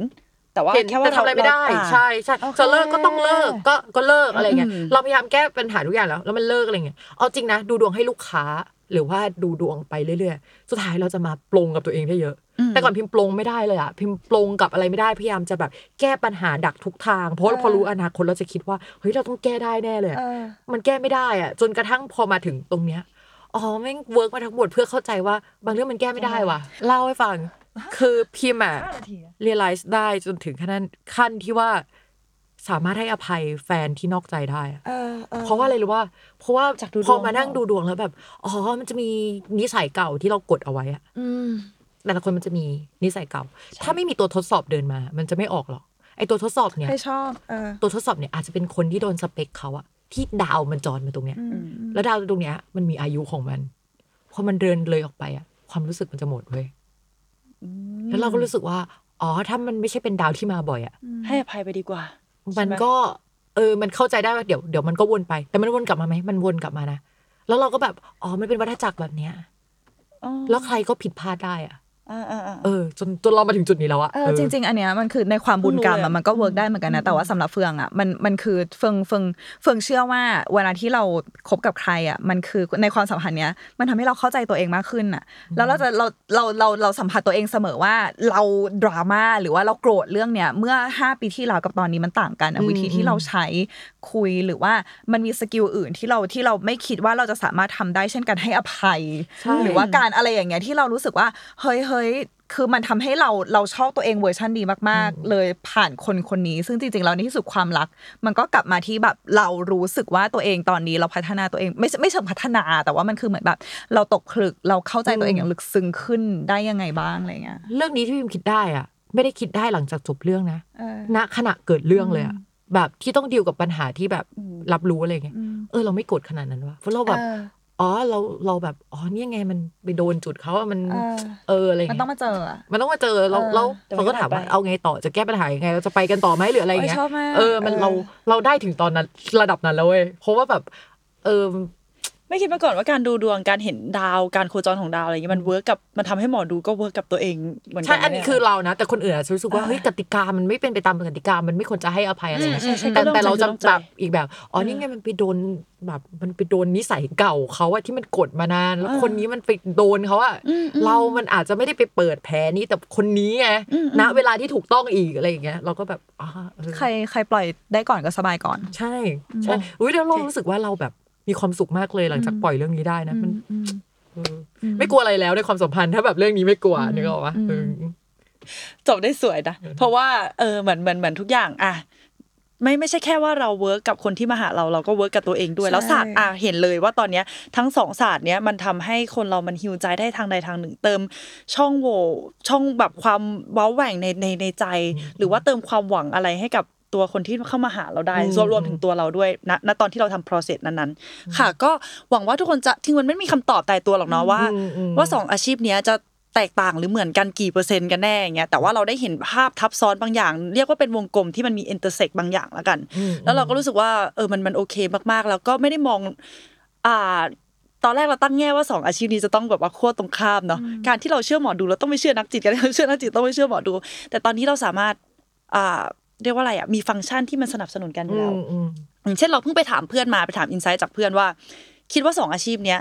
แต่ว่าเห็นแค่ว่าแต่ทำอะไรไม่ได้อ่าใช่ใช่โอเคจะเลิกก็ต้องเลิกก็ก็เลิกอะไรเงี้ยอืมเราพยายามแก้ปัญหาทุกอย่างแล้ว แล้วมันเลิกอะไรเงี้ยเอาจริงนะ ดูดวงให้ลูกค้า หรือว่าดูดวงไปเรื่อยๆ สุดท้ายเราจะมาปลงกับตัวเองได้เยอะ แต่ก่อนพิมพ์ปลงไม่ได้เลยอะพิมพ์ปลงกับอะไรไม่ได้พยายามจะแบบแก้ปัญหาดักทุกทาง เพราะว่าพอรู้อนาคตเราจะคิดว่าเฮ้ยเราต้องแก้ได้แน่เลยอะเออมันแก้ไม่ได้อะจนกระทั่งพอมาถึงตรงเนี้ย อ๋อแม่ง work มาทั้งหมดเพื่อเข้าใจว่า บางเรื่องมันแก้ไม่ได้ว่ะ เล่าให้ฟัง คือพิมพ์อะเรียลไลซ์ได้จนถึงขั้นขั้นที่ว่าสามารถให้อภัยแฟนที่นอกใจได้อะเออออเพราะว่าอะไรรู้ว่า เพราะว่าจากดูดวงพอมานั่งดูดวงแล้วแบบ อ๋อ มันจะมีนิสัยเก่าที่เรากดเอาไว้อะอืมแต่ละคนมันจะมีนิสัยเก่า ถ้าไม่มีตัวทดสอบเดินมา มันจะไม่ออกหรอก ไอตัวทดสอบเนี่ยใครชอบเออตัวทดสอบเนี่ยอาจจะเป็นคนที่โดนสเปคเขาอะ ที่ดาวมันจรมาตรงเนี้ย แล้วดาวตรงเนี้ย มันมีอายุของมันพอมันเดินเลยออกไปอะความรู้สึกมันจะหมดเว้ยแล้วเราก็รู้สึกว่า อ๋อ ถ้ามันไม่ใช่เป็นดาวที่มาบ่อยอะให้อภัยไปดีกว่า มันก็ เออ มันเข้าใจได้ว่าเดี๋ยวเดี๋ยวมันก็วนไป แต่มันวนกลับมาไหมมันวนกลับมานะ แล้วเราก็แบบ อ๋อ มันเป็นวัฏจักรแบบเนี้ยอ๋อแล้วใครก็ผิดพลาดได้อะอ่าอ่าอ่า เออจนจนเรามาถึงจุดนี้แล้วอะเออจริง ๆ อันเนี้ยมันคือในความบุญกรรมเพิ่งรู้เลยอะมันก็ work ได้เหมือนกันนะ แต่ว่าสำหรับเฟืองอะมันมันคือเฟืองเฟืองเฟืองเชื่อว่าเวลาที่เราคบกับใครอะมันคือในความสัมพันธ์เนี้ยมันทำให้เราเข้าใจตัวเองมากขึ้นอะแล้วเราจะเราเราเราเราสัมผัสตัวเองเสมอว่าเราดราม่าหรือว่าเราโกรธเรื่องเนี้ยเมื่อ 5 ปีที่แล้วกับตอนนี้มันต่างกันอะวิธีที่เราใช้คุยหรือว่ามันมี skill อื่นที่เราที่เราไม่คิดว่าเราจะสามารถทำได้เช่นกันให้อภัย หรือว่าการอะไรอย่างเงี้ยที่เรารู้สึกว่าเฮ้ยเฮ้ยคือมันทำให้เราเราชอบตัวเองเวอร์ชันดีมาก ๆ เลยผ่านคนคนนี้ ซึ่งจริงๆแล้วในที่สุดความรัก มันก็กลับมาที่แบบเรารู้สึกว่าตัวเองตอนนี้เราพัฒนาตัวเอง ไม่ใช่ไม่เชิงพัฒนา แต่ว่ามันคือเหมือนแบบ เราตกผลึกเราเข้าใจตัวเองอย่างลึกซึ้งขึ้นได้ยังไงบ้างอะไรเงี้ยเรื่องนี้ที่พิมคิดได้อะไม่ได้คิดได้หลังจากจบเรื่องนะเออณขณะเกิดเรื่องเลยอะแบบที่ต้องดีลกับปัญหาที่แบบรับรู้อะไรเงี้ยเออเราไม่โกรธขนาดนั้นวะเพราะเราแบบเอออ๋อเราเราแบบอ๋อเนี่ยไงมันไปโดนจุดเขาอะมัน เออ เอออะไรมันเงี้ยต้องมาเจออะ มันต้องมาเจอเราเออเราแต่มันเขาก็ถามว่าก็ผ่านไปเอาไงต่อจะแก้ปัญหายังไงเราจะไปกันต่อไหมหรืออะไรเงี้ยโอ้ยชอบมาก เออ มันเออเราเราได้ถึงตอนนั้นระดับนั้นแล้วเว้ย เพราะว่าแบบ เออ ไม่คิดมาก่อนว่าการดูดวงการเห็นดาวการโคจรของดาวอะไรอย่างเงี้ยมัน work กับมันทำให้หมอดูก็ work กับตัวเองเหมือนกัใช่อันนี้เยคือเรานะ แต่คนอื่นอาจจะรู้สึกว่าเฮ้ยกติกามันไม่เป็นไปตามกติกามันไม่ควรจะให้อภัยอะไรเงี้ยอืมใช่ใช่แต่ก็ต้องแต่เราจะใจต้องใจแบบอีกแบบอ๋อนี่ไงมันไปโดนแบบมันไปโดนนิสัยเก่าเขาอะที่มันกดมานาน แล้วคนนี้มันไปโดนเขาอะเรามันอาจจะไม่ได้ไปเปิดแผลนี้แต่คนนี้ไงณเวลาที่ถูกต้องอีกอะไรอย่างเงี้ยเราก็แบบอ่าเออใครใครปล่อยได้ก่อนก็สบายก่อน ใช่ใช่อุ้ยเดี๋ยวเรารู้สึกว่าเราแบบ มีความสุขมากเลยหลังจากปล่อยเรื่องนี้ได้นะมันเอออไม่กลัวอะไรแล้วในความสัมพันธ์ถ้าแบบเรื่องนี้ไม่กลัวนึกออกปะเออจบได้สวยนะเพราะว่าเออเหมือนเหมือนเหมือนทุกอย่างอะไม่ไม่ใช่แค่ว่าเรา work กับคนที่มาหาเราเราก็ work กับตัวเองด้วยใช่แล้วศาสตร์อะเห็นเลยว่าตอนเนี้ยทั้งสองศาสตร์เนี้ยมันทำให้คนเรามันฮิวใจได้ทางใดทางหนึ่ง เติมช่องโหว่ช่องแบบความเว้าแหว่งในในในใจ หรือว่าเติมความหวังอะไรให้กับ ตัวคนที่เข้ามาหาเราได้อืมรวมรวมถึงตัวเราด้วยณณตอนที่เราทำ process นั้นๆ ค่ะ ก็หวังว่าทุกคนจะที่มันไม่มีคำตอบตายตัวหรอกเนาะว่าอืมอืมว่าสองอาชีพเนี้ยจะแตกต่างหรือเหมือนกันกี่เปอร์เซ็นต์กันแน่อย่างเงี้ยแต่ว่าเราได้เห็นภาพทับซ้อนบางอย่าง เรียกว่าเป็นวงกลมที่มันมี intersect บางอย่างแล้วกัน แล้วเราก็รู้สึกว่าเออมันมันโอเคมากๆ แล้วก็ไม่ได้มอง อ่าตอนแรกเราตั้งแง่ว่าสองอาชีพนี้จะต้องแบบว่าขั้วตรงข้ามเนาะการที่เราเชื่อหมอดูเราต้องไม่เชื่อนักจิตกันเราเชื่อนักจิตต้องไม่เชื่อหมอดู แต่ตอนนี้เราสามารถอ่า เรียกว่าอะไรอะมีฟังก์ชันที่มันสนับสนุนกันอยู่แล้วอย่างเช่นเราเพิ่งไปถามเพื่อนมาไปถามอินไซต์จากเพื่อนว่า คิดว่าสองอาชีพเนี้ย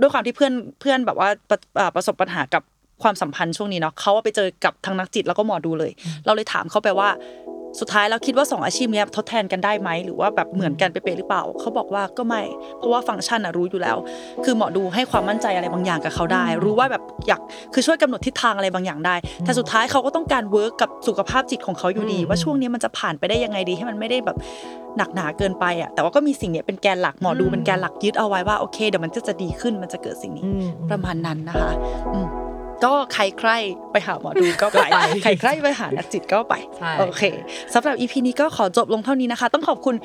ด้วยความที่เพื่อนเพื่อนแบบว่าประอ่าประสบปัญหากับความสัมพันธ์ช่วงนี้เนาะเขาไปเจอกับทางนักจิตแล้วก็หมอดูเลย เราเลยถามเขาไปว่า สุดท้ายเราคิดว่าสองอาชีพเนี้ยทดแทนกันได้ไหมหรือว่าแบบเหมือนกันเป๊ะๆหรือเปล่าเขาบอกว่าก็ไม่เพราะว่าฟังก์ชันอะรู้อยู่แล้ว คือหมอดูให้ความมั่นใจอะไรบางอย่างกับเขาได้ รู้ว่าแบบอยากคือช่วยกำหนดทิศทางอะไรบางอย่างได้ แต่สุดท้ายเขาก็ต้องการเวิร์กกับสุขภาพจิตของเขาอยู่ดี ว่าช่วงนี้มันจะผ่านไปได้ยังไงดีให้มันไม่ได้แบบหนักหนาเกินไปอะแต่ว่าก็มีสิ่งเนี้ยเป็นแกนหลักหมอดูเป็นแกนหลักยึดเอาไว้ว่าโอเคเดี๋ยวมันก็จะดีขึ้นมันจะเกิดสิ่งนี้อืมประมาณนั้นนะคะอืม ก็ใครใครไปหาหมอดูก็ไปก็ไปใครใครไปหานักจิตก็ไปใช่โอเคสำหรับอีพีนี้ก็ขอจบลงเท่านี้นะคะ ต้องขอบคุณ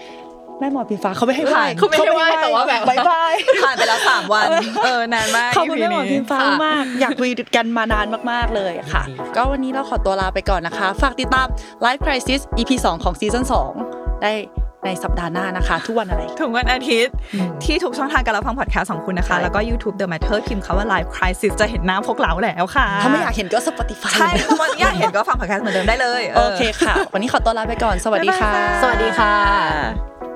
แม่หมอพิมฟ้าเขาไม่ให้ผ่านเขาไม่ให้ไหว้แต่ว่าแบบบายบายผ่านไปแล้วสามวันเออนานมากขอบคุณ EP แม่หมอนี้พิมฟ้าค่ะมาก อยากคุยกันมานานมากๆเลยค่ะดีก็วันนี้เราขอตัวลาไปก่อนนะคะ ฝากติดตาม Life Crisis EP 2ของซีซั่น2ได้ ในสัปดาห์หน้านะคะ ทุกวันอะไรทุกวันอาทิตย์ ที่ทุกช่องทางการรับฟังพอดแคสต์ของคุณนะคะใช่แล้วก็ YouTube The Matter พิมพ์คำว่า Live Crisis จะเห็นหน้าพวกเราแล้วค่ะ ถ้าไม่อยากเห็นก็ Spotify ใช่ถ้าอยากเห็นก็ฟังพอดแคสต์เหมือนเดิมได้เลย โอเคค่ะ วันนี้ขอตัวลาไปก่อน สวัสดีค่ะบ๊ายบายค่ะสวัสดีค่ะ